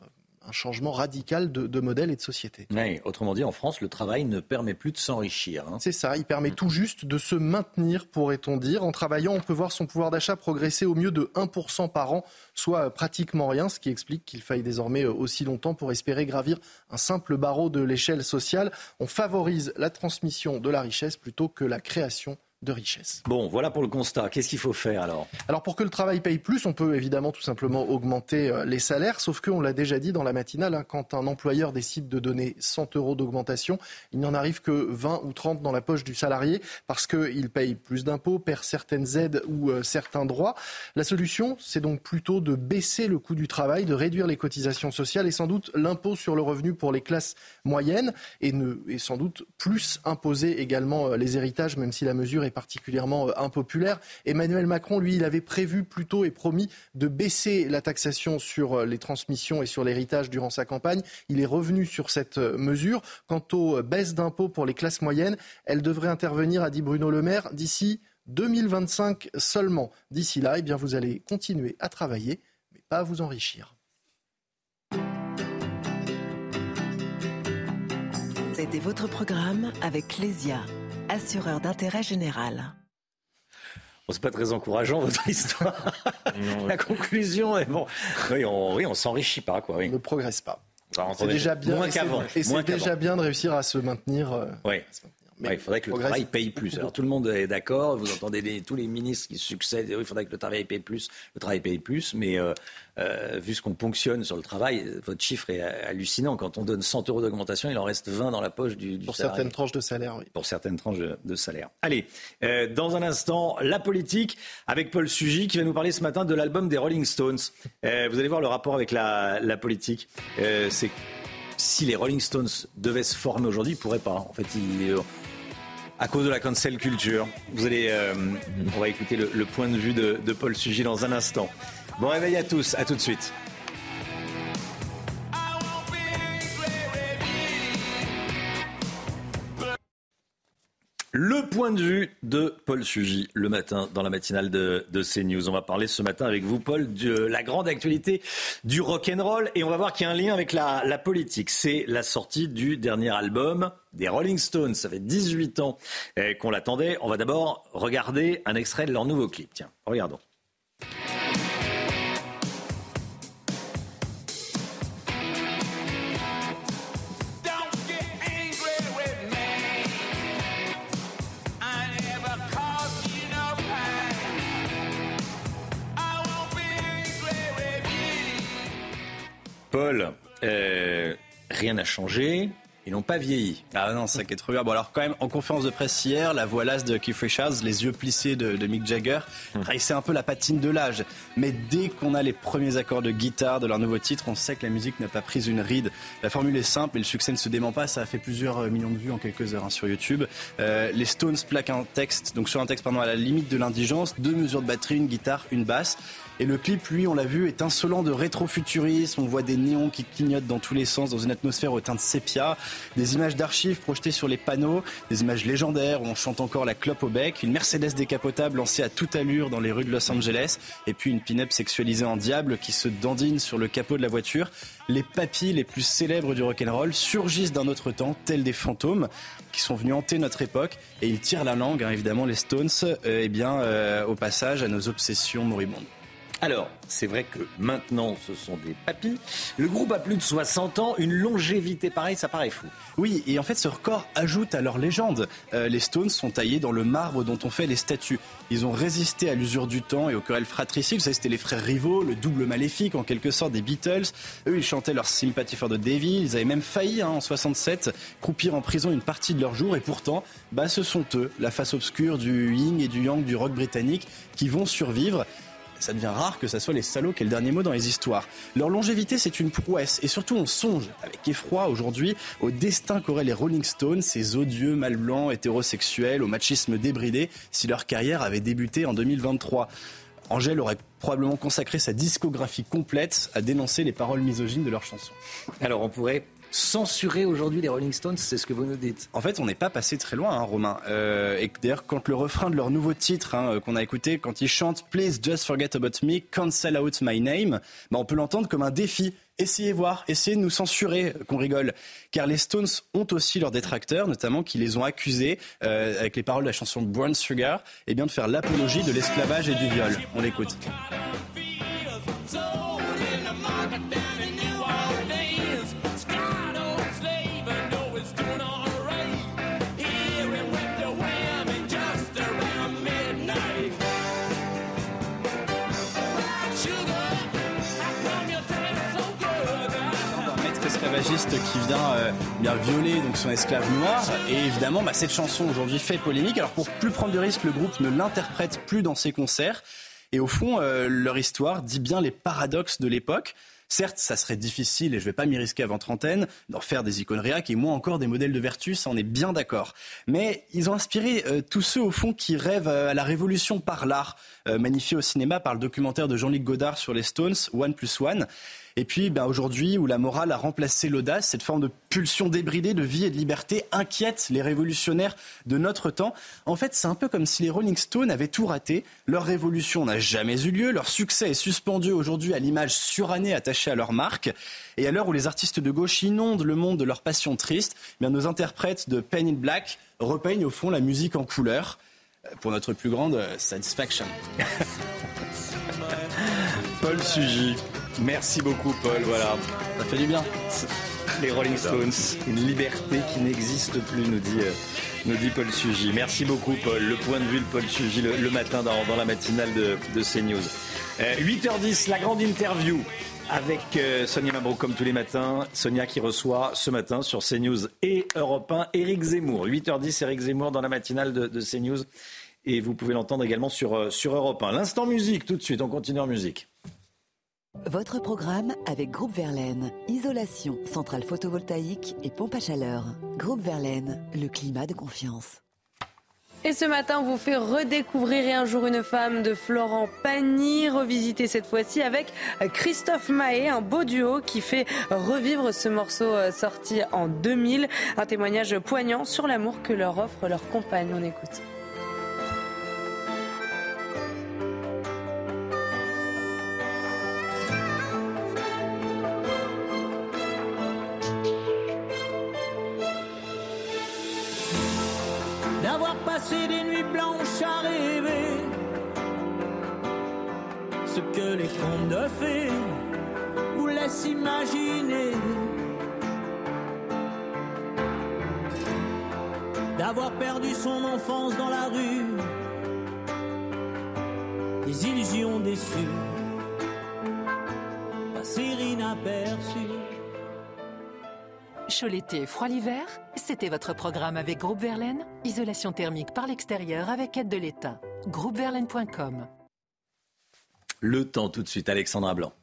un changement radical de, modèle et de société. Oui, autrement dit, en France, le travail ne permet plus de s'enrichir. Hein. C'est ça, il permet tout juste de se maintenir, pourrait-on dire. En travaillant, on peut voir son pouvoir d'achat progresser au mieux de 1% par an, soit pratiquement rien, ce qui explique qu'il faille désormais aussi longtemps pour espérer gravir un simple barreau de l'échelle sociale. On favorise la transmission de la richesse plutôt que la création de richesse. Bon, voilà pour le constat. Qu'est-ce qu'il faut faire alors? Alors pour que le travail paye plus, on peut évidemment tout simplement augmenter euh, les salaires, sauf qu'on l'a déjà dit dans la matinale, hein, quand un employeur décide de donner 100 euros d'augmentation, il n'en arrive que 20 ou 30 dans la poche du salarié parce qu'il paye plus d'impôts, perd certaines aides ou euh, certains droits. La solution, c'est donc plutôt de baisser le coût du travail, de réduire les cotisations sociales et sans doute l'impôt sur le revenu pour les classes moyennes et, ne, et sans doute plus imposer également euh, les héritages, même si la mesure est particulièrement euh, impopulaire. Emmanuel Macron, lui, il avait prévu plutôt et promis de baisser la taxation sur euh, les transmissions et sur l'héritage durant sa campagne. Il est revenu sur cette euh, mesure. Quant aux baisses d'impôts pour les classes moyennes, elles devraient intervenir, a dit Bruno Le Maire, d'ici 2025 seulement. D'ici là, eh bien, vous allez continuer à travailler, mais pas à vous enrichir. C'était votre programme avec Clésia assureur d'intérêt général. Bon, c'est pas très encourageant votre histoire. La conclusion est bon. Oui, on, oui, on s'enrichit pas quoi. Oui. On ne progresse pas. C'est déjà bien. Moins qu'avant. Et c'est déjà bien de réussir à se maintenir. Euh, oui. Mais il faudrait que le travail paye plus. Alors tout le monde est d'accord, vous entendez tous les ministres qui succèdent, il faudrait que le travail paye plus, le travail paye plus, mais euh, euh, vu ce qu'on ponctionne sur le travail, votre chiffre est hallucinant. Quand on donne 100 euros d'augmentation, il en reste 20 dans la poche du, du Pour certaines tranches de salaire, oui. Pour certaines tranches de, salaire. Allez, euh, dans un instant, la politique avec Paul Sugy qui va nous parler ce matin de l'album des Rolling Stones. Vous allez voir le rapport avec la, la politique. C'est si les Rolling Stones devaient se former aujourd'hui, ils pourraient pas. En fait, ils, à cause de la cancel culture. Vous allez, on va écouter le, point de vue de, de Paul Sugy dans un instant. Bon réveil à tous, à tout de suite. Le point de vue de Paul Sugy le matin dans la matinale de, de, CNews. On va parler ce matin avec vous, Paul, de la grande actualité du rock and roll et on va voir qu'il y a un lien avec la, la politique. C'est la sortie du dernier album des Rolling Stones. Ça fait 18 ans eh, qu'on l'attendait. On va d'abord regarder un extrait de leur nouveau clip. Tiens, regardons. Paul, euh, rien n'a changé. Ils n'ont pas vieilli. Ah non, ça qui est trop bien. Bon, alors quand même, en conférence de presse hier, la voix lasse de Keith Richards, les yeux plissés de, Mick Jagger, hum. c'est un peu la patine de l'âge. Mais dès qu'on a les premiers accords de guitare de leur nouveau titre, on sait que la musique n'a pas pris une ride. La formule est simple et le succès ne se dément pas. Ça a fait plusieurs euh, millions de vues en quelques heures hein, sur YouTube. Euh, les Stones plaquent un texte, donc sur un texte pardon, à la limite de l'indigence, deux mesures de batterie, une guitare, une basse. Et le clip, lui, on l'a vu, est insolent de rétrofuturisme. On voit des néons qui clignotent dans tous les sens, dans une atmosphère au teint de sépia, des images d'archives projetées sur les panneaux, des images légendaires où on chante encore la clope au bec, une Mercedes décapotable lancée à toute allure dans les rues de Los Angeles, et puis une pin-up sexualisée en diable qui se dandine sur le capot de la voiture. Les papis les plus célèbres du rock'n'roll surgissent d'un autre temps, tels des fantômes qui sont venus hanter notre époque, et ils tirent la langue, hein, évidemment, les Stones, euh, eh bien, euh, au passage à nos obsessions moribondes. Alors, c'est vrai que maintenant, ce sont des papis. Le groupe a plus de 60 ans, une longévité pareille, ça paraît fou. Oui, et en fait, ce record ajoute à leur légende. Euh, les Stones sont taillés dans le marbre dont on fait les statues. Ils ont résisté à l'usure du temps et aux querelles fratricides. Vous savez, c'était les frères rivaux, le double maléfique, en quelque sorte, des Beatles. Eux, ils chantaient leur Sympathy for the Devil. Ils avaient même failli, hein, en 67, croupir en prison une partie de leur jour. Et pourtant, bah, ce sont eux, la face obscure du yin et du yang du rock britannique, qui vont survivre ça devient rare que ce soit les salauds qui aient le dernier mot dans les histoires. Leur longévité, c'est une prouesse. Et surtout, on songe avec effroi aujourd'hui au destin qu'auraient les Rolling Stones, ces odieux mâles blancs hétérosexuels, au machisme débridé, si leur carrière avait débuté en 2023. Angèle aurait probablement consacré sa discographie complète à dénoncer les paroles misogynes de leurs chansons. Alors on pourrait censurer aujourd'hui les Rolling Stones, c'est ce que vous nous dites. En fait, on n'est pas passé très loin, hein, Romain. Euh, et d'ailleurs, quand le refrain de leur nouveau titre hein, euh, qu'on a écouté, quand ils chantent Please just forget about me, cancel out my name, bah, on peut l'entendre comme un défi. Essayez voir, essayez de nous censurer, euh, qu'on rigole. Car les Stones ont aussi leurs détracteurs, notamment qui les ont accusés, avec les paroles de la chanson Brown Sugar, et eh bien de faire l'apologie de l'esclavage et du viol. On l'écoute. Qui vient euh, violer donc son esclave noir. Et évidemment, bah, cette chanson aujourd'hui fait polémique. Alors pour plus prendre de risques, le groupe ne l'interprète plus dans ses concerts. Et au fond, euh, leur histoire dit bien les paradoxes de l'époque. Certes, ça serait difficile, et je ne vais pas m'y risquer avant trentaine, d'en faire des icônes et moins encore des modèles de vertu, ça on est bien d'accord. Mais ils ont inspiré euh, tous ceux au fond qui rêvent à la révolution par l'art, magnifié au cinéma par le documentaire de Jean-Luc Godard sur les Stones, One Plus One. Et puis ben, aujourd'hui, où la morale a remplacé l'audace, cette forme de pulsion débridée de vie et de liberté inquiète les révolutionnaires de notre temps. En fait, c'est un peu comme si les Rolling Stones avaient tout raté. Leur révolution n'a jamais eu lieu. Leur succès est suspendu aujourd'hui à l'image surannée attachée à leur marque. Et à l'heure où les artistes de gauche inondent le monde de leur passion triste, eh nos interprètes de Pain in Black repeignent au fond la musique en couleur euh, pour notre plus grande euh, satisfaction. Paul Sugy. Merci beaucoup, Paul. Voilà. Ça fait du bien. Les Rolling Stones, une liberté qui n'existe plus, nous dit euh, nous dit Paul Sugy. Merci beaucoup, Paul. Le point de vue de Paul Sugy le, matin dans, la matinale de, de CNews. 8h10, la grande interview avec euh, Sonia Mabrouk comme tous les matins. Sonia qui reçoit ce matin sur CNews et Europe 1 Éric Zemmour. 8h10, Éric Zemmour dans la matinale de, de CNews. Et vous pouvez l'entendre également sur, euh, sur Europe 1. L'instant musique, tout de suite, on continue en musique. Votre programme avec Groupe Verlaine. Isolation, centrale photovoltaïque et pompe à chaleur. Groupe Verlaine, le climat de confiance. Et ce matin, on vous fait redécouvrir un jour une femme de Florent Pagny, revisiter cette fois-ci avec Christophe Mahé, un beau duo qui fait revivre ce morceau euh, sorti en 2000. Un témoignage poignant sur l'amour que leur offre leur compagne. On écoute. Contes de fées vous laissent imaginer. D'avoir perdu son enfance dans la rue, des illusions déçues, passer inaperçues. Chaud l'été, froid l'hiver C'était votre programme avec Groupe Verlaine. Isolation thermique par l'extérieur avec aide de l'État. Groupeverlaine.com. Le temps tout de suite, Alexandra Blanc.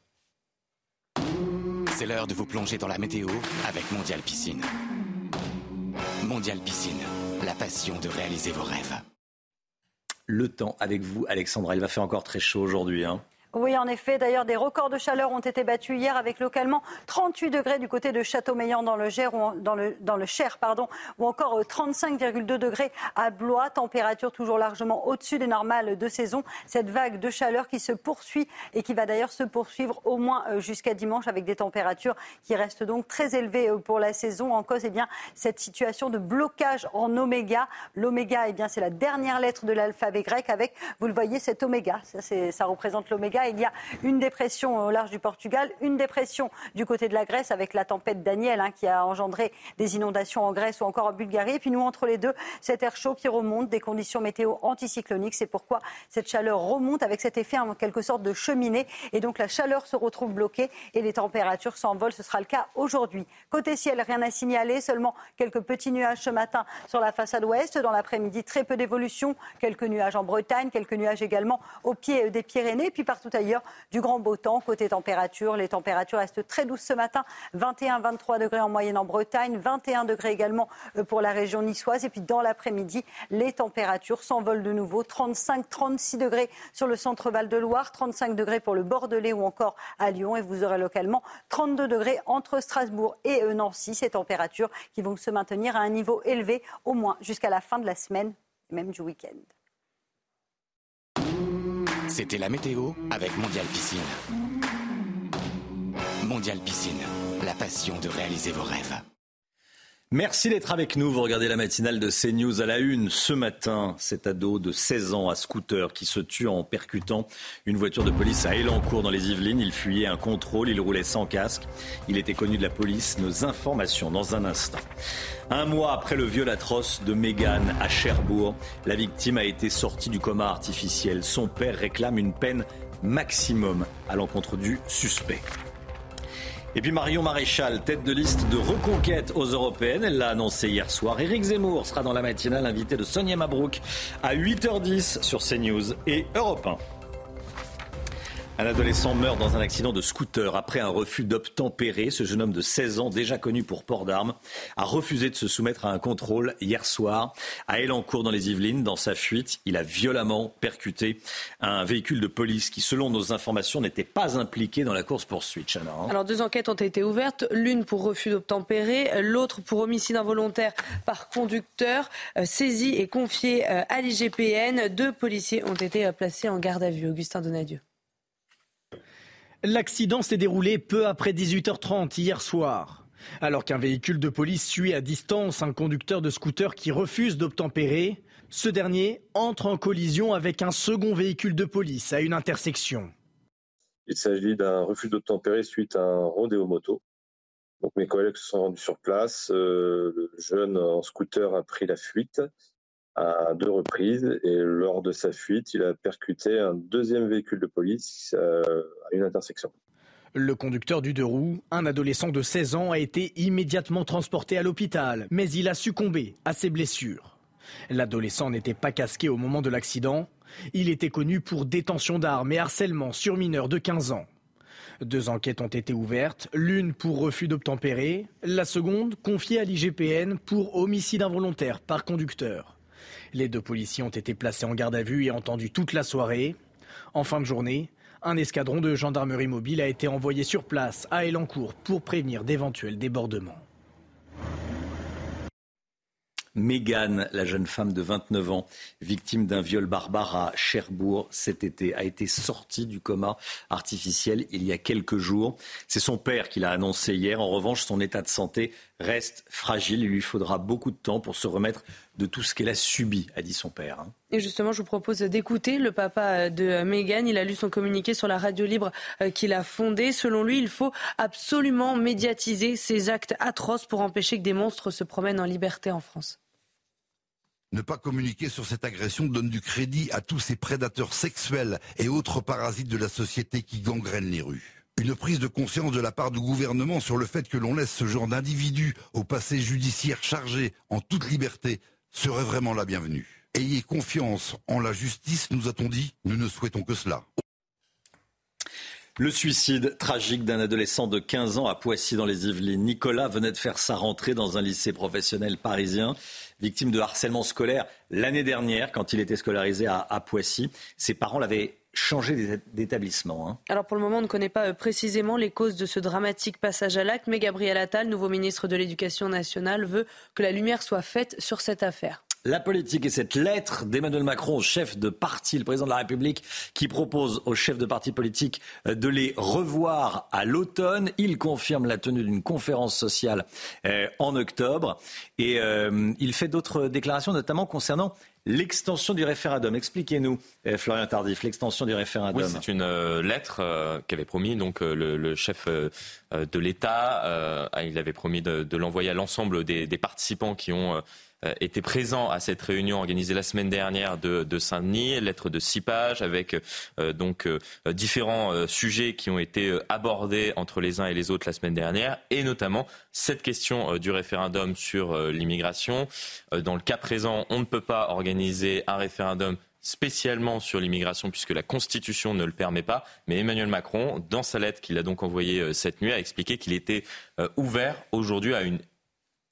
C'est l'heure de vous plonger dans la météo avec Mondial Piscine. Mondial Piscine, la passion de réaliser vos rêves. Le temps avec vous, Alexandra. Il va faire encore très chaud aujourd'hui. Hein. Oui, en effet. D'ailleurs, des records de chaleur ont été battus hier avec localement 38 degrés du côté de Châteaumeillan dans le, Cher, ou dans le, Cher, pardon, ou encore 35,2 euh, degrés à Blois. Température toujours largement au-dessus des normales de saison. Cette vague de chaleur qui se poursuit et qui va d'ailleurs se poursuivre au moins euh, jusqu'à dimanche avec des températures qui restent donc très élevées euh, pour la saison. En cause, eh bien, cette situation de blocage en oméga. L'oméga, eh bien, c'est la dernière lettre de l'alphabet grec avec, vous le voyez, cet oméga. Ça représente l'oméga il y a une dépression au large du Portugal, une dépression du côté de la Grèce avec la tempête Daniel hein, qui a engendré des inondations en Grèce ou encore en Bulgarie. Et puis nous, entre les deux, cet air chaud qui remonte, des conditions météo anticycloniques. C'est pourquoi cette chaleur remonte avec cet effet en quelque sorte de cheminée. Et donc la chaleur se retrouve bloquée et les températures s'envolent. Ce sera le cas aujourd'hui. Côté ciel, rien à signaler, seulement quelques petits nuages ce matin sur la façade ouest. Dans l'après-midi, très peu d'évolution. Quelques nuages en Bretagne, quelques nuages également au pied des Pyrénées. Puis partout ailleurs du grand beau temps. Côté température, les températures restent très douces ce matin. 21-23 degrés en moyenne en Bretagne, 21 degrés également euh, pour la région niçoise. Et puis dans l'après-midi, les températures s'envolent de nouveau. 35-36 degrés sur le centre Val de Loire, 35 degrés pour le Bordelais ou encore à Lyon. Et vous aurez localement 32 degrés entre Strasbourg et euh, Nancy. Ces températures qui vont se maintenir à un niveau élevé au moins jusqu'à la fin de la semaine, même du week-end. C'était la météo avec Mondial Piscine. Mondial Piscine, la passion de réaliser vos rêves. Merci d'être avec nous. Vous regardez la matinale de CNews à la une. Ce matin, cet ado de 16 ans à scooter qui se tue en percutant une voiture de police à Elancourt dans les Yvelines. Il fuyait un contrôle, il roulait sans casque. Il était connu de la police. Nos informations dans un instant. Un mois après le viol atroce de Mégane à Cherbourg, la victime a été sortie du coma artificiel. Son père réclame une peine maximum à l'encontre du suspect. Et puis Marion Maréchal, tête de liste de reconquête aux européennes, elle l'a annoncé hier soir. Éric Zemmour sera dans la matinale invité de Sonia Mabrouk à 8h10 sur CNews et Europe 1. Un adolescent meurt dans un accident de scooter après un refus d'obtempérer. Ce jeune homme de 16 ans, déjà connu pour port d'armes, a refusé de se soumettre à un contrôle hier soir à Elancourt dans les Yvelines. Dans sa fuite, il a violemment percuté un véhicule de police qui, selon nos informations, n'était pas impliqué dans la course-poursuite. Hein. Alors deux enquêtes ont été ouvertes, l'une pour refus d'obtempérer, l'autre pour homicide involontaire par conducteur, euh, saisi et confié euh, à l'IGPN. Deux policiers ont été euh, placés en garde à vue. Augustin Donadieu. L'accident s'est déroulé peu après 18h30 hier soir. Alors qu'un véhicule de police suit à distance un conducteur de scooter qui refuse d'obtempérer, ce dernier entre en collision avec un second véhicule de police à une intersection. Il s'agit d'un refus d'obtempérer suite à un rodéo moto. Donc mes collègues se sont rendus sur place. le jeune en scooter a pris la fuite à deux reprises et lors de sa fuite, il a percuté un deuxième véhicule de police à une intersection. Le conducteur du deux roues, un adolescent de 16 ans, a été immédiatement transporté à l'hôpital, mais il a succombé à ses blessures. L'adolescent n'était pas casqué au moment de l'accident. Il était connu pour détention d'armes et harcèlement sur mineurs de 15 ans. Deux enquêtes ont été ouvertes, l'une pour refus d'obtempérer, la seconde confiée à l'IGPN pour homicide involontaire par conducteur. Les deux policiers ont été placés en garde à vue et entendus toute la soirée. En fin de journée, un escadron de gendarmerie mobile a été envoyé sur place à Elancourt pour prévenir d'éventuels débordements. Mégane, la jeune femme de 29 ans, victime d'un viol barbare à Cherbourg cet été, a été sortie du coma artificiel il y a quelques jours. C'est son père qui l'a annoncé hier. En revanche, son état de santé reste fragile. Il lui faudra beaucoup de temps pour se remettre de tout ce qu'elle a subi, a dit son père. Hein. Et justement, je vous propose d'écouter le papa de Mégane. Il a lu son communiqué sur la radio libre euh, qu'il a fondée. Selon lui, il faut absolument médiatiser ces actes atroces pour empêcher que des monstres se promènent en liberté en France. Ne pas communiquer sur cette agression donne du crédit à tous ces prédateurs sexuels et autres parasites de la société qui gangrènent les rues. Une prise de conscience de la part du gouvernement sur le fait que l'on laisse ce genre d'individus au passé judiciaire chargé en toute liberté serait vraiment la bienvenue. Ayez confiance en la justice, nous a-t-on dit. Nous ne souhaitons que cela. Le suicide tragique d'un adolescent de 15 ans à Poissy dans les Yvelines. Nicolas venait de faire sa rentrée dans un lycée professionnel parisien victime de harcèlement scolaire l'année dernière quand il était scolarisé à, Poissy. Ses parents l'avaient changé d'établissement. Hein. Alors pour le moment, on ne connaît pas euh, précisément les causes de ce dramatique passage à l'acte, mais Gabriel Attal, nouveau ministre de l'Éducation nationale, veut que la lumière soit faite sur cette affaire la politique et cette lettre d'Emmanuel Macron au chef de parti, le président de la République, qui propose aux chefs de parti politique euh, de les revoir à l'automne. Il confirme la tenue d'une conférence sociale euh, en octobre et euh, il fait d'autres déclarations, notamment concernant l'extension du référendum. Expliquez-nous, Florian Tardif, l'extension du référendum. C'est une lettre qu'avait promis donc le, chef de l'État. il avait promis de, l'envoyer à l'ensemble des, participants qui ont était présent à cette réunion organisée la semaine dernière de, de Saint-Denis, lettre de six pages avec euh, donc euh, différents sujets qui ont été abordés entre les uns et les autres la semaine dernière, et notamment cette question du référendum sur l'immigration. Dans le cas présent, on ne peut pas organiser un référendum spécialement sur l'immigration puisque la Constitution ne le permet pas. Mais Emmanuel Macron, dans sa lettre qu'il a donc envoyée cette nuit, a expliqué qu'il était ouvert aujourd'hui à une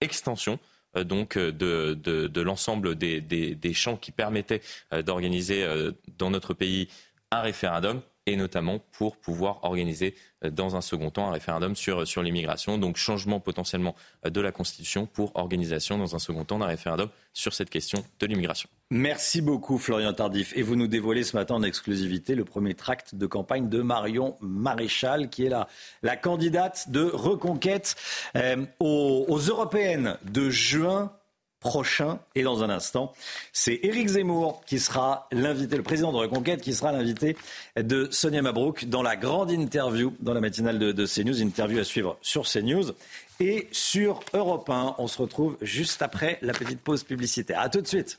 extension euh, donc euh, de, de, l'ensemble des, des, des, champs qui permettaient euh, d'organiser dans notre pays un référendum et notamment pour pouvoir organiser dans un second temps un référendum sur, sur l'immigration. Donc changement potentiellement de la Constitution pour organisation dans un second temps d'un référendum sur cette question de l'immigration. Merci beaucoup Florian Tardif. Et vous nous dévoilez ce matin en exclusivité le premier tract de campagne de Marion Maréchal, qui est la, la candidate de reconquête euh, aux européennes de juin prochain. Et dans un instant, c'est Éric Zemmour qui sera l'invité, le président de Reconquête, qui sera l'invité de Sonia Mabrouk dans la grande interview dans la matinale de, CNews. Interview à suivre sur CNews et sur Europe 1. On se retrouve juste après la petite pause publicitaire. A tout de suite.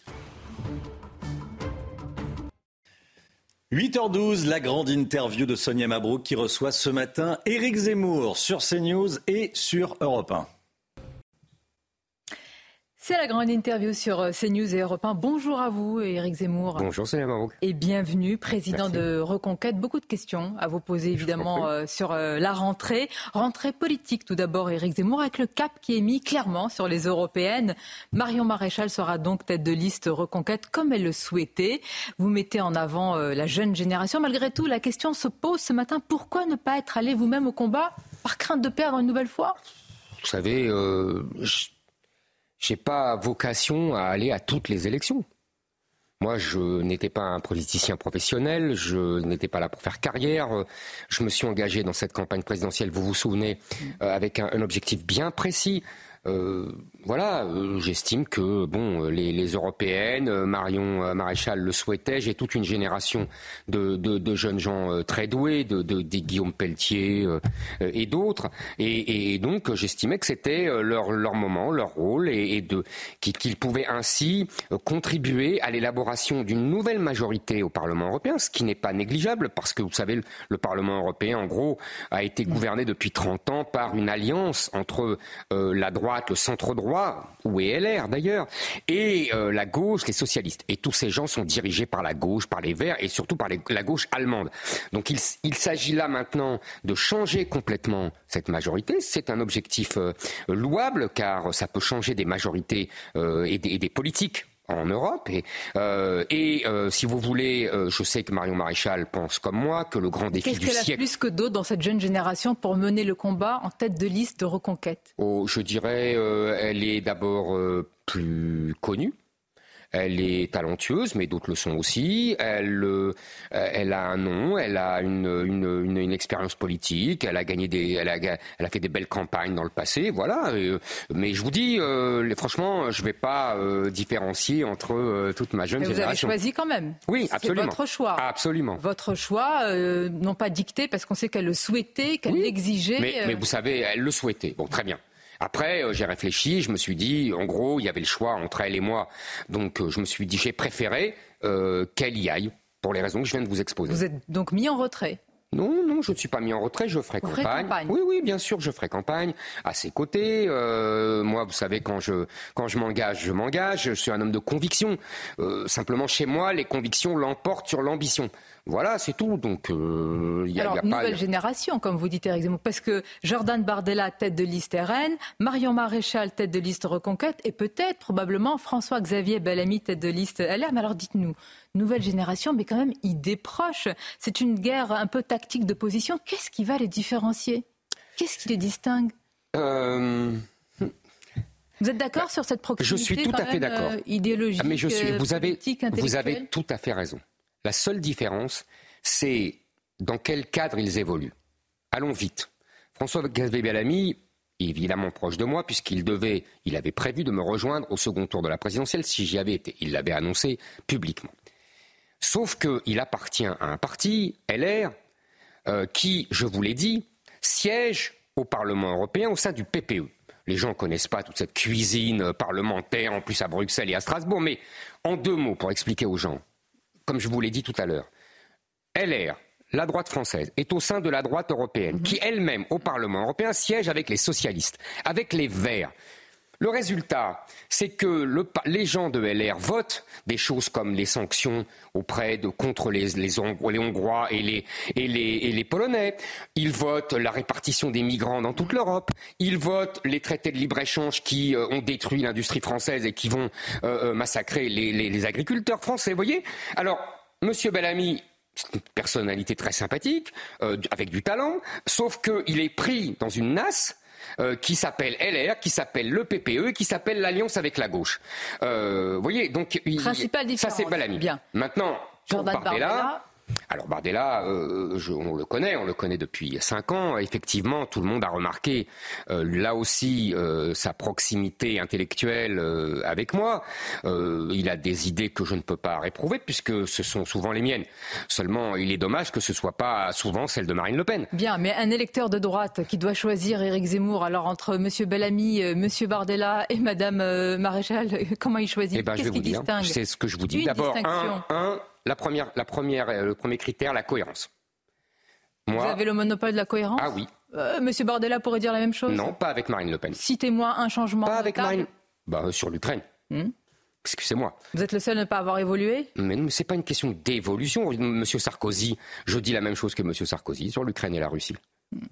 8h12, la grande interview de Sonia Mabrouk qui reçoit ce matin Éric Zemmour sur CNews et sur Europe 1. C'est la grande interview sur euh, CNews et Europe 1. Bonjour à vous, Éric Zemmour. Bonjour, c'est Maroc. Et bienvenue, président de Reconquête. Beaucoup de questions à vous poser, évidemment, euh, sur euh, la rentrée. Rentrée politique, tout d'abord, Éric Zemmour, avec le cap qui est mis clairement sur les européennes. Marion Maréchal sera donc tête de liste Reconquête, comme elle le souhaitait. Vous mettez en avant la jeune génération. Malgré tout, la question se pose ce matin. Pourquoi ne pas être allé vous-même au combat par crainte de perdre une nouvelle fois? Vous savez, j'ai pas vocation à aller à toutes les élections. Moi, je n'étais pas un politicien professionnel, je n'étais pas là pour faire carrière. Je me suis engagé dans cette campagne présidentielle, vous vous souvenez, euh, avec un, objectif bien précis, euh, voilà, euh, j'estime que bon, les, les, européennes, euh, Marion Maréchal le souhaitait. J'ai toute une génération de, de, jeunes gens très doués, de, de, des Guillaume Pelletier et d'autres, et, donc j'estimais que c'était leur, leur moment, leur rôle, et, et de qu'ils pouvaient ainsi contribuer à l'élaboration d'une nouvelle majorité au Parlement européen, ce qui n'est pas négligeable parce que vous savez, le, le, Parlement européen, en gros, a été gouverné depuis 30 ans par une alliance entre la droite le centre droit, ou est LR d'ailleurs, et euh, la gauche, les socialistes. Et tous ces gens sont dirigés par la gauche, par les Verts et surtout par la gauche allemande. Donc il, s'agit là maintenant de changer complètement cette majorité. C'est un objectif euh, louable car ça peut changer des majorités euh, et des politiques en Europe. Et, euh, et euh, si vous voulez, euh, je sais que Marion Maréchal pense comme moi que le grand défi du siècle. Qu'est-ce qu'elle a plus que d'autres dans cette jeune génération pour mener le combat en tête de liste de reconquête? Oh, Je dirais, elle est d'abord plus connue. Elle est talentueuse, mais d'autres le sont aussi. Elle, euh, elle a un nom, elle a une, une, une, expérience politique, elle a gagné des, elle a, elle a fait des belles campagnes dans le passé, voilà. Euh, mais je vous dis, euh, franchement, je vais pas euh, différencier entre euh, toute ma jeune mais génération. Vous avez choisi quand même. Oui, absolument. C'est votre choix. Absolument. Votre choix, non pas dicté parce qu'on sait qu'elle le souhaitait, qu'elle l'exigeait. Mais, mais vous savez, elle le souhaitait. Bon, très bien. Après, euh, j'ai réfléchi, je me suis dit, en gros, il y avait le choix entre elle et moi. Donc, euh, je me suis dit, j'ai préféré euh, qu'elle y aille, pour les raisons que je viens de vous exposer. Vous êtes donc mis en retrait non, non, je ne suis pas mis en retrait, je ferai campagne. Oui, oui, bien sûr, je ferai campagne à ses côtés. moi, vous savez, quand je quand je m'engage, je m'engage. Je suis un homme de conviction. simplement, chez moi, les convictions l'emportent sur l'ambition. Voilà, c'est tout. Donc, il euh, y a, Alors, nouvelle génération, comme vous dites, Eric Zemmour, parce que Jordan Bardella, tête de liste RN, Marion Maréchal, tête de liste Reconquête, et peut-être, probablement, François-Xavier Bellamy, tête de liste LR. Mais alors, dites-nous, nouvelle génération, mais quand même idée proche. C'est une guerre un peu tactique de position. Qu'est-ce qui va les différencier? Qu'est-ce qui les distingue? Euh... Vous êtes d'accord sur cette proximité Je suis tout à fait d'accord. Euh, idéologique, ah, mais je suis, vous avez, vous avez tout à fait raison. La seule différence, c'est dans quel cadre ils évoluent. Allons vite. François Xavier Bellamy, évidemment proche de moi, puisqu'il devait, il avait prévu de me rejoindre au second tour de la présidentielle si j'y avais été. Il l'avait annoncé publiquement. Sauf qu'il appartient à un parti, LR, euh, qui, je vous l'ai dit, siège au Parlement européen au sein du PPE. Les gens ne connaissent pas toute cette cuisine parlementaire, en plus à Bruxelles et à Strasbourg, mais en deux mots pour expliquer aux gens comme je vous l'ai dit tout à l'heure, LR, la droite française, est au sein de la droite européenne, qui elle-même, au Parlement européen, siège avec les socialistes, avec les Verts. Le résultat, c'est que les gens de LR votent des choses comme les sanctions auprès de contre les, les, Hongrois et les, et, les, Polonais. Ils votent la répartition des migrants dans toute l'Europe. Ils votent les traités de libre-échange qui euh, ont détruit l'industrie française et qui vont euh, euh, massacrer les, agriculteurs français. Voyez? Alors, Monsieur Bellamy, c'est une personnalité très sympathique, avec du talent, sauf qu'il est pris dans une nasse euh, qui s'appelle LR, qui s'appelle le PPE, qui s'appelle l'Alliance avec la gauche. Euh, vous voyez, donc ça c'est pas l'ami. Bien. Maintenant, Jordan Bardella alors Bardella, euh, on le connaît, on le connaît depuis cinq ans. Effectivement, tout le monde a remarqué euh, là aussi euh, sa proximité intellectuelle avec moi. il a des idées que je ne peux pas réprouver puisque ce sont souvent les miennes. Seulement, il est dommage que ce soit pas souvent celle de Marine Le Pen. Bien, mais un électeur de droite qui doit choisir Éric Zemmour, alors entre Monsieur Bellamy, Monsieur Bardella et Madame Maréchal, comment il choisit? Eh ben, Qu'est-ce qui distingue? C'est ce que je vous dis. D'abord, un la première, la première, euh, le premier critère, la cohérence. Vous avez le monopole de la cohérence Ah oui. Euh, Monsieur Bordella pourrait dire la même chose Non, pas avec Marine Le Pen. Citez-moi un changement. Pas avec Marine. Bah, sur l'Ukraine. Hmm Excusez-moi. Vous êtes le seul à ne pas avoir évolué Mais non, c'est pas une question d'évolution. Monsieur Sarkozy, je dis la même chose que Monsieur Sarkozy sur l'Ukraine et la Russie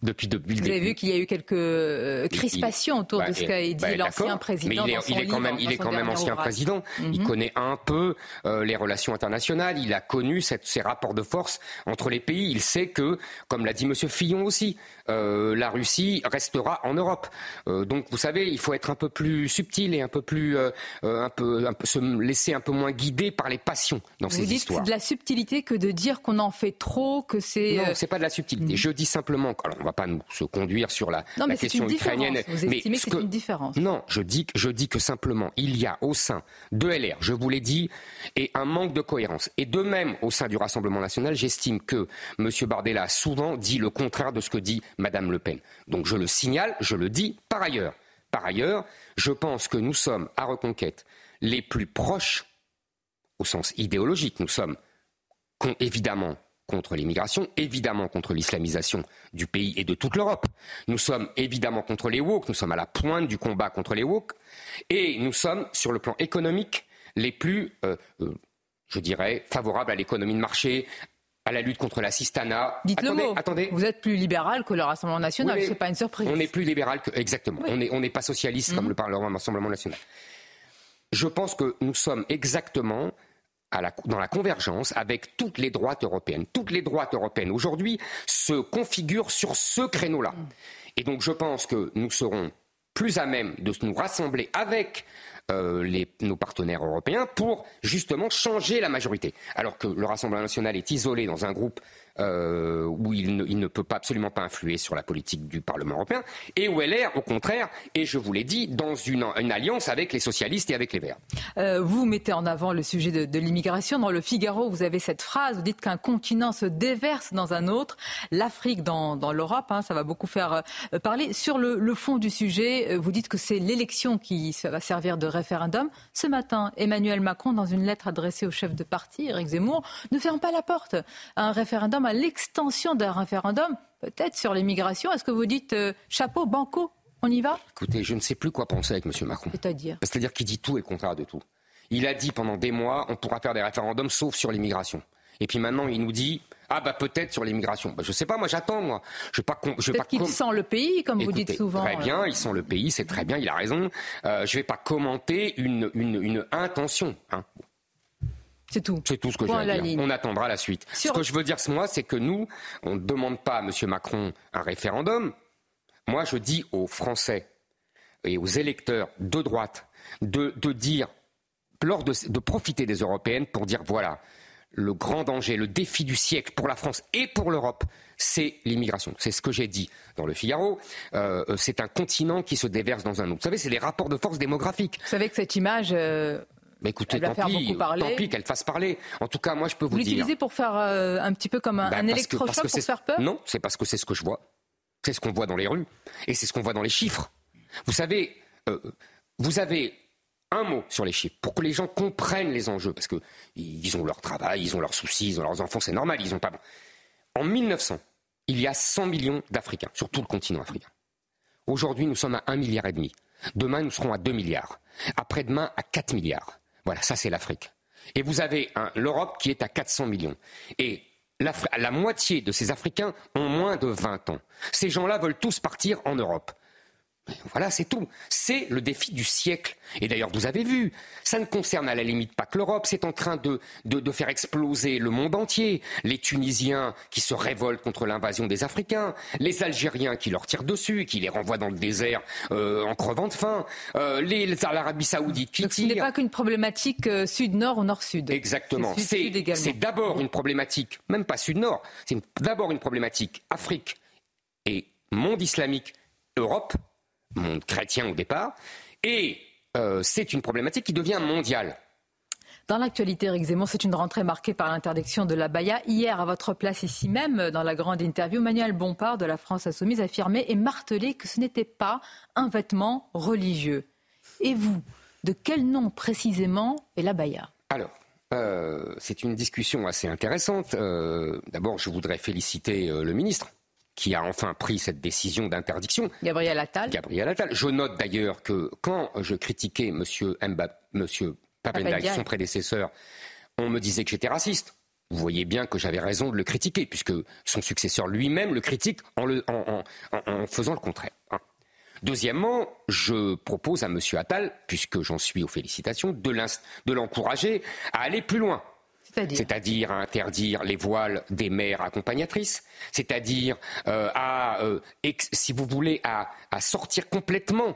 depuis, depuis Vous avez vu qu'il y a eu quelques euh, crispations autour de bah, ce qu'a dit bah, l'ancien président. Mais il est, quand même, il est quand même ancien président. Il mhm. connaît un peu euh, les relations internationales. Il a connu cette, ces rapports de force entre les pays. Il sait que, comme l'a dit Monsieur Fillon aussi, euh, la Russie restera en Europe. Euh, donc, vous savez, il faut être un peu plus subtil et un peu plus, euh, un peu, un peu, se laisser un peu moins guider par les passions dans vous ces dites histoires. C'est de la subtilité que de dire qu'on en fait trop, que c'est. Non, c'est pas de la subtilité. Mhm. Je dis simplement. alors on ne va pas nous se conduire sur la, non, la question ukrainienne. Vous estimez que c'est une différence Non, je dis, je dis que simplement, il y a au sein de LR, je vous l'ai dit, et un manque de cohérence. Et de même, au sein du Rassemblement national, j'estime que M. Bardella a souvent dit le contraire de ce que dit Mme Le Pen. Donc je le signale, je le dis par ailleurs. Par ailleurs, je pense que nous sommes, à Reconquête, les plus proches, au sens idéologique, nous sommes évidemment contre l'immigration, évidemment contre l'islamisation du pays et de toute l'Europe. Nous sommes évidemment contre les woke, nous sommes à la pointe du combat contre les woke, et nous sommes, sur le plan économique, les plus, euh, euh, je dirais, favorables à l'économie de marché, à la lutte contre l'assistanat. Dites attendez, le mot. Attendez. Vous êtes plus libéral que le Rassemblement national, ce n'est pas une surprise. On est plus libéral que exactement. On n'est on pas socialiste comme Mhm. le Parlement Rassemblement national. Je pense que nous sommes exactement à la- dans la convergence avec toutes les droites européennes. Toutes les droites européennes aujourd'hui se configurent sur ce créneau-là. Et donc je pense que nous serons plus à même de nous rassembler avec euh, nos partenaires européens pour justement changer la majorité. Alors que le Rassemblement national est isolé dans un groupe euh, où il ne, il ne peut pas absolument pas influer sur la politique du Parlement européen, et où LR, au contraire, et je vous l'ai dit, dans une, une alliance avec les socialistes et avec les Verts. Euh, vous mettez en avant le sujet de, de l'immigration. Dans le Figaro, vous avez cette phrase, vous dites qu'un continent se déverse dans un autre, l'Afrique dans, dans l'Europe, hein, ça va beaucoup faire euh, parler. Sur le, le fond du sujet, euh, vous dites que c'est l'élection qui va servir de référendum. Ce matin, Emmanuel Macron, dans une lettre adressée au chef de parti, Éric Zemmour, ne ferme pas la porte à un référendum, à l'extension d'un référendum, peut-être sur l'immigration. Est-ce que vous dites euh, chapeau, banco, on y va? Écoutez, je ne sais plus quoi penser avec M. Macron. C'est-à-dire? C'est-à-dire qu'il dit tout et le contraire de tout. Il a dit pendant des mois, on pourra faire des référendums sauf sur l'immigration. Et puis maintenant, il nous dit, ah bah peut-être sur l'immigration. Bah, je sais pas, moi j'attends, moi. Je pas, je pas qu'il sent le pays, comme vous dites souvent. Très euh. bien, ils sont le pays, c'est très bien, il a raison. Euh, je ne vais pas commenter une, une, une intention. hein. C'est tout. C'est tout ce que Point j'ai à dire. ligne. On attendra la suite. Sur- Ce que je veux dire, moi, c'est que nous, on ne demande pas à M. Macron un référendum. Moi, je dis aux Français et aux électeurs de droite de, de dire, lors de, de profiter des européennes pour dire voilà, le grand danger, le défi du siècle pour la France et pour l'Europe, c'est l'immigration. C'est ce que j'ai dit dans le Figaro. Euh, c'est un continent qui se déverse dans un autre. Vous savez, c'est les rapports de force démographiques. Vous savez que cette image, euh, Mais écoutez, Elle va tant faire pis, parler. tant pis qu'elle fasse parler. En tout cas, moi, je peux vous, vous dire. l'utilisez pour faire euh, un petit peu comme un, Bah, un électrochoc pour c'est- faire peur Non, c'est parce que c'est ce que je vois. C'est ce qu'on voit dans les rues. Et c'est ce qu'on voit dans les chiffres. Vous savez, euh, vous avez un mot sur les chiffres pour que les gens comprennent les enjeux. Parce qu'ils ont leur travail, ils ont leurs soucis, ils ont leurs enfants, c'est normal, ils ont pas. En 1900, il y a 100 millions d'Africains sur tout le continent africain. Aujourd'hui, nous sommes à 1 milliard et demi. Demain, nous serons à 2 milliards. Après-demain, à 4 milliards. Voilà, ça c'est l'Afrique. Et vous avez l'Europe qui est à 400 millions. Et la moitié de ces Africains ont moins de 20 ans. Ces gens-là veulent tous partir en Europe. Voilà, c'est tout. C'est le défi du siècle. Et d'ailleurs, vous avez vu, ça ne concerne à la limite pas que l'Europe, c'est en train de, de, de faire exploser le monde entier. Les Tunisiens qui se révoltent contre l'invasion des Africains, les Algériens qui leur tirent dessus, qui les renvoient dans le désert euh, en crevant de faim, euh, les, l'Arabie Saoudite qui Donc ce n'est tire. pas qu'une problématique euh, sud-nord ou nord-sud. Exactement. C'est d'abord une problématique, même pas sud-nord, c'est d'abord une problématique Afrique et monde islamique, Europe, monde chrétien au départ, et euh, c'est une problématique qui devient mondiale. Dans l'actualité, Eric Zemmour, c'est une rentrée marquée par l'interdiction de la baya. Hier, à votre place ici même, dans la grande interview, Manuel Bompard de la France Insoumise affirmait et martelait que ce n'était pas un vêtement religieux. Et vous, de quel nom précisément est la baya? Alors, euh, c'est une discussion assez intéressante. Euh, D'abord, je voudrais féliciter euh, le ministre qui a enfin pris cette décision d'interdiction. Gabriel Attal. Gabriel Attal. Je note d'ailleurs que quand je critiquais M. Mbappé, M. Papendiaï. son prédécesseur, on me disait que j'étais raciste. Vous voyez bien que j'avais raison de le critiquer, puisque son successeur lui-même le critique en, le- en- en- en- en faisant le contraire. hein. Deuxièmement, je propose à M. Attal, puisque j'en suis aux félicitations, de l'encourager à aller plus loin. C'est-à-dire à interdire les voiles des mères accompagnatrices, c'est-à-dire euh, à, euh, si vous voulez, à sortir complètement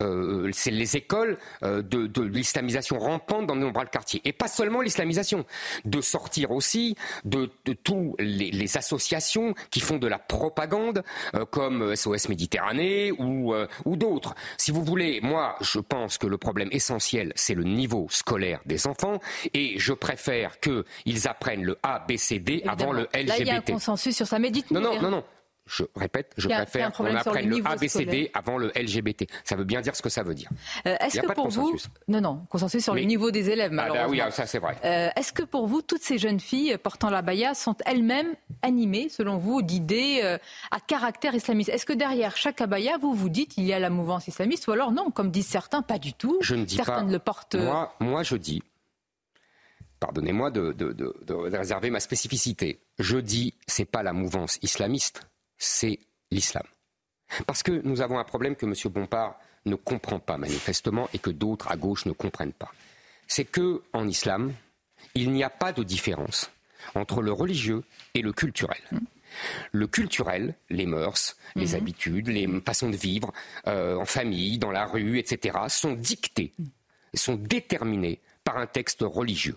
euh, c'est les écoles euh, de, de l'islamisation rampante dans de nombreux quartiers. Et pas seulement l'islamisation, de sortir aussi de, de tous les, les, associations qui font de la propagande, euh, comme SOS Méditerranée ou, ou d'autres. Si vous voulez, moi, je pense que le problème essentiel, c'est le niveau scolaire des enfants, et je préfère qu'ils apprennent le A, B, C, D avant le LGBT. Là, il y a un consensus sur ça, mais dites-nous. Non, non, non, non je répète, je préfère qu'on apprenne le, ABCD avant le LGBT. Ça veut bien dire ce que ça veut dire. Euh, est-ce que pour vous, non, non, consensus sur le niveau des élèves, ah bah oui, ah, ça c'est vrai. Euh, est-ce que pour vous, toutes ces jeunes filles portant la baya sont elles-mêmes animées, selon vous, d'idées euh, à caractère islamiste? Est-ce que derrière chaque abaya, vous vous dites il y a la mouvance islamiste, ou alors non, comme disent certains, pas du tout? Je ne dis certains pas. le portent. Moi, moi, je dis. Pardonnez-moi de, de, de réserver ma spécificité. Je dis, c'est pas la mouvance islamiste c'est l'islam. Parce que nous avons un problème que M. Bompard ne comprend pas manifestement et que d'autres à gauche ne comprennent pas. C'est que en islam, il n'y a pas de différence entre le religieux et le culturel. Le culturel, les mœurs, les mhm. habitudes, les façons de vivre euh, en famille, dans la rue, etc., sont dictés, sont déterminés par un texte religieux.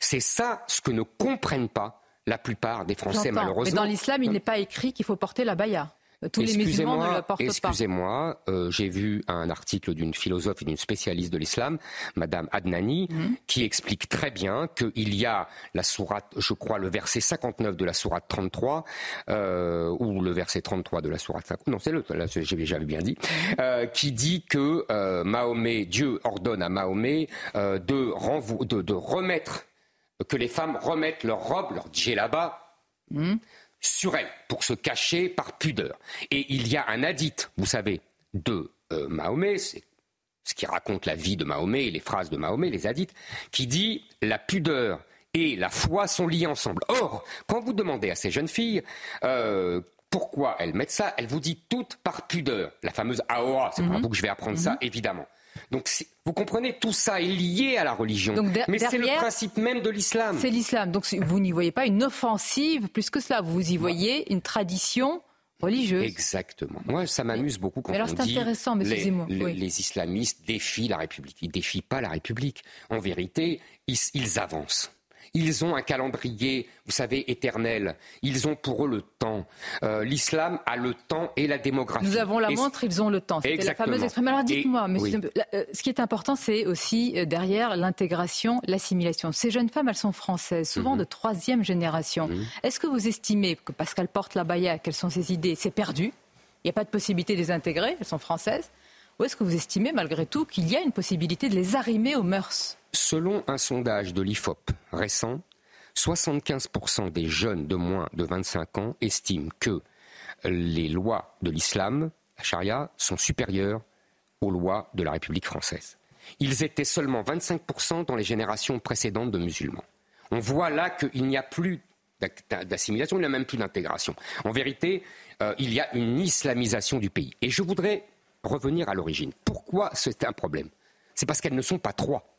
C'est ça ce que ne comprennent pas la plupart des Français, malheureusement. Mais dans l'islam, il n'est pas écrit qu'il faut porter la baya. Tous les musulmans ne la portent pas. Excusez-moi, euh, j'ai vu un article d'une philosophe et d'une spécialiste de l'islam, Madame Adnani, mhm. qui explique très bien qu'il y a la sourate, je crois, le verset 59 de la sourate 33, euh, ou le verset 33 de la sourate 50, non, c'est le, j'avais bien dit, euh, qui dit que Mahomet, Dieu ordonne à Mahomet de, de, de remettre que les femmes remettent leur robe, leur djellaba, hmm. sur elles, pour se cacher par pudeur. Et il y a un hadith, vous savez, de euh, Mahomet, c'est ce qui raconte la vie de Mahomet et les phrases de Mahomet, les hadiths, qui dit la pudeur et la foi sont liées ensemble. Or, quand vous demandez à ces jeunes filles euh, pourquoi elles mettent ça, elles vous disent toutes par pudeur. La fameuse aora, c'est pour hmm. vous que je vais apprendre ça, hmm. évidemment. Donc vous comprenez, tout ça est lié à la religion. Mais c'est le principe même de l'islam. C'est l'islam. Donc vous n'y voyez pas une offensive plus que cela. Vous y voyez une tradition religieuse. Exactement. Moi, ça m'amuse beaucoup quand alors, on dit intéressant, les, les, islamistes défient la République. Ils défient pas la République. En vérité, ils avancent. Ils ont un calendrier, vous savez, éternel. Ils ont pour eux le temps. Euh, l'islam a le temps et la démographie. Nous avons la montre, ils ont le temps. C'était la fameuse expression. Alors dites-moi, euh, ce qui est important, c'est aussi euh, derrière l'intégration, l'assimilation. Ces jeunes femmes, elles sont françaises, souvent mhm. de troisième génération. Mhm. Est-ce que vous estimez que parce qu'elles portent la baya, quelles sont ces idées, c'est perdu? Il n'y a pas de possibilité de les intégrer, elles sont françaises? Ou est-ce que vous estimez malgré tout qu'il y a une possibilité de les arrimer aux mœurs? Selon un sondage de l'IFOP récent, 75% des jeunes de moins de 25 ans estiment que les lois de l'islam, la charia, sont supérieures aux lois de la République française. Ils étaient seulement 25% dans les générations précédentes de musulmans. On voit là qu'il n'y a plus d'assimilation, il n'y a même plus d'intégration. En vérité, euh, il y a une islamisation du pays. Et je voudrais revenir à l'origine. Pourquoi c'est un problème? C'est parce qu'elles ne sont pas trois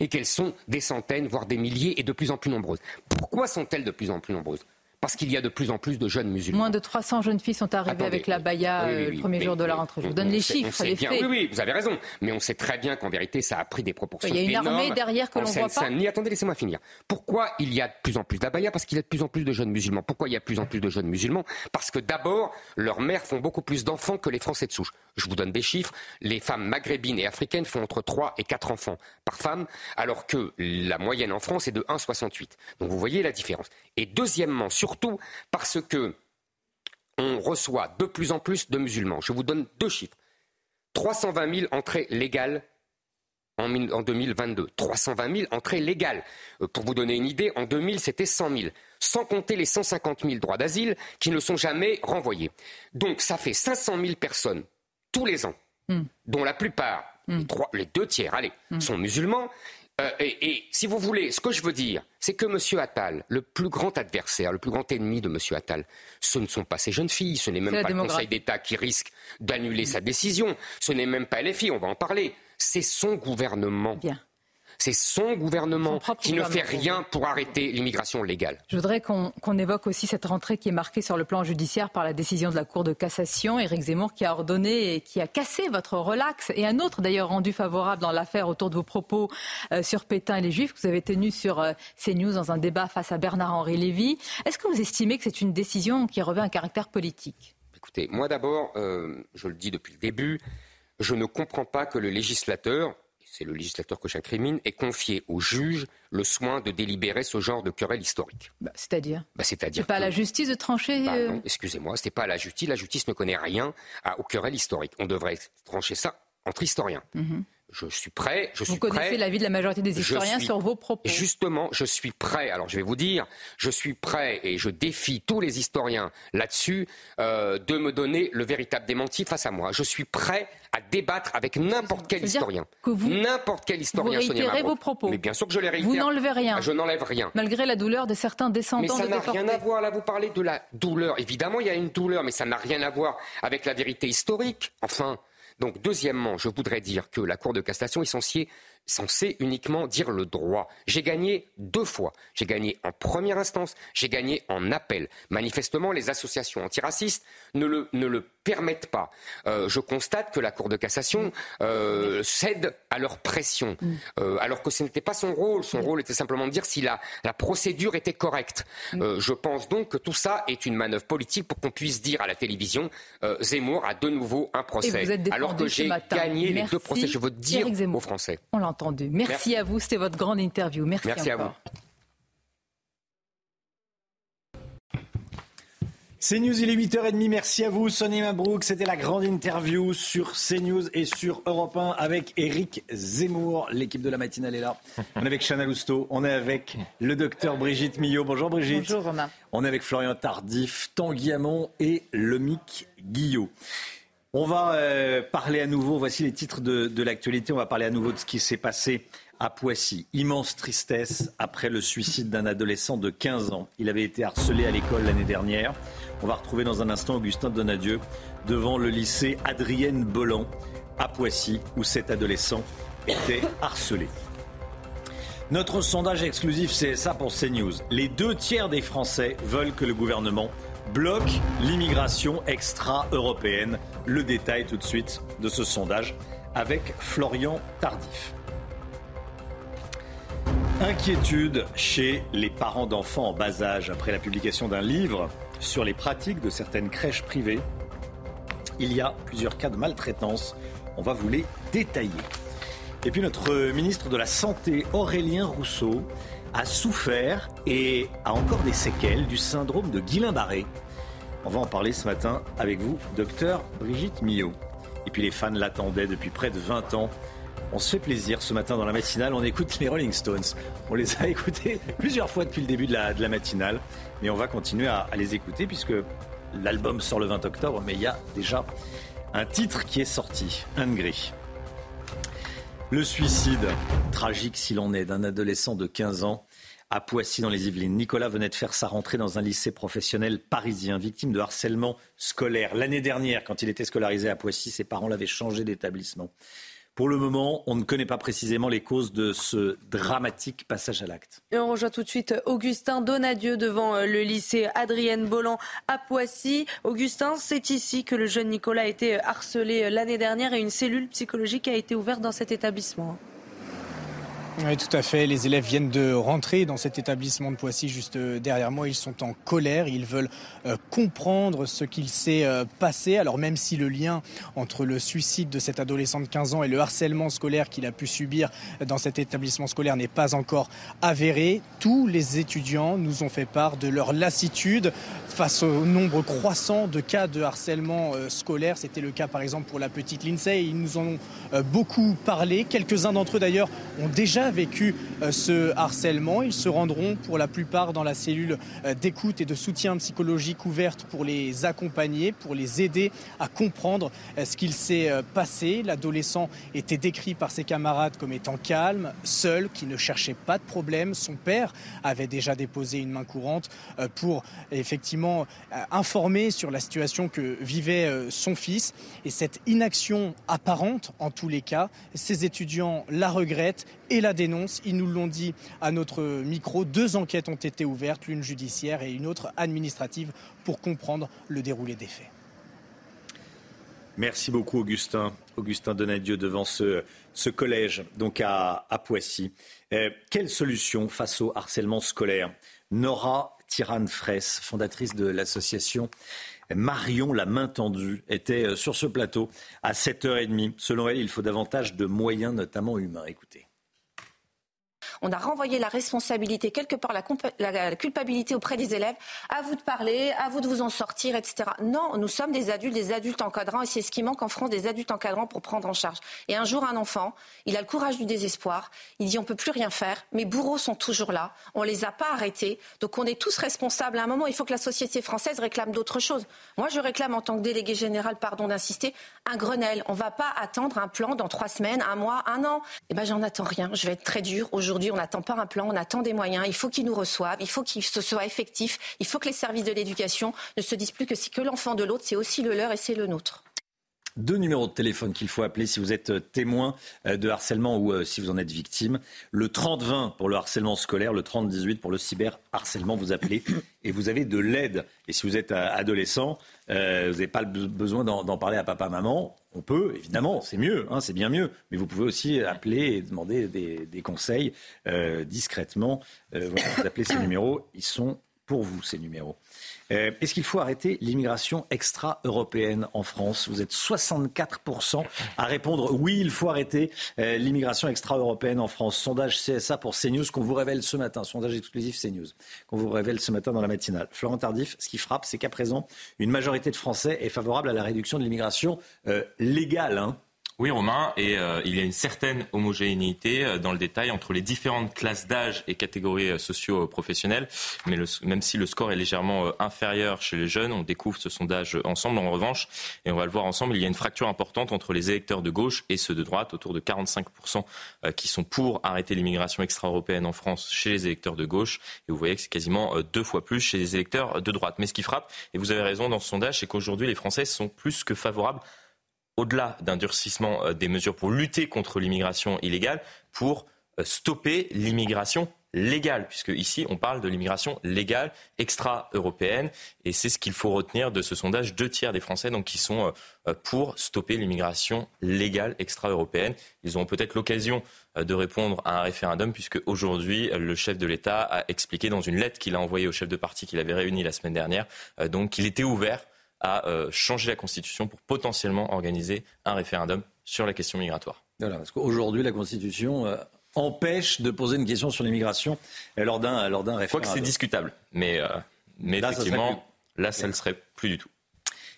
et qu'elles sont des centaines, voire des milliers et de plus en plus nombreuses. Pourquoi sont-elles de plus en plus nombreuses? Parce qu'il y a de plus en plus de jeunes musulmans. Moins de 300 jeunes filles sont arrivées avec la baya euh, le premier jour de la rentrée. Je vous donne les chiffres, les faits. Oui, oui, vous avez raison. Mais on sait très bien qu'en vérité, ça a pris des proportions Il y a une armée derrière que l'on voit pas. Attendez, laissez-moi finir. Pourquoi il y a de plus en plus d'abaya Parce qu'il y a de plus en plus de jeunes musulmans. Pourquoi il y a de plus en plus de jeunes musulmans Parce que d'abord, leurs mères font beaucoup plus d'enfants que les Français de souche. Je vous donne des chiffres. Les femmes maghrébines et africaines font entre 3 et 4 enfants par femme, alors que la moyenne en France est de 1,68. Donc vous voyez la différence. Et deuxièmement, surtout parce que on reçoit de plus en plus de musulmans. Je vous donne deux chiffres. 320 000 entrées légales en, 2022. 320 000 entrées légales. Euh, pour vous donner une idée, en 2000, c'était 100 000. Sans compter les 150 000 droits d'asile qui ne sont jamais renvoyés. Donc ça fait 500 000 personnes tous les ans, hmm. dont la plupart, hmm. les, deux tiers, allez, hmm. sont musulmans. Euh, et, si vous voulez, ce que je veux dire, c'est que M. Attal, le plus grand adversaire, le plus grand ennemi de M. Attal, ce ne sont pas ces jeunes filles, ce n'est même pas le Conseil d'État qui risque d'annuler sa décision, ce n'est même pas LFI, on va en parler, c'est son gouvernement. C'est son gouvernement qui ne fait rien pour arrêter l'immigration légale. Je voudrais qu'on évoque aussi cette rentrée qui est marquée sur le plan judiciaire par la décision de la Cour de cassation. Éric Zemmour qui a ordonné et qui a cassé votre relax et un autre d'ailleurs rendu favorable dans l'affaire autour de vos propos euh, sur Pétain et les Juifs que vous avez tenus sur euh, CNews dans un débat face à Bernard-Henri Lévy. Est-ce que vous estimez que c'est une décision qui revêt un caractère politique? Écoutez, moi d'abord, euh, je le dis depuis le début, je ne comprends pas que le législateur, c'est le législateur que j'incrimine, ait confié au juge le soin de délibérer ce genre de querelle historique. Bah, c'est-à-dire? Bah, C'est-à-dire. C'est pas à la justice de trancher. Bah, non, excusez-moi, c'est pas à la justice. La justice ne connaît rien à, aux querelles historiques. On devrait trancher ça entre historiens. Mhm je suis prêt. Je vous connaissez l'avis de la majorité des historiens sur vos propos. Justement, je suis prêt. Alors je vais vous dire, je suis prêt et je défie tous les historiens là-dessus euh, de me donner le véritable démenti face à moi. Je suis prêt à débattre avec n'importe quel historien. N'importe quel historien. Vous réitérez vos propos. Mais bien sûr que je les réitère. Vous n'enlevez rien. Je n'enlève rien. Malgré la douleur de certains descendants mais ça n'a rien à voir. Là, vous parlez de la douleur. Évidemment, il y a une douleur, mais ça n'a rien à voir avec la vérité historique. Enfin. Donc, deuxièmement, je voudrais dire que la Cour de cassation est censée censé uniquement dire le droit. J'ai gagné deux fois. J'ai gagné en première instance, j'ai gagné en appel. Manifestement, les associations antiracistes ne le, ne le permettent pas. Euh, je constate que la Cour de cassation euh, cède à leur pression, mm. euh, alors que ce n'était pas son rôle. Son rôle était simplement de dire si la, la procédure était correcte. Mm. je pense donc que tout ça est une manœuvre politique pour qu'on puisse dire à la télévision Zemmour a de nouveau un procès, alors que j'ai gagné les deux procès. Je veux dire aux Français. Merci, à vous, c'était votre grande interview. Merci, Merci à vous. CNews, il est 8h30. Merci à vous, Sonny Mabrouk. C'était la grande interview sur CNews et sur Europe 1 avec Eric Zemmour. L'équipe de la matinale est là. On est avec Chana Lousteau. On est avec le docteur Brigitte Millot. Bonjour Brigitte. Bonjour Romain. On est avec Florian Tardif, Tanguy Hamon et Lomic Guillot. On va euh, parler à nouveau, voici les titres de, l'actualité, on va parler à nouveau de ce qui s'est passé à Poissy. Immense tristesse après le suicide d'un adolescent de 15 ans. Il avait été harcelé à l'école l'année dernière. On va retrouver dans un instant Augustin Donadieu devant le lycée Adrienne Bolland à Poissy où cet adolescent était harcelé. Notre sondage exclusif c'est ça pour CNews. Les deux tiers des Français veulent que le gouvernement bloque l'immigration extra-européenne. Le détail tout de suite de ce sondage avec Florian Tardif. Inquiétude chez les parents d'enfants en bas âge après la publication d'un livre sur les pratiques de certaines crèches privées. Il y a plusieurs cas de maltraitance. On va vous les détailler. Et puis notre ministre de la Santé, Aurélien Rousseau, a souffert et a encore des séquelles du syndrome de Guillain-Barré. On va en parler ce matin avec vous, docteur Brigitte Millot. Et puis les fans l'attendaient depuis près de 20 ans. On se fait plaisir ce matin dans la matinale, on écoute les Rolling Stones. On les a écoutés plusieurs fois depuis le début de la, de la matinale, mais on va continuer à, les écouter puisque l'album sort le 20 octobre, mais il y a déjà un titre qui est sorti, Hungry. Le suicide, tragique s'il en est, d'un adolescent de 15 ans à Poissy dans les Yvelines. Nicolas venait de faire sa rentrée dans un lycée professionnel parisien, victime de harcèlement scolaire. L'année dernière, quand il était scolarisé à Poissy, ses parents l'avaient changé d'établissement. Pour le moment, on ne connaît pas précisément les causes de ce dramatique passage à l'acte. Et on rejoint tout de suite Augustin Donadieu devant euh, le lycée Adrienne Bolland à Poissy. Augustin, c'est ici que le jeune Nicolas a été harcelé euh, l'année dernière et une cellule psychologique a été ouverte dans cet établissement. Oui, tout à fait. Les élèves viennent de rentrer dans cet établissement de Poissy juste euh, derrière moi. Ils sont en colère. Ils veulent comprendre ce qu'il s'est euh, passé. Alors même si le lien entre le suicide de cet adolescent de 15 ans et le harcèlement scolaire qu'il a pu subir dans cet établissement scolaire n'est pas encore avéré, tous les étudiants nous ont fait part de leur lassitude face au nombre croissant de cas de harcèlement scolaire. C'était le cas par exemple pour la petite Lindsay. Ils nous en ont beaucoup parlé. Quelques-uns d'entre eux d'ailleurs ont déjà vécu euh, ce harcèlement. Ils se rendront pour la plupart dans la cellule euh, d'écoute et de soutien psychologique pour les accompagner, pour les aider à comprendre euh, ce qu'il s'est passé. L'adolescent était décrit par ses camarades comme étant calme, seul, qui ne cherchait pas de problème. Son père avait déjà déposé une main courante pour effectivement informé sur la situation que vivait son fils. Et cette inaction apparente, en tous les cas, ces étudiants la regrettent et la dénoncent. Ils nous l'ont dit à notre micro. Deux enquêtes ont été ouvertes, l'une judiciaire et une autre administrative, pour comprendre le déroulé des faits. Merci beaucoup Augustin. Augustin Donadieu devant ce, collège, donc à, Poissy. Euh, quelle solution face au harcèlement scolaire? Nora Tirane-Fraisse, fondatrice de l'association Marion la main tendue, était euh, sur ce plateau à 7h30. Selon elle, il faut davantage de moyens, notamment humains. Écoutez. On a renvoyé la responsabilité, quelque part la, culpabilité auprès des élèves. À vous de parler, à vous de vous en sortir, etc. Non, nous sommes des adultes, des adultes encadrants, et c'est ce qui manque en France, des adultes encadrants pour prendre en charge. Et un jour, un enfant, il a le courage du désespoir. Il dit on peut plus rien faire. Mes bourreaux sont toujours là. On les a pas arrêtés. Donc on est tous responsables. À un moment, il faut que la société française réclame d'autres choses. Moi, je réclame en tant que délégué général, pardon d'insister, un Grenelle. On va pas attendre un plan dans trois semaines, un mois, un an. Eh ben, j'en attends rien. Je vais être très dur aujourd'hui on n'attend pas un plan, on attend des moyens. Il faut qu'ils nous reçoivent, il faut qu'ils soient effectifs, il faut que les services de l'éducation ne se disent plus que c'est que l'enfant de l'autre, c'est aussi le leur et c'est le nôtre. Deux numéros de téléphone qu'il faut appeler si vous êtes euh, témoin euh, de harcèlement ou euh, si vous en êtes victime. Le 30-20 pour le harcèlement scolaire, le 30-18 pour le cyberharcèlement. Vous appelez et vous avez de l'aide. Et si vous êtes adolescent, vous n'avez pas besoin d'en parler à papa, maman. On peut, évidemment, c'est mieux, hein, c'est bien mieux. Mais vous pouvez aussi appeler et demander des, conseils discrètement. vous appelez ces numéros, ils sont pour vous, ces numéros. Euh, est-ce qu'il faut arrêter l'immigration extra-européenne en France? Vous êtes 64% à répondre oui, il faut arrêter euh, l'immigration extra-européenne en France. Sondage CSA pour CNews qu'on vous révèle ce matin, sondage exclusif CNews, qu'on vous révèle ce matin dans la matinale. Florent Tardif, ce qui frappe, c'est qu'à présent, une majorité de Français est favorable à la réduction de l'immigration euh, légale. Hein. Oui, Romain, et euh, il y a une certaine homogénéité euh, dans le détail entre les différentes classes d'âge et catégories euh, socio-professionnelles. Mais même si le score est légèrement inférieur chez les jeunes, on découvre ce sondage ensemble. En revanche, et on va le voir ensemble, il y a une fracture importante entre les électeurs de gauche et ceux de droite, autour de 45% qui sont pour arrêter l'immigration extra-européenne en France chez les électeurs de gauche. Et vous voyez que c'est quasiment deux fois plus chez les électeurs de droite. Mais ce qui frappe, et vous avez raison dans ce sondage, c'est qu'aujourd'hui, les Français sont plus que favorables au-delà d'un durcissement euh, des mesures pour lutter contre l'immigration illégale, pour euh, stopper l'immigration légale, puisque ici on parle de l'immigration légale extra-européenne, et c'est ce qu'il faut retenir de ce sondage. Deux tiers des Français donc qui sont euh, pour stopper l'immigration légale extra-européenne. Ils auront peut-être l'occasion de répondre à un référendum, puisque aujourd'hui le chef de l'État a expliqué dans une lettre qu'il a envoyée au chef de parti qu'il avait réuni la semaine dernière, donc qu'il était ouvert à euh, changer la Constitution pour potentiellement organiser un référendum sur la question migratoire. Voilà, parce qu'aujourd'hui, la Constitution euh, empêche de poser une question sur l'immigration euh, lors d'un référendum. Je crois que c'est discutable, mais, mais effectivement, là, ça ne le serait plus du tout.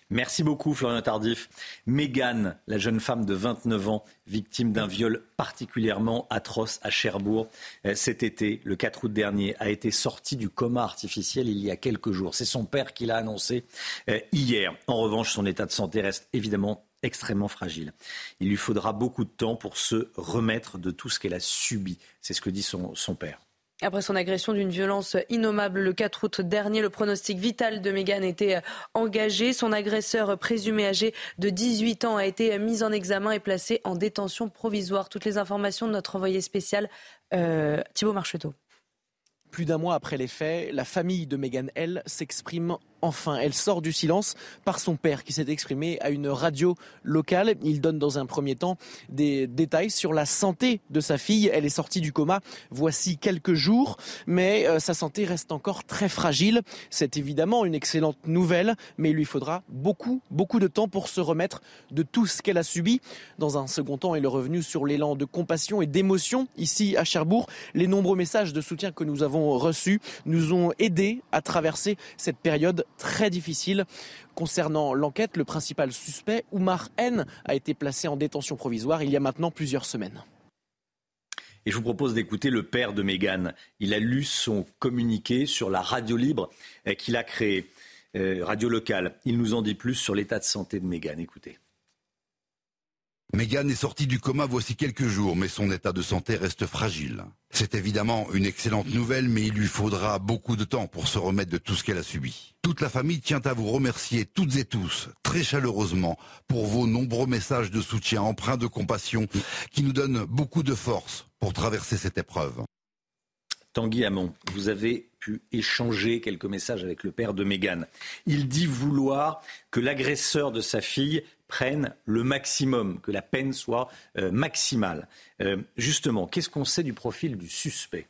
Merci beaucoup, Florian Tardif. Mégane, la jeune femme de 29 ans, victime d'un viol particulièrement atroce à Cherbourg euh, cet été, le 4 août dernier, a été sortie du coma artificiel il y a quelques jours. C'est son père qui l'a annoncé euh, hier. En revanche, son état de santé reste évidemment extrêmement fragile. Il lui faudra beaucoup de temps pour se remettre de tout ce qu'elle a subi. C'est ce que dit son père. Après son agression d'une violence innommable le 4 août dernier, le pronostic vital de Meghan était engagé. Son agresseur présumé âgé de 18 ans a été mis en examen et placé en détention provisoire. Toutes les informations de notre envoyé spécial euh, Thibault Marcheteau. Plus d'un mois après les faits, la famille de Meghan L s'exprime enfin. Elle sort du silence par son père qui s'est exprimé à une radio locale. Il donne dans un premier temps des détails sur la santé de sa fille. Elle est sortie du coma voici quelques jours, mais euh, sa santé reste encore très fragile. C'est évidemment une excellente nouvelle, mais il lui faudra beaucoup, beaucoup de temps pour se remettre de tout ce qu'elle a subi. Dans un second temps, elle est revenue sur l'élan de compassion et d'émotion ici à Cherbourg. Les nombreux messages de soutien que nous avons reçus nous ont aidés à traverser cette période très difficile. Concernant l'enquête, le principal suspect, Oumar N, a été placé en détention provisoire il y a maintenant plusieurs semaines. Et je vous propose d'écouter le père de Meghan. Il a lu son communiqué sur la radio libre euh, qu'il a créée, euh, radio locale. Il nous en dit plus sur l'état de santé de Meghan. Écoutez. Meghan est sortie du coma voici quelques jours, mais son état de santé reste fragile. C'est évidemment une excellente nouvelle, mais il lui faudra beaucoup de temps pour se remettre de tout ce qu'elle a subi. Toute la famille tient à vous remercier toutes et tous, très chaleureusement, pour vos nombreux messages de soutien empreints de compassion qui nous donnent beaucoup de force pour traverser cette épreuve. Tanguy Hamon, vous avez pu échanger quelques messages avec le père de Meghan. Il dit vouloir que l'agresseur de sa fille prenne le maximum, que la peine soit euh, maximale. Euh, justement, qu'est-ce qu'on sait du profil du suspect?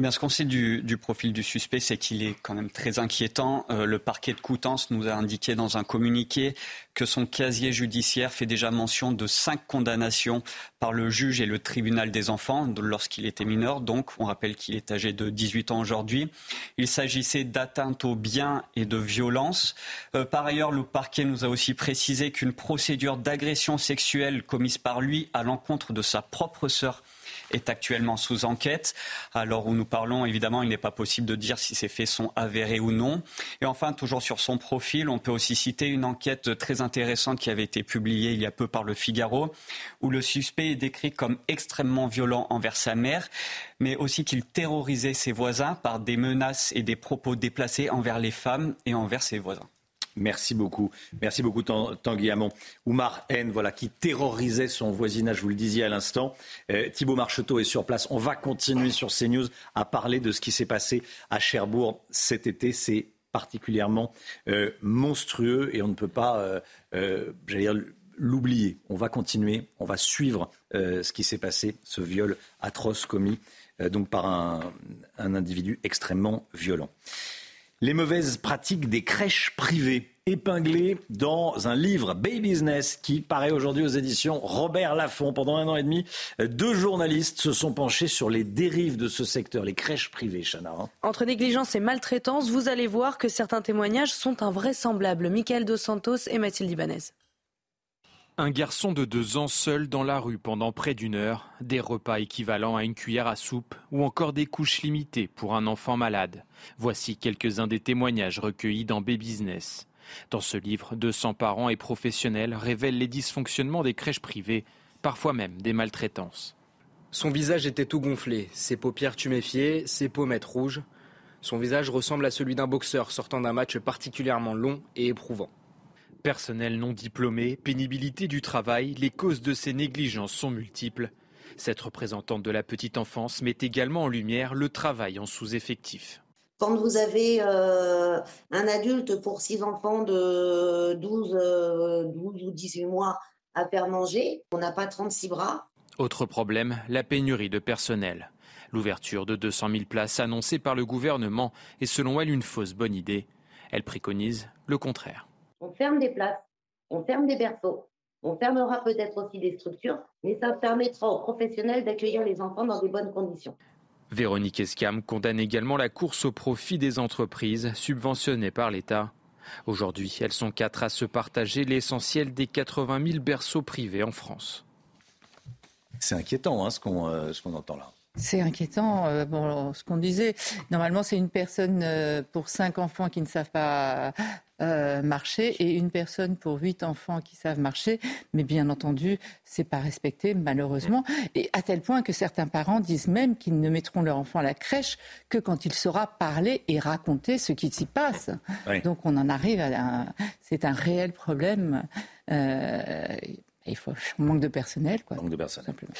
Ce qu'on sait du, profil du suspect, c'est qu'il est quand même très inquiétant. Euh, le parquet de Coutances nous a indiqué dans un communiqué que son casier judiciaire fait déjà mention de cinq condamnations par le juge et le tribunal des enfants lorsqu'il était mineur. Donc, on rappelle qu'il est âgé de 18 ans aujourd'hui. Il s'agissait d'atteinte aux biens et de violence. Euh, par ailleurs, le parquet nous a aussi précisé qu'une procédure d'agression sexuelle commise par lui à l'encontre de sa propre sœur est actuellement sous enquête. Alors où nous parlons, évidemment, il n'est pas possible de dire si ces faits sont avérés ou non. Et enfin, toujours sur son profil, on peut aussi citer une enquête très intéressante qui avait été publiée il y a peu par le Figaro, où le suspect est décrit comme extrêmement violent envers sa mère, mais aussi qu'il terrorisait ses voisins par des menaces et des propos déplacés envers les femmes et envers ses voisins. Merci beaucoup. Merci beaucoup, Tanguy Hamon. Oumar N, voilà, qui terrorisait son voisinage, vous le disiez à l'instant. Euh, Thibault Marcheteau est sur place. On va continuer sur CNews à parler de ce qui s'est passé à Cherbourg cet été. C'est particulièrement euh, monstrueux et on ne peut pas, euh, euh dire, l'oublier. On va continuer, on va suivre ce qui s'est passé, ce viol atroce commis donc par un individu extrêmement violent les mauvaises pratiques des crèches privées épinglées dans un livre Baby Business qui paraît aujourd'hui aux éditions Robert Laffont. Pendant un an et demi, deux journalistes se sont penchés sur les dérives de ce secteur, les crèches privées, Chana. Hein. Entre négligence et maltraitance, vous allez voir que certains témoignages sont invraisemblables. Michael Dos Santos et Mathilde Ibanez. Un garçon de deux ans seul dans la rue pendant près d'une heure, des repas équivalents à une cuillère à soupe ou encore des couches limitées pour un enfant malade. Voici quelques-uns des témoignages recueillis dans B-Business. Dans ce livre, 200 parents et professionnels révèlent les dysfonctionnements des crèches privées, parfois même des maltraitances. Son visage était tout gonflé, ses paupières tuméfiées, ses pommettes rouges. Son visage ressemble à celui d'un boxeur sortant d'un match particulièrement long et éprouvant. Personnel non diplômé, pénibilité du travail, les causes de ces négligences sont multiples. Cette représentante de la petite enfance met également en lumière le travail en sous-effectif. Quand vous avez euh, un adulte pour six enfants de 12, 12 euh, ou 18 mois à faire manger, on n'a pas 36 bras. Autre problème, la pénurie de personnel. L'ouverture de 200 000 places annoncée par le gouvernement est selon elle une fausse bonne idée. Elle préconise le contraire on ferme des places, on ferme des berceaux, on fermera peut-être aussi des structures, mais ça permettra aux professionnels d'accueillir les enfants dans de bonnes conditions. Véronique Escam condamne également la course au profit des entreprises subventionnées par l'État. Aujourd'hui, elles sont quatre à se partager l'essentiel des 80 000 berceaux privés en France. C'est inquiétant hein, euh, ce qu'on entend là. C'est inquiétant. Euh, bon, ce qu'on disait, normalement, c'est une personne euh, pour cinq enfants qui ne savent pas euh, marcher et une personne pour huit enfants qui savent marcher. Mais bien entendu, c'est pas respecté, malheureusement. Et à tel point que certains parents disent même qu'ils ne mettront leur enfant à la crèche que quand il saura parler et raconter ce qui s'y passe. Donc on en arrive à un... C'est un réel problème. Il faut un manque de personnel, quoi. Manque de personnel. Simplement.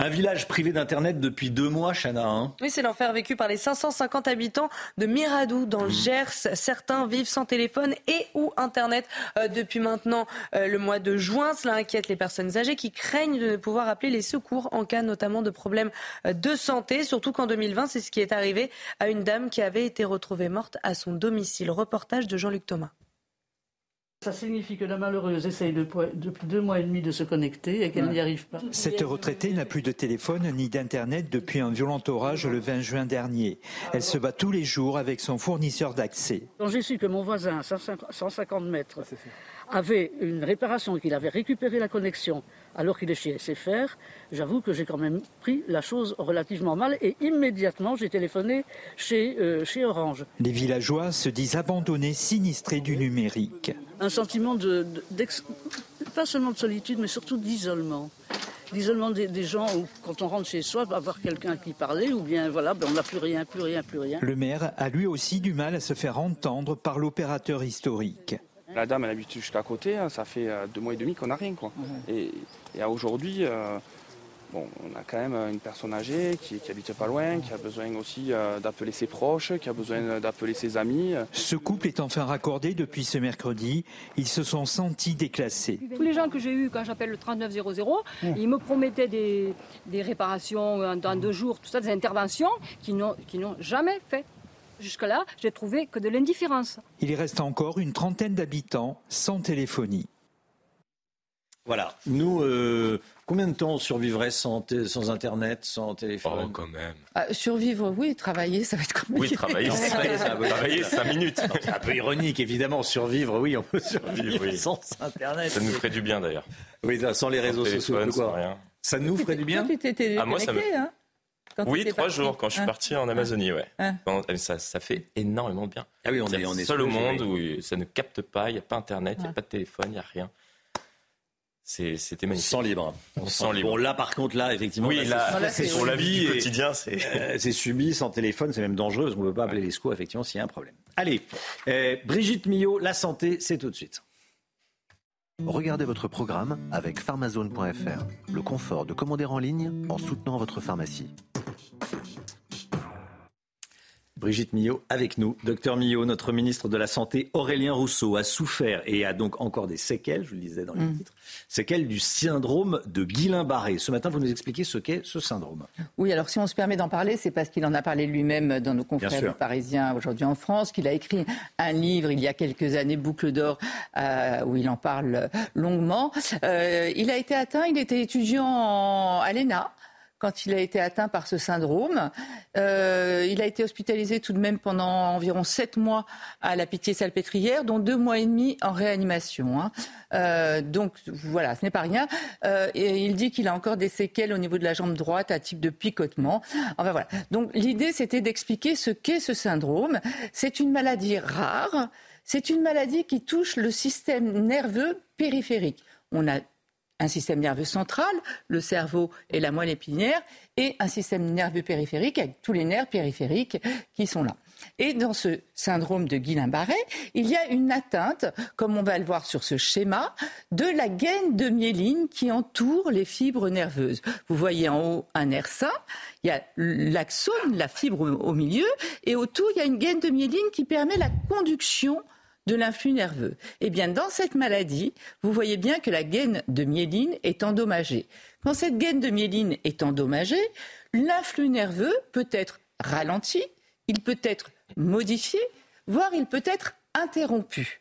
Un village privé d'Internet depuis deux mois, Chana. Hein. oui, c'est l'enfer vécu par les 550 habitants de Miradou, dans le. Gers. Certains vivent sans téléphone et ou Internet euh, depuis maintenant euh, le mois de juin. Cela inquiète les personnes âgées qui craignent de ne pouvoir appeler les secours en cas notamment de problèmes euh, de santé. Surtout qu'en 2020, c'est ce qui est arrivé à une dame qui avait été retrouvée morte à son domicile. Reportage de Jean-Luc Thomas. Ça signifie que la malheureuse essaye depuis deux mois et demi de se connecter et qu'elle n'y arrive pas. Cette retraitée n'a plus de téléphone ni d'internet depuis un violent orage le 20 juin dernier. Elle se bat tous les jours avec son fournisseur d'accès. Quand j'ai su que mon voisin, à 150 mètres, avait une réparation et qu'il avait récupéré la connexion alors qu'il est chez SFR, j'avoue que j'ai quand même pris la chose relativement mal et immédiatement j'ai téléphoné chez, euh, chez Orange. Les villageois se disent abandonnés, sinistrés du numérique. Un sentiment de, pas seulement de solitude, mais surtout d'isolement. L'isolement des, gens où, quand on rentre chez soi, avoir quelqu'un qui parlait, ou bien voilà, ben, on n'a plus rien, plus rien, plus rien. Le maire a lui aussi du mal à se faire entendre par l'opérateur historique. La dame, elle habite jusqu'à côté, hein, ça fait euh, deux mois et demi qu'on n'a rien. Quoi. Et, et aujourd'hui, euh, Bon, on a quand même une personne âgée qui, qui habite pas loin, qui a besoin aussi euh, d'appeler ses proches, qui a besoin d'appeler ses amis. Ce couple est enfin raccordé depuis ce mercredi. Ils se sont sentis déclassés. Tous les gens que j'ai eus quand j'appelle le 3900, ils me promettaient des, réparations dans deux jours, tout ça, des interventions qui n'ont jamais fait. Jusque-là, j'ai trouvé que de l'indifférence. Il reste encore une trentaine d'habitants sans téléphonie. Voilà. Nous, euh, combien de temps on survivrait sans, sans Internet, sans téléphone? Oh, quand même. Ah, survivre, oui. Travailler, ça va être compliqué. Oui, travailler, travailler 5 minutes. C'est un peu ironique, évidemment. Survivre, oui, on peut survivre sans Internet. Ça nous ferait du bien, d'ailleurs. Oui, sans les réseaux sociaux. Quoi. Rien. Ça nous ferait du bien tu t'étais ah, moi, ça me... hein oui, trois jours quand je suis hein parti en Amazonie, ouais. Hein ça, ça, fait énormément de bien. Ah oui, on est, on est seul au monde où ça ne capte pas, il n'y a pas Internet, il n'y a pas de téléphone, il n'y a rien. C'était magnifique. On sent libre. On, sent libre. Bon, là, par contre, là, effectivement, oui, là, c'est pour la vie du quotidien. Euh, c'est subi sans téléphone, c'est même dangereux. On ne peut pas appeler les secours, effectivement, s'il y a un problème. Allez, euh, Brigitte Millot, la santé, c'est tout de suite. Regardez votre programme avec pharmazone.fr. Le confort de commander en ligne en soutenant votre pharmacie. Brigitte Millot avec nous. Docteur Millot, notre ministre de la Santé, Aurélien Rousseau, a souffert et a donc encore des séquelles, je le disais dans les mm. titres, séquelles du syndrome de Guillain-Barré. Ce matin, vous nous expliquez ce qu'est ce syndrome. Oui, alors si on se permet d'en parler, c'est parce qu'il en a parlé lui-même dans nos confrères parisiens aujourd'hui en France, qu'il a écrit un livre il y a quelques années, Boucle d'or, euh, où il en parle longuement. Euh, il a été atteint, il était étudiant à l'ENA quand il a été atteint par ce syndrome. Euh, il a été hospitalisé tout de même pendant environ sept mois à la Pitié-Salpêtrière, dont deux mois et demi en réanimation. Hein. Euh, donc voilà, ce n'est pas rien. Euh, et il dit qu'il a encore des séquelles au niveau de la jambe droite à type de picotement. Enfin voilà. Donc l'idée, c'était d'expliquer ce qu'est ce syndrome. C'est une maladie rare. C'est une maladie qui touche le système nerveux périphérique. On a un système nerveux central, le cerveau et la moelle épinière, et un système nerveux périphérique avec tous les nerfs périphériques qui sont là. Et dans ce syndrome de Guillain-Barré, il y a une atteinte, comme on va le voir sur ce schéma, de la gaine de myéline qui entoure les fibres nerveuses. Vous voyez en haut un nerf sain, il y a l'axone, la fibre au milieu, et autour, il y a une gaine de myéline qui permet la conduction de l'influx nerveux. Eh bien, dans cette maladie, vous voyez bien que la gaine de myéline est endommagée. Quand cette gaine de myéline est endommagée, l'influx nerveux peut être ralenti, il peut être modifié, voire il peut être interrompu.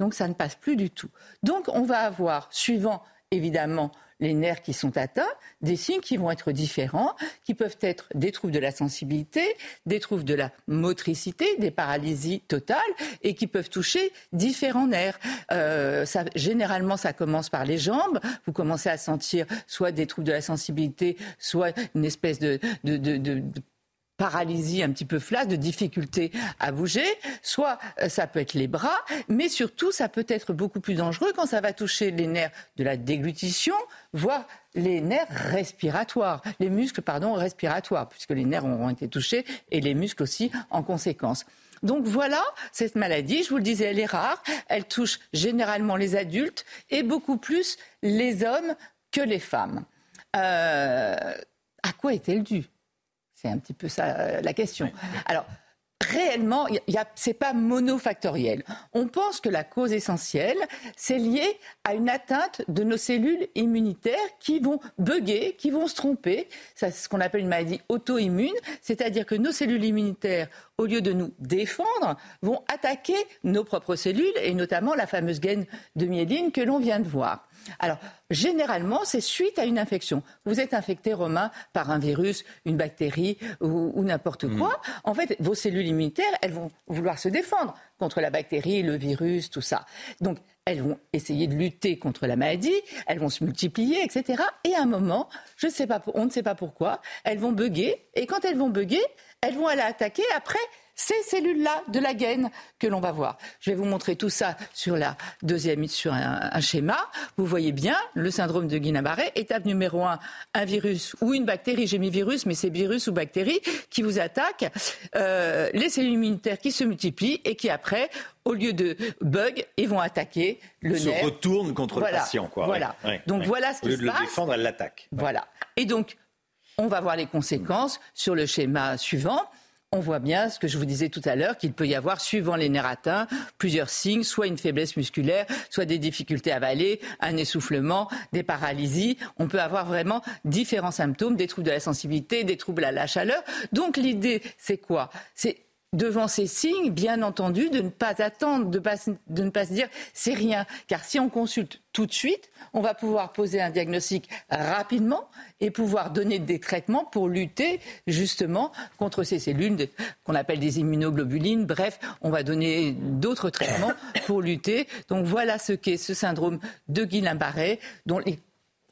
Donc ça ne passe plus du tout. Donc on va avoir, suivant évidemment les nerfs qui sont atteints, des signes qui vont être différents, qui peuvent être des troubles de la sensibilité, des troubles de la motricité, des paralysies totales, et qui peuvent toucher différents nerfs. Euh, ça, généralement, ça commence par les jambes. Vous commencez à sentir soit des troubles de la sensibilité, soit une espèce de, de, de, de paralysie un petit peu flasque, de difficulté à bouger, soit euh, ça peut être les bras, mais surtout ça peut être beaucoup plus dangereux quand ça va toucher les nerfs de la déglutition, voire les nerfs respiratoires, les muscles pardon respiratoires, puisque les nerfs auront été touchés et les muscles aussi en conséquence. Donc voilà, cette maladie, je vous le disais, elle est rare, elle touche généralement les adultes et beaucoup plus les hommes que les femmes. Euh, à quoi est-elle due? C'est un petit peu ça euh, la question. Alors, réellement, ce n'est pas monofactoriel. On pense que la cause essentielle, c'est lié à une atteinte de nos cellules immunitaires qui vont bugger, qui vont se tromper. C'est ce qu'on appelle une maladie auto-immune, c'est-à-dire que nos cellules immunitaires, au lieu de nous défendre, vont attaquer nos propres cellules, et notamment la fameuse gaine de myéline que l'on vient de voir. Alors, généralement, c'est suite à une infection. Vous êtes infecté, Romain, par un virus, une bactérie ou, n'importe mm. quoi. En fait, vos cellules immunitaires, elles vont vouloir se défendre contre la bactérie, le virus, tout ça. Donc, elles vont essayer de lutter contre la maladie, elles vont se multiplier, etc. Et à un moment, je sais pas, on ne sait pas pourquoi, elles vont bugger. Et quand elles vont bugger, elles vont aller attaquer après ces cellules-là de la gaine que l'on va voir. Je vais vous montrer tout ça sur la deuxième, sur un, schéma. Vous voyez bien le syndrome de Guillain-Barré. Étape numéro un, un virus ou une bactérie. J'ai mis virus, mais c'est virus ou bactérie qui vous attaque. Euh, les cellules immunitaires qui se multiplient et qui après, au lieu de bug, ils vont attaquer le se nerf. Se retournent contre le patient, quoi. Voilà. donc voilà ce qui se passe. Au lieu de le défendre, elle l'attaque. Voilà. Et donc, on va voir les conséquences sur le schéma suivant on voit bien ce que je vous disais tout à l'heure, qu'il peut y avoir, suivant les nerfs atteints, plusieurs signes, soit une faiblesse musculaire, soit des difficultés à avaler, un essoufflement, des paralysies. On peut avoir vraiment différents symptômes, des troubles de la sensibilité, des troubles à la chaleur. Donc l'idée, c'est quoi? Devant ces signes, bien entendu, de ne pas attendre, de, ne pas se dire c'est rien. Car si on consulte tout de suite, on va pouvoir poser un diagnostic rapidement et pouvoir donner des traitements pour lutter justement contre ces cellules qu'on appelle des immunoglobulines. Bref, on va donner d'autres traitements pour lutter. Donc voilà ce qu'est ce syndrome de Guillain-Barré, dont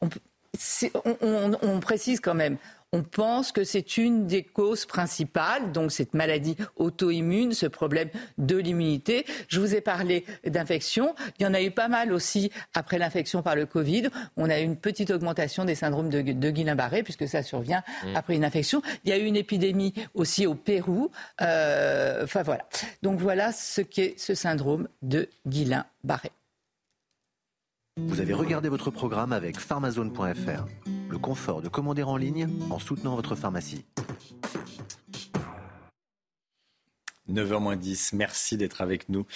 on précise quand même, on pense que c'est une des causes principales, donc cette maladie auto-immune, ce problème de l'immunité. Je vous ai parlé d'infection. Il y en a eu pas mal aussi après l'infection par le Covid. On a eu une petite augmentation des syndromes de, Guillain-Barré, puisque ça survient mmh. après une infection. Il y a eu une épidémie aussi au Pérou. Euh, enfin voilà. Donc voilà ce qu'est ce syndrome de Guillain-Barré. Vous avez regardé votre programme avec pharmazone.fr, le confort de commander en ligne en soutenant votre pharmacie. 9h 10, merci d'être avec nous.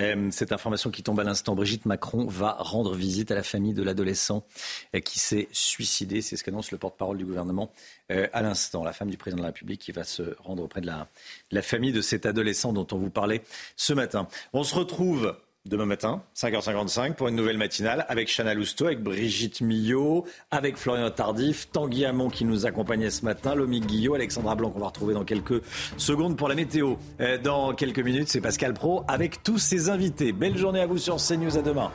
Euh, cette information qui tombe à l'instant, Brigitte Macron va rendre visite à la famille de l'adolescent euh, qui s'est suicidé. C'est ce qu'annonce le porte-parole du gouvernement euh, à l'instant. La femme du président de la République qui va se rendre auprès de la, la famille de cet adolescent dont on vous parlait ce matin. On se retrouve demain matin, 5h55, pour une nouvelle matinale avec Chana Lousteau, avec Brigitte Millot, avec Florian Tardif, Tanguy Hamon qui nous accompagnait ce matin, Lomique Guillot, Alexandra Blanc qu'on va retrouver dans quelques secondes pour la météo. Euh, dans quelques minutes, c'est Pascal Pro avec tous ses invités. Belle journée à vous sur CNews, à demain.